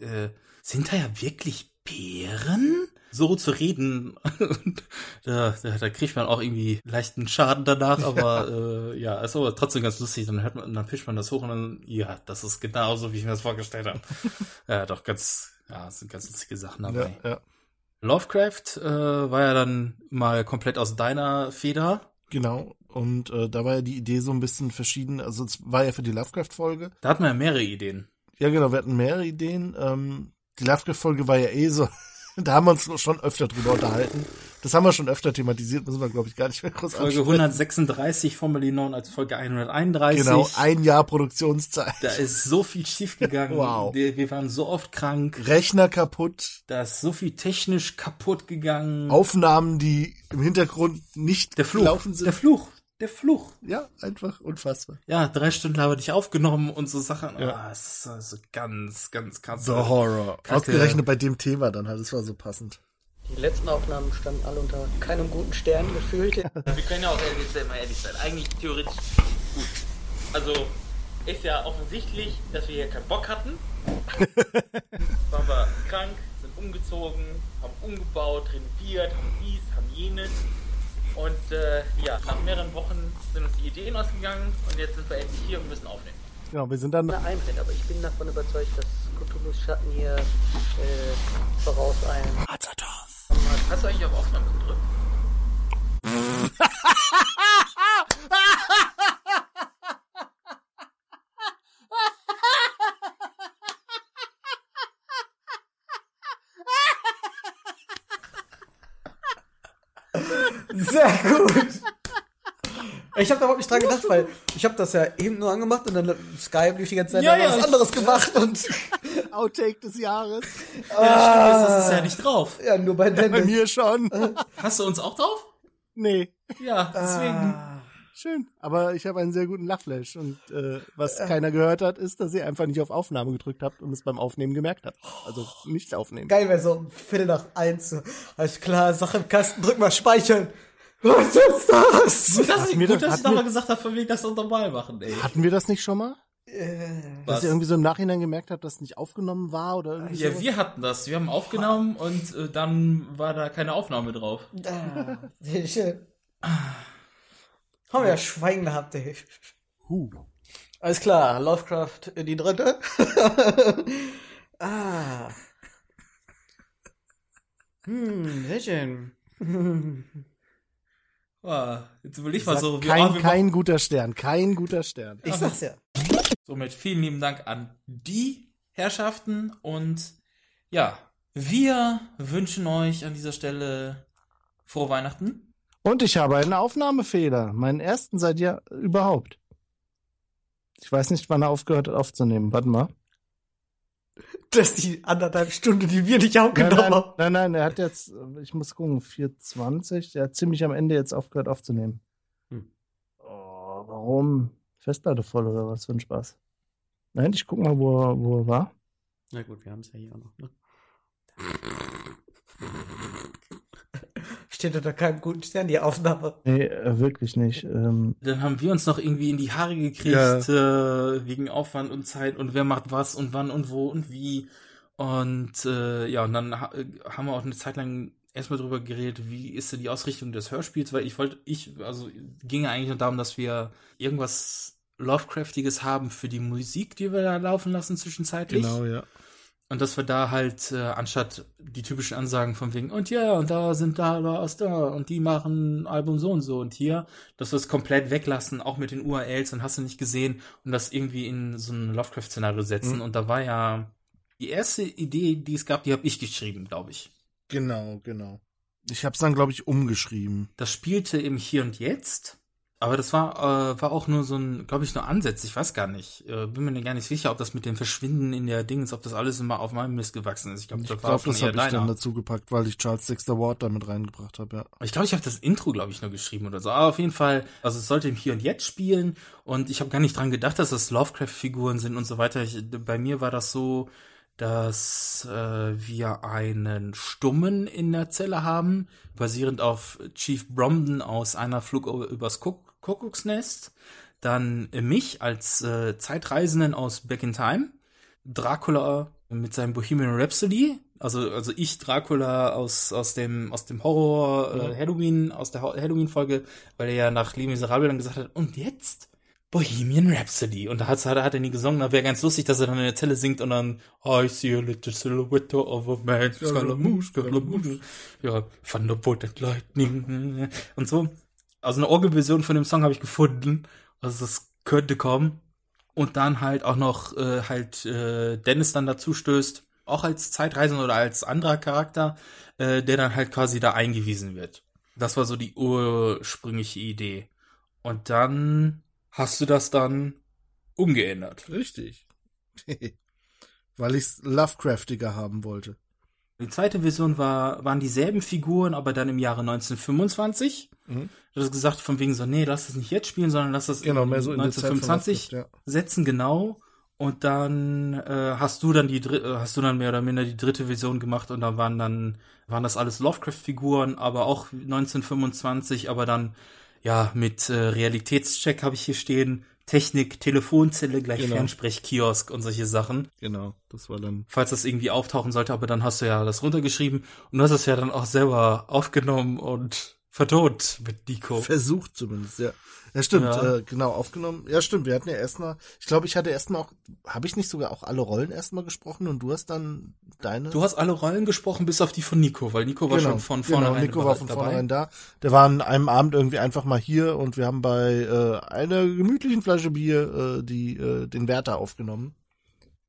äh, sind da ja wirklich Bären? So zu reden, da, da, da kriegt man auch irgendwie leichten Schaden danach, aber äh, ja, ist aber trotzdem ganz lustig. Dann hört man, dann fischt man das hoch und dann, ja, das ist genauso, wie ich mir das vorgestellt habe. ja, doch ganz, ja, sind ganz lustige Sachen dabei. Ja, ja. Lovecraft äh, war ja dann mal komplett aus deiner Feder. Genau. Und äh, da war ja die Idee so ein bisschen verschieden. Also es war ja für die Lovecraft-Folge. Da hatten wir ja mehrere Ideen. Ja, genau, wir hatten mehrere Ideen. Ähm, die Lovecraft-Folge war ja eh so. Da haben wir uns schon öfter drüber unterhalten. Das haben wir schon öfter thematisiert, müssen wir, glaube ich, gar nicht mehr groß Folge ansprechen. 136, formerly known als Folge 131. Genau, ein Jahr Produktionszeit. Da ist so viel schiefgegangen. Wow. Wir, wir waren so oft krank. Rechner kaputt. Da ist so viel technisch kaputt gegangen. Aufnahmen, die im Hintergrund nicht Der Fluch. gelaufen sind. Der Fluch. Der Fluch. Ja, einfach unfassbar. Ja, drei Stunden haben wir dich aufgenommen und so Sachen. Ja. Ah, es ist also ganz, ganz krass. The Horror. Kacke. Ausgerechnet bei dem Thema dann halt, das war so passend. Die letzten Aufnahmen standen alle unter keinem guten Stern gefühlt. Wir können ja auch ehrlich, mal ehrlich sein. Eigentlich theoretisch gut. Also ist ja offensichtlich, dass wir hier keinen Bock hatten. Waren wir krank, sind umgezogen, haben umgebaut, renoviert, haben dies, haben jenes. Und äh, ja, nach mehreren Wochen sind uns die Ideen ausgegangen und jetzt sind wir endlich hier und müssen aufnehmen. Genau, wir sind dann. Eine Einheit, aber ich bin davon überzeugt, dass Cthulhu's Schatten hier äh, voraus ein. Hast du eigentlich auf Aufnahme gedrückt? Sehr gut. Ich habe da überhaupt nicht dran gedacht, weil ich habe das ja eben nur angemacht und dann Skype lief die ganze Zeit Ja, ja, was anderes gemacht und Outtake des Jahres. Ja, das ist ja nicht drauf. Ja, nur bei Dennis. Bei mir schon. Hast du uns auch drauf? Nee. Ja, deswegen. Schön. Aber ich habe einen sehr guten Lachflash. Und äh, was keiner gehört hat, ist, dass ihr einfach nicht auf Aufnahme gedrückt habt und es beim Aufnehmen gemerkt habt. Also nicht aufnehmen. geil wäre so um Viertel nach eins. Alles klar, Sache im Kasten, drück mal speichern. Was ist das? Gut, dass Hatten ich, wir gut, das- dass ich nochmal gesagt habe, von wegen, dass wir das normal machen, ey. Hatten wir das nicht schon mal? Was? Dass ihr irgendwie so im Nachhinein gemerkt habt, dass es nicht aufgenommen war oder irgendwie Ja, sowas? wir hatten das. Wir haben aufgenommen und äh, dann war da keine Aufnahme drauf. Ah, sehr schön. Haben wir ja Schwein gehabt, ey. Huh. Alles klar, Lovecraft in die dritte. ah. Hm, sehr schön. Ah, jetzt will ich mal Sag so. wie- kein, ah, wir kein guter Stern, kein guter Stern. Ich sag's ja. Somit vielen lieben Dank an die Herrschaften und ja, wir wünschen euch an dieser Stelle frohe Weihnachten. Und ich habe einen Aufnahmefehler, meinen ersten seit Jahr überhaupt. Ich weiß nicht, wann er aufgehört hat aufzunehmen. Warte mal. Das ist die anderthalb Stunden, die wir nicht aufgenommen nein, haben. nein, nein, er hat jetzt, ich muss gucken, 420, der hat ziemlich am Ende jetzt aufgehört aufzunehmen. Hm. Oh, warum? Festplatte voll oder was für ein Spaß? Nein, ich guck mal, wo er, wo er war. Na gut, wir haben es ja hier auch noch. Ne? Steht unter keinem guten Stern die Aufnahme. Nee, äh, wirklich nicht. Ähm, Dann haben wir uns noch irgendwie in die Haare gekriegt äh, wegen Aufwand und Zeit und wer macht was und wann und wo und wie. Und äh, ja, und dann ha haben wir auch eine Zeit lang erstmal drüber geredet, wie ist denn die Ausrichtung des Hörspiels, weil ich wollte, ich, also ging ja eigentlich nur darum, dass wir irgendwas Lovecraftiges haben für die Musik, die wir da laufen lassen zwischenzeitlich. genau, ja. Und dass wir da halt, äh, anstatt die typischen Ansagen von wegen, und ja, und da sind da, da ist da, und die machen Album so und so und hier, dass wir es komplett weglassen, auch mit den URLs und hast du nicht gesehen, und das irgendwie in so ein Lovecraft-Szenario setzen. Mhm. Und da war ja die erste Idee, die es gab, die habe ich geschrieben, glaube ich. Genau, genau. Ich habe es dann, glaube ich, umgeschrieben. Das spielte im Hier und Jetzt, aber das war, äh, war auch nur so ein, glaube ich, nur Ansatz, ich weiß gar nicht. Äh, bin mir gar nicht sicher, ob das mit dem Verschwinden in der Dings, ob das alles immer auf meinem Mist gewachsen ist. Ich glaube, das schon das habe ich dann dazu gepackt, weil ich Charles Dexter Ward damit reingebracht habe, ja. Ich glaube, ich habe das Intro, glaube ich, nur geschrieben oder so. Aber auf jeden Fall, also es sollte im Hier und Jetzt spielen und ich habe gar nicht dran gedacht, dass das Lovecraft-Figuren sind und so weiter. Ich, bei mir war das so, dass äh, wir einen Stummen in der Zelle haben, basierend auf Chief Bromden aus einer Flug über- übers Kuck Kuckucksnest. Dann äh, mich als äh, Zeitreisenden aus Back in Time. Dracula mit seinem Bohemian Rhapsody, also also ich Dracula aus aus dem aus dem Horror äh, Ja. Halloween aus der Halloween Folge, weil er ja nach Les Miserables dann gesagt hat und jetzt Bohemian Rhapsody und da hat, hat, hat er nie gesungen, da wäre ganz lustig, dass er dann in der Zelle singt und dann I see a little silhouette of a man, Scaramouche, Scaramouche, ja, Thunderbolt and Lightning und so. Also eine Orgelversion von dem Song habe ich gefunden, also das könnte kommen und dann halt auch noch äh, halt äh, Dennis dann dazu stößt, auch als Zeitreisender oder als anderer Charakter, äh, der dann halt quasi da eingewiesen wird. Das war so die ursprüngliche Idee. Und dann hast du das dann umgeändert. Richtig. weil ich es Lovecraftiger haben wollte. Die zweite Version war, waren dieselben Figuren, aber dann im Jahre 1925. Mhm. Du hast gesagt, von wegen so, nee, lass das nicht jetzt spielen, sondern lass das Genau, mehr so in der Zeit von 1925 Lovecraft, setzen, genau. Und dann äh, hast du dann die äh, hast du dann mehr oder minder die dritte Version gemacht und da waren dann waren das alles Lovecraft-Figuren, aber auch 1925, aber dann ja mit äh, Realitätscheck habe ich hier stehen, Technik, Telefonzelle gleich Genau. Fernsprechkiosk und solche Sachen. Genau, das war dann. Falls das irgendwie auftauchen sollte, aber dann hast du ja das runtergeschrieben und du hast es ja dann auch selber aufgenommen und vertont mit Nico. Versucht zumindest, ja. Ja, stimmt, Ja. Äh, genau, aufgenommen. Ja, stimmt, wir hatten ja erstmal, ich glaube, ich hatte erstmal auch, habe ich nicht sogar auch alle Rollen erstmal gesprochen und du hast dann deine. Du hast alle Rollen gesprochen, bis auf die von Nico, weil Nico war schon von genau, vornherein Nico war von dabei. vornherein da. Der war an einem Abend irgendwie einfach mal hier und wir haben bei äh, einer gemütlichen Flasche Bier äh, die äh, den Wärter aufgenommen.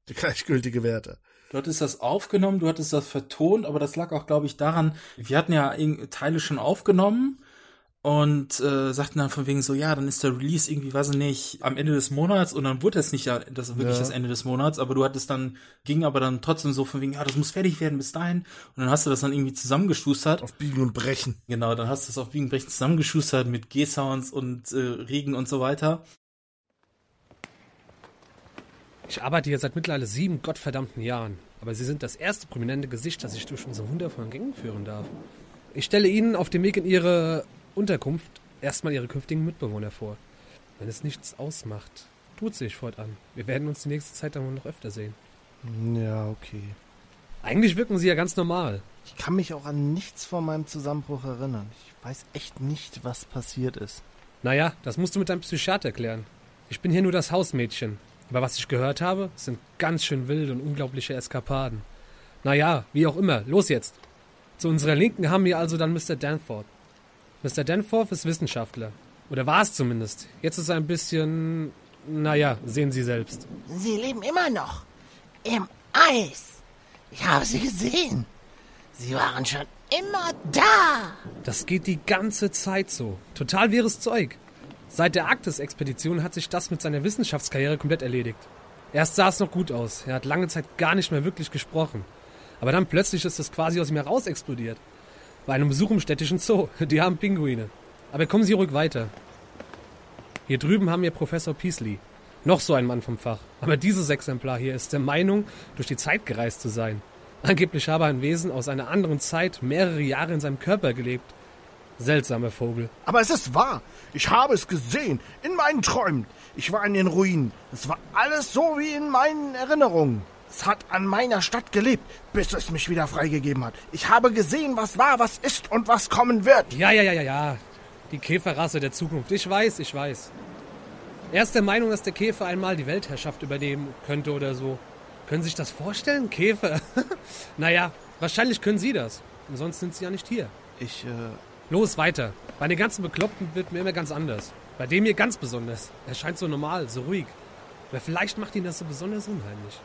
Der gleichgültige Wärter. Du hattest das aufgenommen, du hattest das vertont, aber das lag auch, glaube ich, daran, wir hatten ja Teile schon aufgenommen und äh, sagten dann von wegen so, ja, dann ist der Release irgendwie, weiß ich nicht, am Ende des Monats und dann wurde es nicht ja, das wirklich Ja. das Ende des Monats, aber du hattest dann, ging aber dann trotzdem so von wegen, ja, das muss fertig werden bis dahin und dann hast du das dann irgendwie zusammengeschustert. Auf Biegen und Brechen. Genau, dann hast du es auf Biegen und Brechen zusammengeschustert mit G-Sounds und äh, Regen und so weiter. Ich arbeite hier seit mittlerweile sieben gottverdammten Jahren, aber Sie sind das erste prominente Gesicht, das ich durch unsere wundervollen Gänge führen darf. Ich stelle Ihnen auf dem Weg in Ihre Unterkunft erstmal ihre künftigen Mitbewohner vor. Wenn es nichts ausmacht, tut sich fortan. Wir werden uns die nächste Zeit dann wohl noch öfter sehen. Ja, okay. Eigentlich wirken sie ja ganz normal. Ich kann mich auch an nichts vor meinem Zusammenbruch erinnern. Ich weiß echt nicht, was passiert ist. Naja, das musst du mit deinem Psychiater klären. Ich bin hier nur das Hausmädchen. Aber was ich gehört habe, sind ganz schön wilde und unglaubliche Eskapaden. Naja, wie auch immer, los jetzt. Zu unserer Linken haben wir also dann Mr. Danforth. Mr. Danforth ist Wissenschaftler. Oder war es zumindest. Jetzt ist er ein bisschen. Naja, sehen Sie selbst. Sie leben immer noch. Im Eis. Ich habe sie gesehen. Sie waren schon immer da. Das geht die ganze Zeit so. Total wirres Zeug. Seit der Arktis-Expedition hat sich das mit seiner Wissenschaftskarriere komplett erledigt. Erst sah es noch gut aus. Er hat lange Zeit gar nicht mehr wirklich gesprochen. Aber dann plötzlich ist das quasi aus ihm heraus explodiert. Bei einem Besuch im städtischen Zoo. Die haben Pinguine. Aber kommen Sie ruhig weiter. Hier drüben haben wir Professor Peasley. Noch so ein Mann vom Fach. Aber dieses Exemplar hier ist der Meinung, durch die Zeit gereist zu sein. Angeblich habe ein Wesen aus einer anderen Zeit mehrere Jahre in seinem Körper gelebt. Seltsamer Vogel. Aber es ist wahr. Ich habe es gesehen. In meinen Träumen. Ich war in den Ruinen. Es war alles so wie in meinen Erinnerungen. Es hat an meiner Stadt gelebt, bis es mich wieder freigegeben hat. Ich habe gesehen, was war, was ist und was kommen wird. Ja, ja, ja, ja, ja. Die Käferrasse der Zukunft. Ich weiß, ich weiß. Er ist der Meinung, dass der Käfer einmal die Weltherrschaft übernehmen könnte oder so. Können Sie sich das vorstellen? Käfer? naja, wahrscheinlich können Sie das. Und sonst sind Sie ja nicht hier. Ich, äh. Los, weiter. Bei den ganzen Bekloppten wird mir immer ganz anders. Bei dem hier ganz besonders. Er scheint so normal, so ruhig. Aber vielleicht macht ihn das so besonders unheimlich.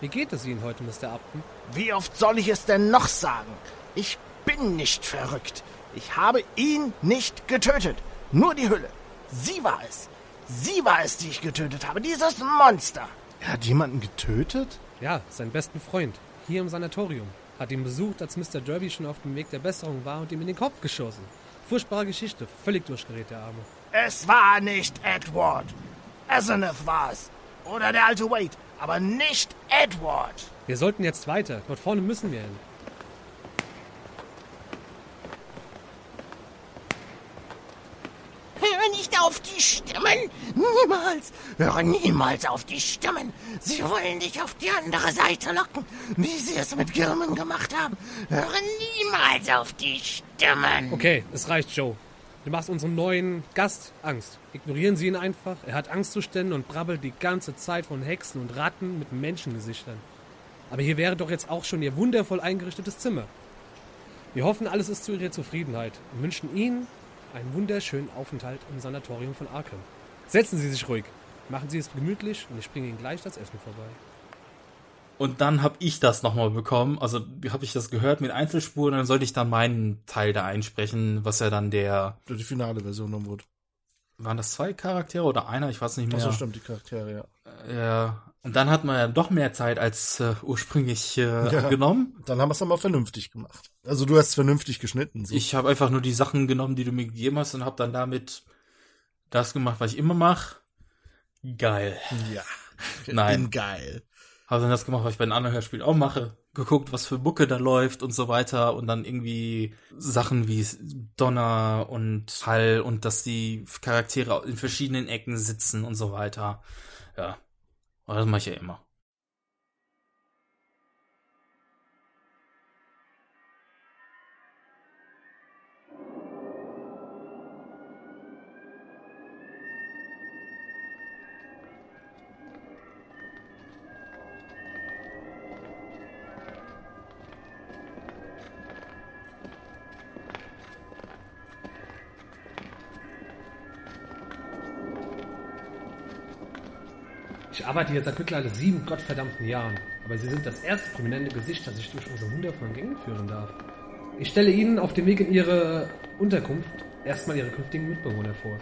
Wie geht es Ihnen heute, Mr. Upton? Wie oft soll ich es denn noch sagen? Ich bin nicht verrückt. Ich habe ihn nicht getötet. Nur die Hülle. Sie war es. Sie war es, die ich getötet habe. Dieses Monster. Er hat jemanden getötet? Ja, seinen besten Freund. Hier im Sanatorium. Hat ihn besucht, als Mr. Derby schon auf dem Weg der Besserung war und ihm in den Kopf geschossen. Furchtbare Geschichte. Völlig durchgedreht, der Arme. Es war nicht Edward. Asenath war es. Oder der alte Wade. Aber nicht Edward. Wir sollten jetzt weiter. Dort vorne müssen wir hin. Hör nicht auf die Stimmen! Niemals! Höre niemals auf die Stimmen! Sie wollen dich auf die andere Seite locken, wie sie es mit Girman gemacht haben. Höre niemals auf die Stimmen! Okay, es reicht, Joe. Du machst unserem neuen Gast Angst. Ignorieren Sie ihn einfach. Er hat Angstzuständen und brabbelt die ganze Zeit von Hexen und Ratten mit Menschengesichtern. Aber hier wäre doch jetzt auch schon Ihr wundervoll eingerichtetes Zimmer. Wir hoffen, alles ist zu Ihrer Zufriedenheit und wünschen Ihnen einen wunderschönen Aufenthalt im Sanatorium von Arkham. Setzen Sie sich ruhig, machen Sie es gemütlich und ich bringe Ihnen gleich das Essen vorbei. Und dann habe ich das nochmal bekommen. Also habe ich das gehört mit Einzelspuren dann sollte ich dann meinen Teil da einsprechen, was ja dann der. Die finale Version dann wurde. Waren das zwei Charaktere oder einer? Ich weiß nicht mehr. So, stimmt, die Charaktere, ja. Ja. Und dann hat man ja doch mehr Zeit als äh, ursprünglich äh, ja, genommen. Dann haben wir es aber vernünftig gemacht. Also du hast vernünftig geschnitten. So. Ich habe einfach nur die Sachen genommen, die du mir gegeben hast und habe dann damit das gemacht, was ich immer mache. Geil. Ja. Nein. Bin geil. Habe dann das gemacht, was ich bei den anderen Hörspielen auch mache. Geguckt, was für Mucke da läuft und so weiter. Und dann irgendwie Sachen wie Donner und Hall und dass die Charaktere in verschiedenen Ecken sitzen und so weiter. Ja. Aber das mache ich ja immer. Arbeite hier seit mittlerweile sieben gottverdammten Jahren, aber Sie sind das erste prominente Gesicht, das ich durch unsere wundervollen Gänge führen darf. Ich stelle Ihnen auf dem Weg in Ihre Unterkunft erstmal Ihre künftigen Mitbewohner vor.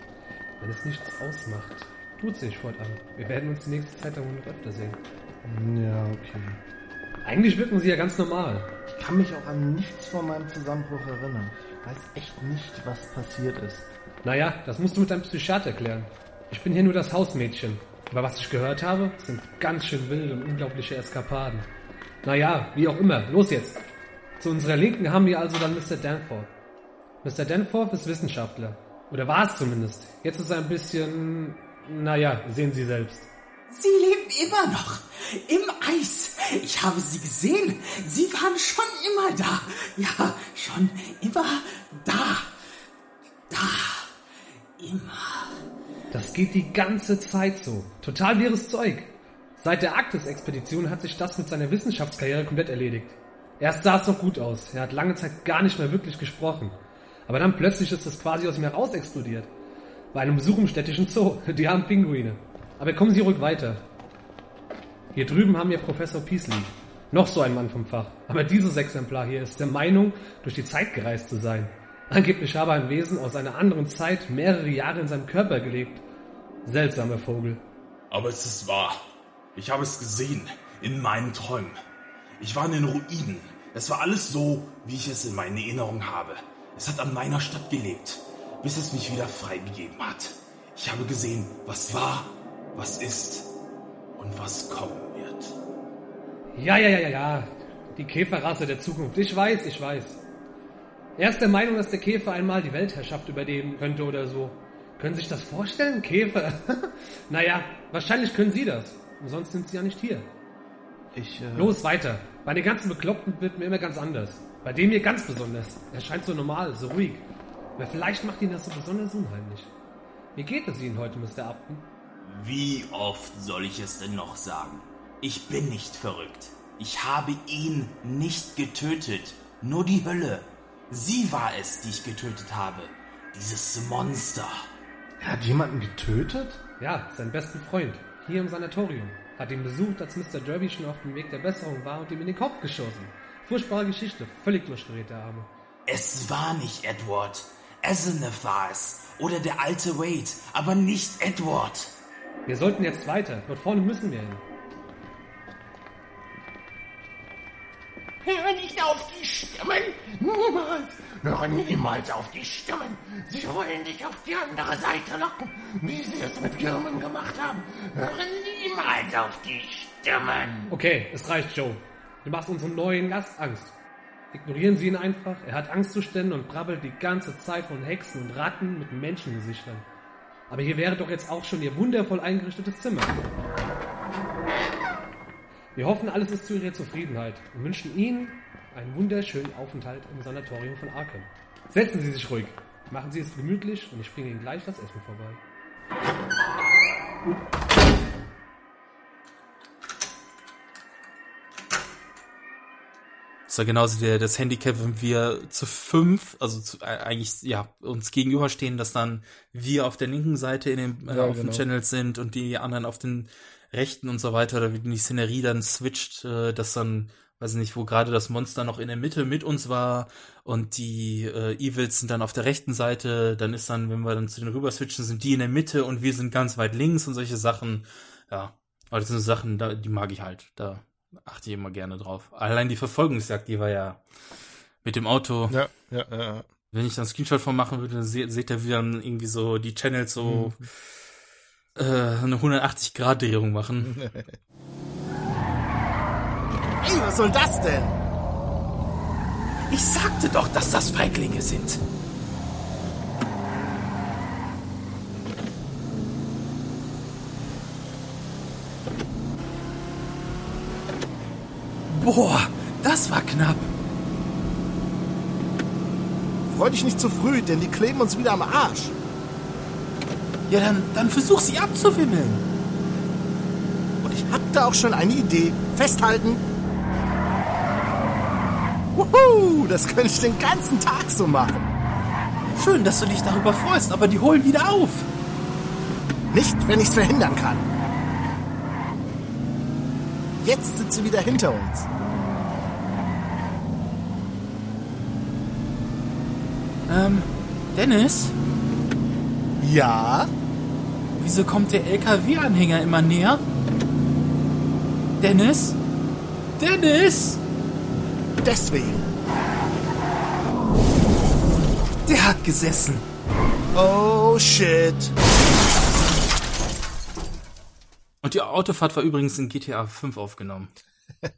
Wenn es nichts ausmacht, tut sich fortan. Wir werden uns die nächste Zeit dann noch öfter sehen. Ja, okay. Eigentlich wirken Sie ja ganz normal. Ich kann mich auch an nichts von meinem Zusammenbruch erinnern. Ich weiß echt nicht, was passiert ist. Naja, das musst du mit deinem Psychiater klären. Ich bin hier nur das Hausmädchen. Aber was ich gehört habe, sind ganz schön wilde und unglaubliche Eskapaden. Naja, wie auch immer, los jetzt. Zu unserer Linken haben wir also dann Mr. Danforth. Mr. Danforth ist Wissenschaftler. Oder war es zumindest. Jetzt ist er ein bisschen... Naja, sehen Sie selbst. Sie leben immer noch. Im Eis. Ich habe sie gesehen. Sie waren schon immer da. Ja, schon immer da. Da. Immer. Das geht die ganze Zeit so. Total wirres Zeug. Seit der Arktis-Expedition hat sich das mit seiner Wissenschaftskarriere komplett erledigt. Erst sah es noch gut aus. Er hat lange Zeit gar nicht mehr wirklich gesprochen. Aber dann plötzlich ist das quasi aus ihm heraus explodiert. Bei einem Besuch im städtischen Zoo. Die haben Pinguine. Aber kommen Sie ruhig weiter. Hier drüben haben wir Professor Peasley. Noch so ein Mann vom Fach. Aber dieses Exemplar hier ist der Meinung, durch die Zeit gereist zu sein. Angeblich habe ein Wesen aus einer anderen Zeit mehrere Jahre in seinem Körper gelebt. Seltsamer Vogel. Aber es ist wahr. Ich habe es gesehen. In meinen Träumen. Ich war in den Ruinen. Es war alles so, wie ich es in meinen Erinnerungen habe. Es hat an meiner Stadt gelebt, bis es mich wieder freigegeben hat. Ich habe gesehen, was war, was ist und was kommen wird. Ja, ja, ja, ja, ja. Die Käferrasse der Zukunft. Ich weiß, ich weiß. Er ist der Meinung, dass der Käfer einmal die Weltherrschaft übernehmen könnte oder so. Können Sie sich das vorstellen? Käfer? naja, wahrscheinlich können Sie das. Und sonst sind Sie ja nicht hier. Ich, äh... Los, weiter. Bei den ganzen Bekloppten wird mir immer ganz anders. Bei dem hier ganz besonders. Er scheint so normal, so ruhig. Aber vielleicht macht ihn das so besonders unheimlich. Wie geht es Ihnen heute, Mr. Upton? Wie oft soll ich es denn noch sagen? Ich bin nicht verrückt. Ich habe ihn nicht getötet. Nur die Hölle. Sie war es, die ich getötet habe. Dieses Monster. Er hat jemanden getötet? Ja, seinen besten Freund. Hier im Sanatorium. Hat ihn besucht, als Mr. Derby schon auf dem Weg der Besserung war und ihm in den Kopf geschossen. Furchtbare Geschichte. Völlig durchgedreht, der Arme. Es war nicht Edward. Asenath war es. Oder der alte Wade. Aber nicht Edward. Wir sollten jetzt weiter. Dort vorne müssen wir hin. Hör nicht auf die Stimmen! Niemals! Höre niemals auf die Stimmen! Sie wollen dich auf die andere Seite locken, wie sie es mit Girman gemacht haben. Höre niemals auf die Stimmen! Okay, es reicht, Joe. Du machst unserem neuen Gast Angst. Ignorieren Sie ihn einfach. Er hat Angstzuständen und brabbelt die ganze Zeit von Hexen und Ratten mit Menschengesichtern. Aber hier wäre doch jetzt auch schon Ihr wundervoll eingerichtetes Zimmer. Wir hoffen, alles ist zu Ihrer Zufriedenheit und wünschen Ihnen einen wunderschönen Aufenthalt im Sanatorium von Arkham. Setzen Sie sich ruhig, machen Sie es gemütlich und ich bringe Ihnen gleich das Essen vorbei. Das war genauso der, das Handicap, wenn wir zu fünf, also zu, äh, eigentlich, ja, uns gegenüberstehen, dass dann wir auf der linken Seite in den, äh, Ja, auf genau. den Channels sind und die anderen auf den rechten und so weiter, oder wie die Szenerie dann switcht, äh, dass dann, weiß ich nicht, wo gerade das Monster noch in der Mitte mit uns war und die äh, Evils sind dann auf der rechten Seite, dann ist dann, wenn wir dann zu den rüber switchen, sind die in der Mitte und wir sind ganz weit links und solche Sachen, ja. Aber das sind so Sachen, da, die mag ich halt. Da achte ich immer gerne drauf. Allein die Verfolgungsjagd, die war ja mit dem Auto. Ja, ja, ja. Wenn ich da einen Screenshot von machen würde, dann se seht ihr, wie dann irgendwie so die Channels so äh, eine 180-Grad-Drehung machen. Ey, was soll das denn? Ich sagte doch, dass das Feiglinge sind. Boah, das war knapp. Freu dich nicht zu früh, denn die kleben uns wieder am Arsch. Ja, dann, dann versuch sie abzuwimmeln. Und ich hab da auch schon eine Idee. Festhalten. Wuhu, das könnte ich den ganzen Tag so machen. Schön, dass du dich darüber freust, aber die holen wieder auf. Nicht, wenn ich's verhindern kann. Jetzt sind sie wieder hinter uns. Ähm, Dennis? Ja? Wieso kommt der LKW-Anhänger immer näher? Dennis? Dennis? Deswegen. Der hat gesessen. Oh shit. Und die Autofahrt war übrigens in GTA 5 aufgenommen.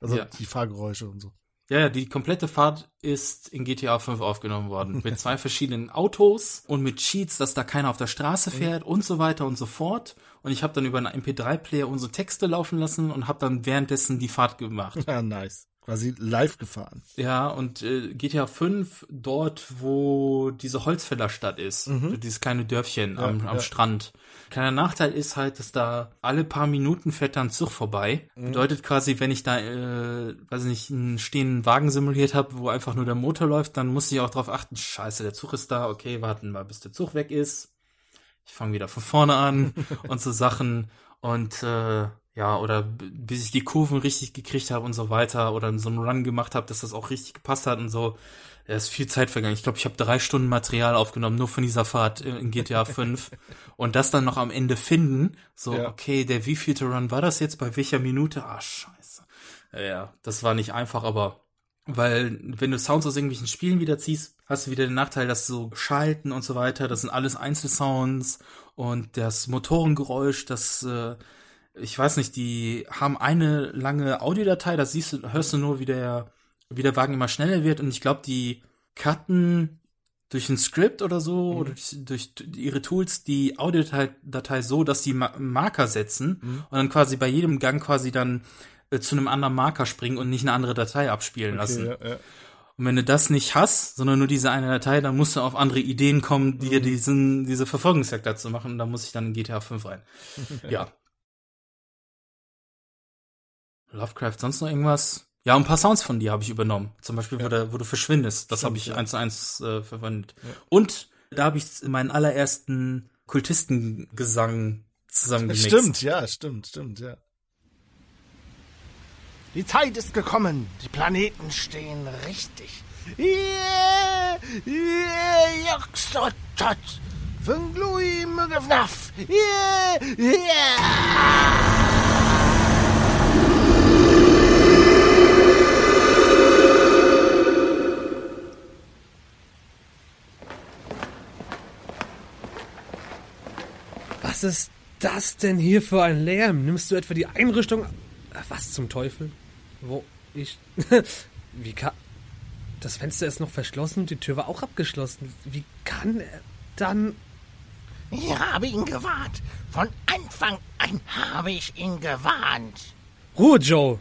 Also Ja. die Fahrgeräusche und so. Ja, ja, die komplette Fahrt ist in GTA 5 aufgenommen worden. Mit zwei verschiedenen Autos und mit Cheats, dass da keiner auf der Straße fährt und so weiter und so fort. Und ich habe dann über einen MP3-Player unsere Texte laufen lassen und habe dann währenddessen die Fahrt gemacht. Ja, nice. Quasi live gefahren. Ja, und äh, GTA 5, dort, wo diese Holzfällerstadt ist, Mhm. dieses kleine Dörfchen Ja, am, am ja. Strand. Kleiner Nachteil ist halt, dass da alle paar Minuten fährt da ein Zug vorbei. Mhm. Bedeutet quasi, wenn ich da, äh, weiß nicht, einen stehenden Wagen simuliert habe, wo einfach nur der Motor läuft, dann muss ich auch drauf achten, scheiße, der Zug ist da, okay, warten mal, bis der Zug weg ist. Ich fange wieder von vorne an und so Sachen. Und äh, ja, oder bis ich die Kurven richtig gekriegt habe und so weiter oder so einen Run gemacht habe, dass das auch richtig gepasst hat und so. Ja, ist viel Zeit vergangen. Ich glaube, ich habe drei Stunden Material aufgenommen, nur von dieser Fahrt in GTA 5. und das dann noch am Ende finden. So, Ja. okay, der wievielte Run war das jetzt? Bei welcher Minute? Ah, scheiße. Ja, Ja, das war nicht einfach, aber weil wenn du Sounds aus irgendwelchen Spielen wieder ziehst, hast du wieder den Nachteil, dass so Schalten und so weiter, das sind alles Einzelsounds und das Motorengeräusch, das äh, ich weiß nicht, die haben eine lange Audiodatei, da siehst du, hörst du nur, wie der, wie der Wagen immer schneller wird und ich glaube, die cutten durch ein Skript oder so oder durch, durch ihre Tools die Audiodatei Datei so, dass die Ma Marker setzen und dann quasi bei jedem Gang quasi dann äh, zu einem anderen Marker springen und nicht eine andere Datei abspielen lassen. ja, ja. Und wenn du das nicht hast, sondern nur diese eine Datei, dann musst du auf andere Ideen kommen, dir diesen, diese Verfolgungsjagd dazu machen. Und da muss ich dann in GTA 5 rein. ja. Lovecraft, sonst noch irgendwas? Ja, ein paar Sounds von dir habe ich übernommen. Zum Beispiel, wo, du, wo du verschwindest. Das habe ich ja. eins zu eins äh, verwendet. Ja. Und da habe ich meinen allerersten Kultistengesang zusammengemixt. Stimmt, ja, stimmt, stimmt, ja. Die Zeit ist gekommen. Die Planeten stehen richtig. Yeah, yeah, Joxotot. Funglui Mugavnaf. Yeah, yeah. Was ist das denn hier für ein Lärm? Nimmst du etwa die Einrichtung? Äh, Was zum Teufel? Wo ich. Wie kann. Das Fenster ist noch verschlossen und die Tür war auch abgeschlossen. Wie kann er dann. Ich habe ihn gewarnt. Von Anfang an habe ich ihn gewarnt. Ruhe, Joe!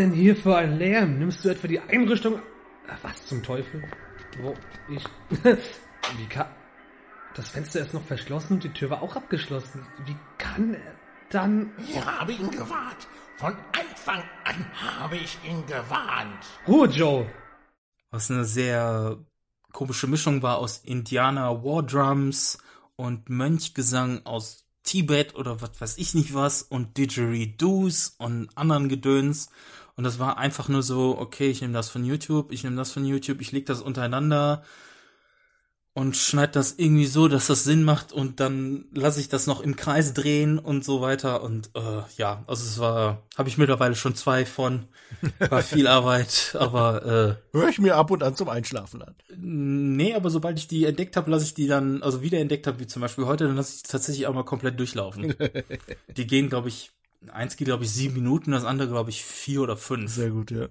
Denn hier für ein Lärm? Nimmst du etwa die Einrichtung? Was zum Teufel? Wo ich. Wie kann. Das Fenster ist noch verschlossen und die Tür war auch abgeschlossen. Wie kann er dann. Ich habe ihn gewarnt. Von Anfang an habe ich ihn gewarnt. Ruhe, Joe! was eine sehr komische Mischung war aus Indianer War Drums und Mönchgesang aus Tibet oder was weiß ich nicht was und Didgeridoos und anderen Gedöns. Und das war einfach nur so, okay, ich nehme das von YouTube, ich nehme das von YouTube, ich leg das untereinander und schneide das irgendwie so, dass das Sinn macht und dann lasse ich das noch im Kreis drehen und so weiter. Und äh, ja, also es war, habe ich mittlerweile schon zwei von, war viel Arbeit, aber äh, Hör ich mir ab und an zum Einschlafen an. Nee, aber sobald ich die entdeckt habe, lasse ich die dann, also wieder entdeckt habe, wie zum Beispiel heute, dann lasse ich die tatsächlich auch mal komplett durchlaufen. die gehen, glaube ich, eins geht, glaube ich, sieben Minuten, das andere, glaube ich, vier oder fünf. Sehr gut, ja.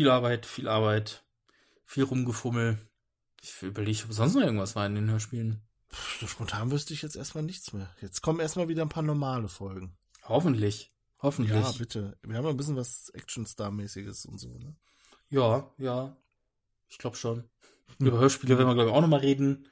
Viel Arbeit, viel Arbeit, viel Rumgefummel. Ich überlege, ob sonst noch irgendwas war in den Hörspielen. So spontan wüsste ich jetzt erstmal nichts mehr. Jetzt kommen erstmal wieder ein paar normale Folgen. Hoffentlich. Hoffentlich. Ja, bitte. Wir haben ein bisschen was Actionstar-mäßiges und so, ne? Ja, ja. Ich glaube schon. Über Hörspiele werden wir, glaube ich, auch nochmal reden.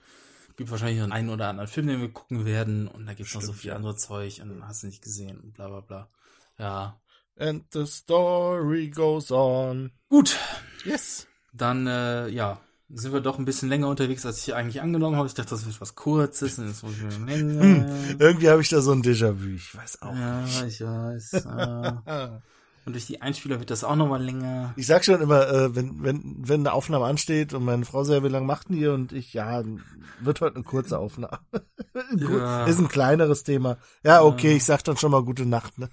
Gibt wahrscheinlich noch einen oder anderen Film, den wir gucken werden. Und da gibt es noch so viel ja. andere Zeug und hast du nicht gesehen und bla bla bla. Ja. And the story goes on. Gut. Yes. Dann, äh, ja, sind wir doch ein bisschen länger unterwegs, als ich eigentlich angenommen habe. Ich dachte, das wird was Kurzes und jetzt muss ich länger. Hm, irgendwie habe ich da so ein Déjà-vu. Ich weiß auch Ja, nicht. ich weiß. äh. und durch die Einspieler wird das auch nochmal länger. Ich sag schon immer, äh, wenn, wenn, wenn eine Aufnahme ansteht und meine Frau sagt, wie lange macht ihr? Und ich, ja, wird heute eine kurze Aufnahme. Ja. Ist ein kleineres Thema. Ja, okay, ich sag dann schon mal gute Nacht, ne?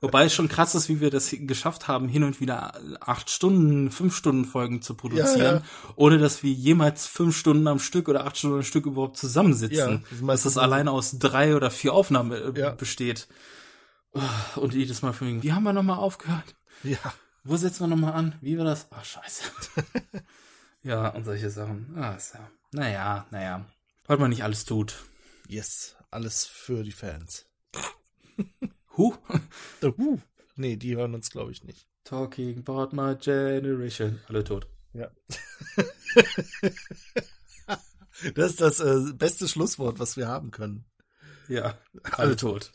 Wobei es schon krass ist, wie wir das geschafft haben, hin und wieder acht Stunden, fünf Stunden Folgen zu produzieren, Ja, ja. ohne dass wir jemals fünf Stunden am Stück oder acht Stunden am Stück überhaupt zusammensitzen. Ja, dass das alleine aus drei oder vier Aufnahmen äh, besteht. Und jedes Mal von wegen, wie haben wir nochmal aufgehört? Ja. Wo setzen wir nochmal an? Wie war das? Ach, scheiße. ja, und solche Sachen. Ah, ist ja. Naja, naja. Was man nicht alles tut. Yes, alles für die Fans. Huh? The Who? Nee, die hören uns, glaube ich, nicht. Talking about my generation. Alle tot. Ja. das ist das äh, beste Schlusswort, was wir haben können. Ja, alle tot.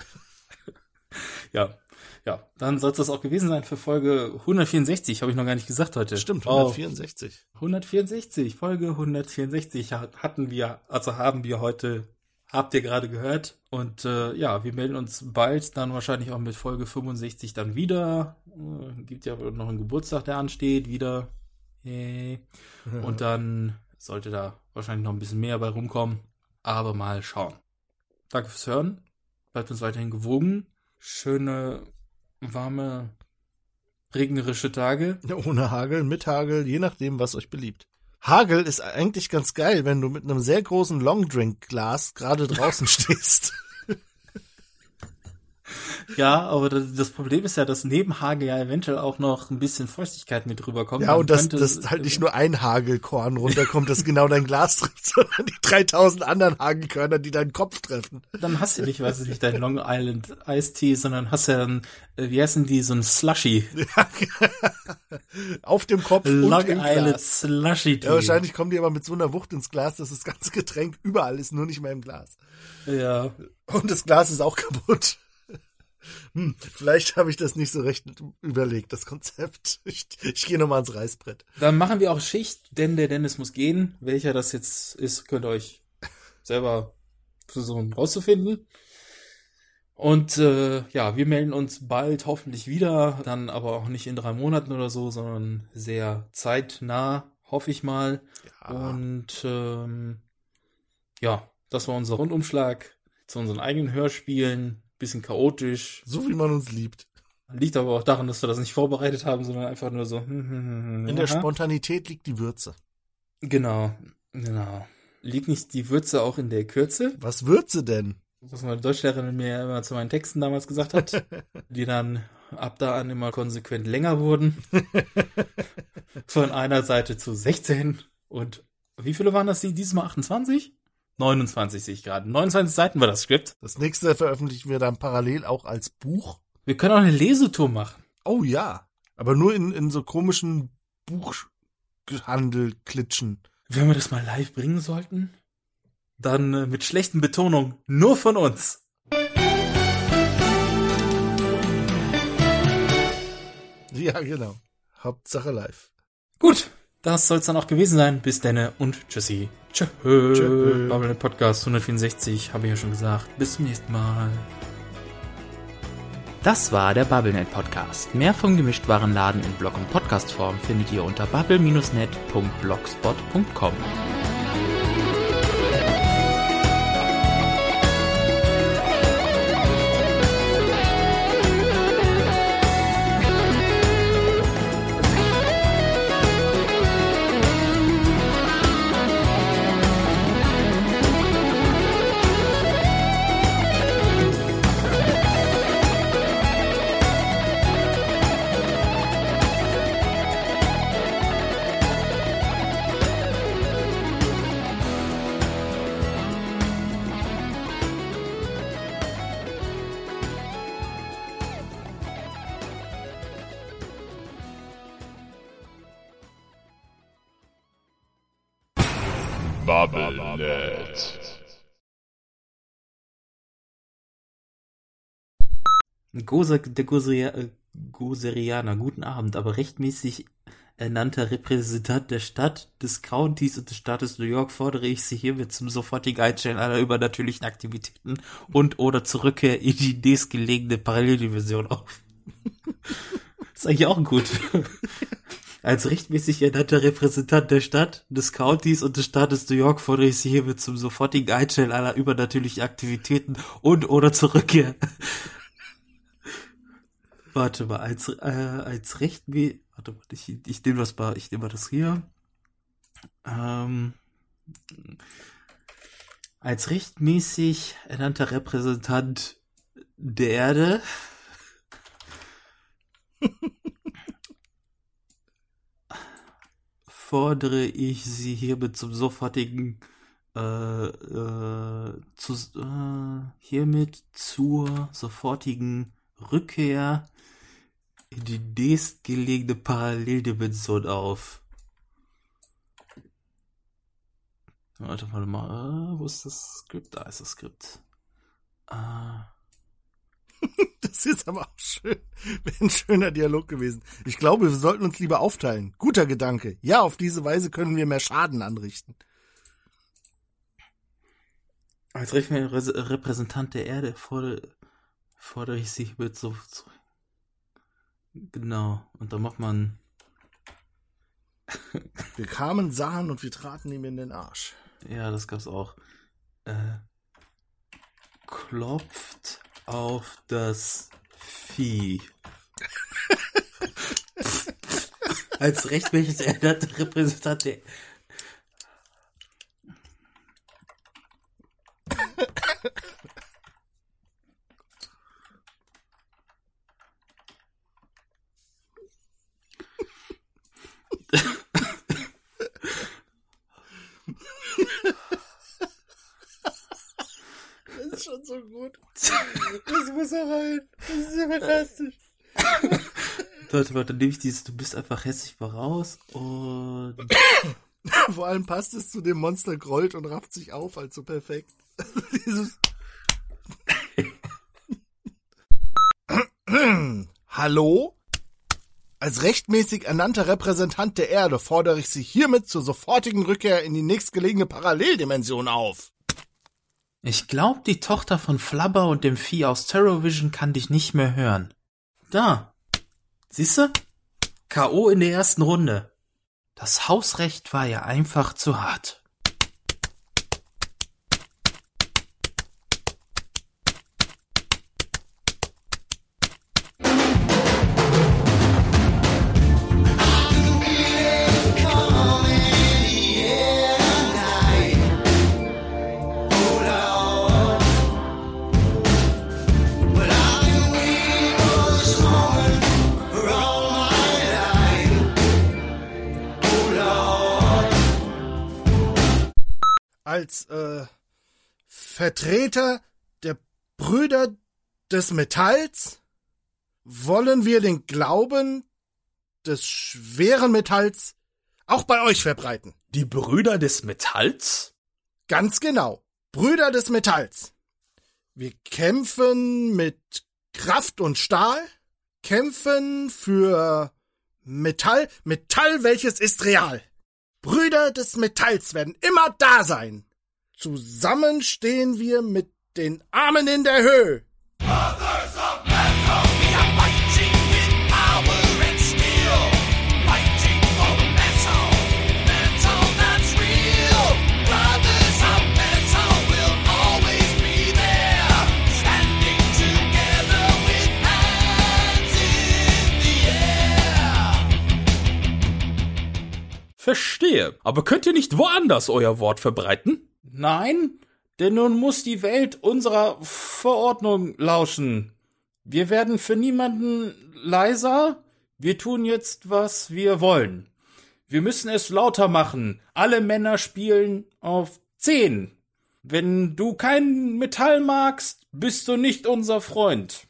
ja, ja. Dann soll es das auch gewesen sein für Folge 164. Habe ich noch gar nicht gesagt heute. Stimmt, Oh, 164. 164, Folge 164 hat- hatten wir, also haben wir heute, habt ihr gerade gehört. Und äh, ja, wir melden uns bald dann wahrscheinlich auch mit Folge 65 dann wieder. Äh, gibt ja noch einen Geburtstag, der ansteht, wieder. Yay. Und dann sollte da wahrscheinlich noch ein bisschen mehr bei rumkommen. Aber mal schauen. Danke fürs Hören. Bleibt uns weiterhin gewogen. Schöne, warme, regnerische Tage. Ohne Hagel, mit Hagel, je nachdem, was euch beliebt. Hagel ist eigentlich ganz geil, wenn du mit einem sehr großen Longdrink-Glas gerade draußen stehst. Ja, aber das, Problem ist ja, dass neben Hagel ja eventuell auch noch ein bisschen Feuchtigkeit mit rüberkommt. Ja, und dass das halt nicht nur ein Hagelkorn runterkommt, das genau dein Glas trifft, sondern die 3000 anderen Hagelkörner, die deinen Kopf treffen. Dann hast du nicht, weiß ich nicht, dein Long Island Iced Tea, sondern hast ja dann, äh, wie heißen die, so ein Slushy. Auf dem Kopf Long und im Island Glas. Slushy Tea. Ja, wahrscheinlich kommen die aber mit so einer Wucht ins Glas, dass das ganze Getränk überall ist, nur nicht mehr im Glas. Ja. Und das Glas ist auch kaputt. Hm, vielleicht habe ich das nicht so recht überlegt, das Konzept. Ich, ich gehe nochmal ans Reißbrett. Dann machen wir auch Schicht, denn der Dennis muss gehen. Welcher das jetzt ist, könnt ihr euch selber versuchen rauszufinden. Und äh, ja, wir melden uns bald hoffentlich wieder, dann aber auch nicht in drei Monaten oder so, sondern sehr zeitnah, hoffe ich mal. Und ähm, ja, das war unser Rundumschlag zu unseren eigenen Hörspielen. Bisschen chaotisch. So wie man uns liebt. Liegt aber auch daran, dass wir das nicht vorbereitet haben, sondern einfach nur so. hm, hm, hm, In der aha. Spontanität liegt die Würze. Genau, genau. Liegt nicht die Würze auch in der Kürze? Was Würze denn? Was meine Deutschlehrerin mir immer zu meinen Texten damals gesagt hat, die dann ab da an immer konsequent länger wurden. Von einer Seite zu 16 und wie viele waren das die diesmal 28? 29 sehe ich gerade. 29 Seiten war das Skript. Das nächste veröffentlichen wir dann parallel auch als Buch. Wir können auch eine Lesetour machen. Oh ja. Aber nur in, in so komischen Buchhandel-Klitschen. Wenn wir das mal live bringen sollten, dann äh, mit schlechten Betonungen nur von uns. Ja, genau. Hauptsache live. Gut, das soll es dann auch gewesen sein. Bis denne und tschüssi. Tschö. Tschö. Bubble Podcast 164, habe ich ja schon gesagt. Bis zum nächsten Mal. Das war der BubbleNet Podcast. Mehr vom Gemischtwarenladen in Blog- und Podcastform findet ihr unter bubble-net.blogspot.com. Goser, der Goseria, äh, Goserianer, guten Abend, aber rechtmäßig ernannter Repräsentant der Stadt, des Countys und des Staates New York fordere ich Sie hiermit zum sofortigen Einstellen aller übernatürlichen Aktivitäten und oder Zurückkehr in die nächstgelegene Paralleldimension auf. ist eigentlich auch gut. Als rechtmäßig ernannter Repräsentant der Stadt, des Countys und des Staates New York fordere ich Sie hiermit zum sofortigen Einstellen aller übernatürlichen Aktivitäten und oder Zurückkehr. Warte mal, als, äh, als rechtmäßig, warte mal, ich, ich nehme das mal, ich nehme das hier. Ähm, als rechtmäßig ernannter Repräsentant der Erde fordere ich Sie hiermit zum sofortigen äh, äh, zu, äh, hiermit zur sofortigen Rückkehr die nächstgelegene Paralleldimension auf. Warte mal, mal, wo ist das Skript? Da ist das Skript. Ah. Das ist aber auch schön. Wäre ein schöner Dialog gewesen. Ich glaube, wir sollten uns lieber aufteilen. Guter Gedanke. Ja, auf diese Weise können wir mehr Schaden anrichten. Als Repräsentant der Erde fordere, fordere ich sie mit so, so. Genau. Und da macht man. wir kamen, sahen und wir traten ihm in den Arsch. Ja, das gab's auch. Äh, klopft auf das Vieh. Als rechtmäßig ernannter Repräsentant der. Das ist schon so gut. Das muss er rein. Das ist ja fantastisch. Warte, warte, dann nehme ich dieses, du bist einfach hässlich mal raus und. Vor allem passt es zu dem Monster grollt und rafft sich auf, also perfekt. Dieses. Hallo? Als rechtmäßig ernannter Repräsentant der Erde fordere ich Sie hiermit zur sofortigen Rückkehr in die nächstgelegene Paralleldimension auf. Ich glaub, die Tochter von Flubber und dem Vieh aus Terrorvision kann dich nicht mehr hören. Da. Siehste? K.O. in der ersten Runde. Das Hausrecht war ja einfach zu hart. Als äh, Vertreter der Brüder des Metalls wollen wir den Glauben des schweren Metalls auch bei euch verbreiten. Die Brüder des Metalls? Ganz genau. Brüder des Metalls. Wir kämpfen mit Kraft und Stahl, kämpfen für Metall, Metall, welches ist real. Brüder des Metalls werden immer da sein. Zusammen stehen wir mit den Armen in der Höhe. Verstehe. Aber könnt ihr nicht woanders euer Wort verbreiten? Nein, denn nun muss die Welt unserer Verordnung lauschen. Wir werden für niemanden leiser. Wir tun jetzt, was wir wollen. Wir müssen es lauter machen. Alle Männer spielen auf 10. Wenn du kein Metall magst, bist du nicht unser Freund.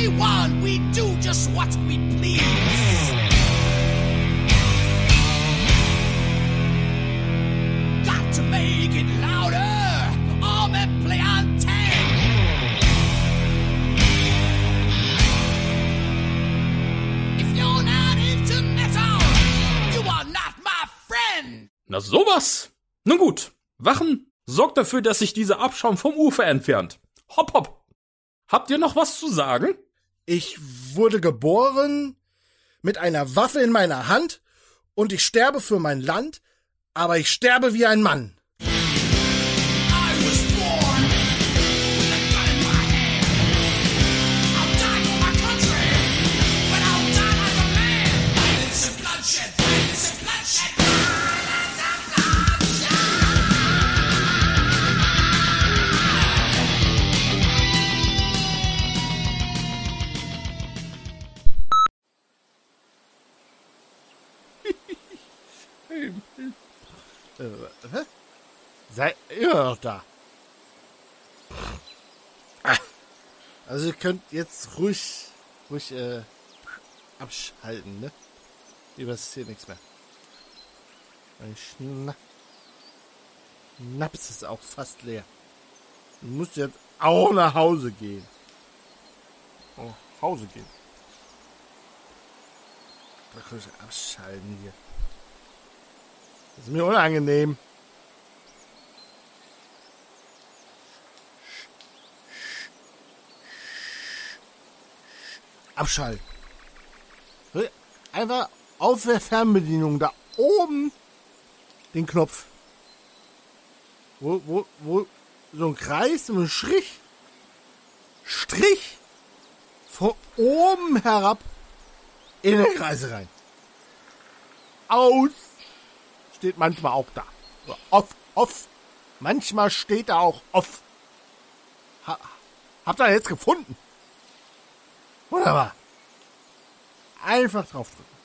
21, we do just what we please. Got to make it louder, or men play on. If you're not into metal, you are not my friend. Na sowas. Nun gut. Wachen, sorgt dafür, dass sich dieser Abschaum vom Ufer entfernt. Hopp, hopp. Habt ihr noch was zu sagen? Ich wurde geboren mit einer Waffe in meiner Hand und ich sterbe für mein Land, aber ich sterbe wie ein Mann. Äh? Seid immer noch da? Also ihr könnt jetzt ruhig, ruhig äh, abschalten, ne? Hier passiert nichts mehr. Mein Schna Naps ist auch fast leer. Du musst jetzt auch nach Hause gehen. Oh, Hause gehen. Da kann ich abschalten hier. Das ist mir unangenehm. Abschalten. Einfach auf der Fernbedienung da oben den Knopf. Wo, wo, wo, so ein Kreis, so ein Strich. Strich. Von oben herab in den Kreis rein. Aus steht manchmal auch da. Off, off. Manchmal steht da auch off. Ha, habt ihr jetzt gefunden? Wunderbar. Einfach draufdrücken.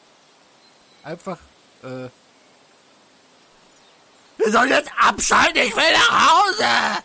Einfach, äh. Wir sollen jetzt abschalten, ich will nach Hause!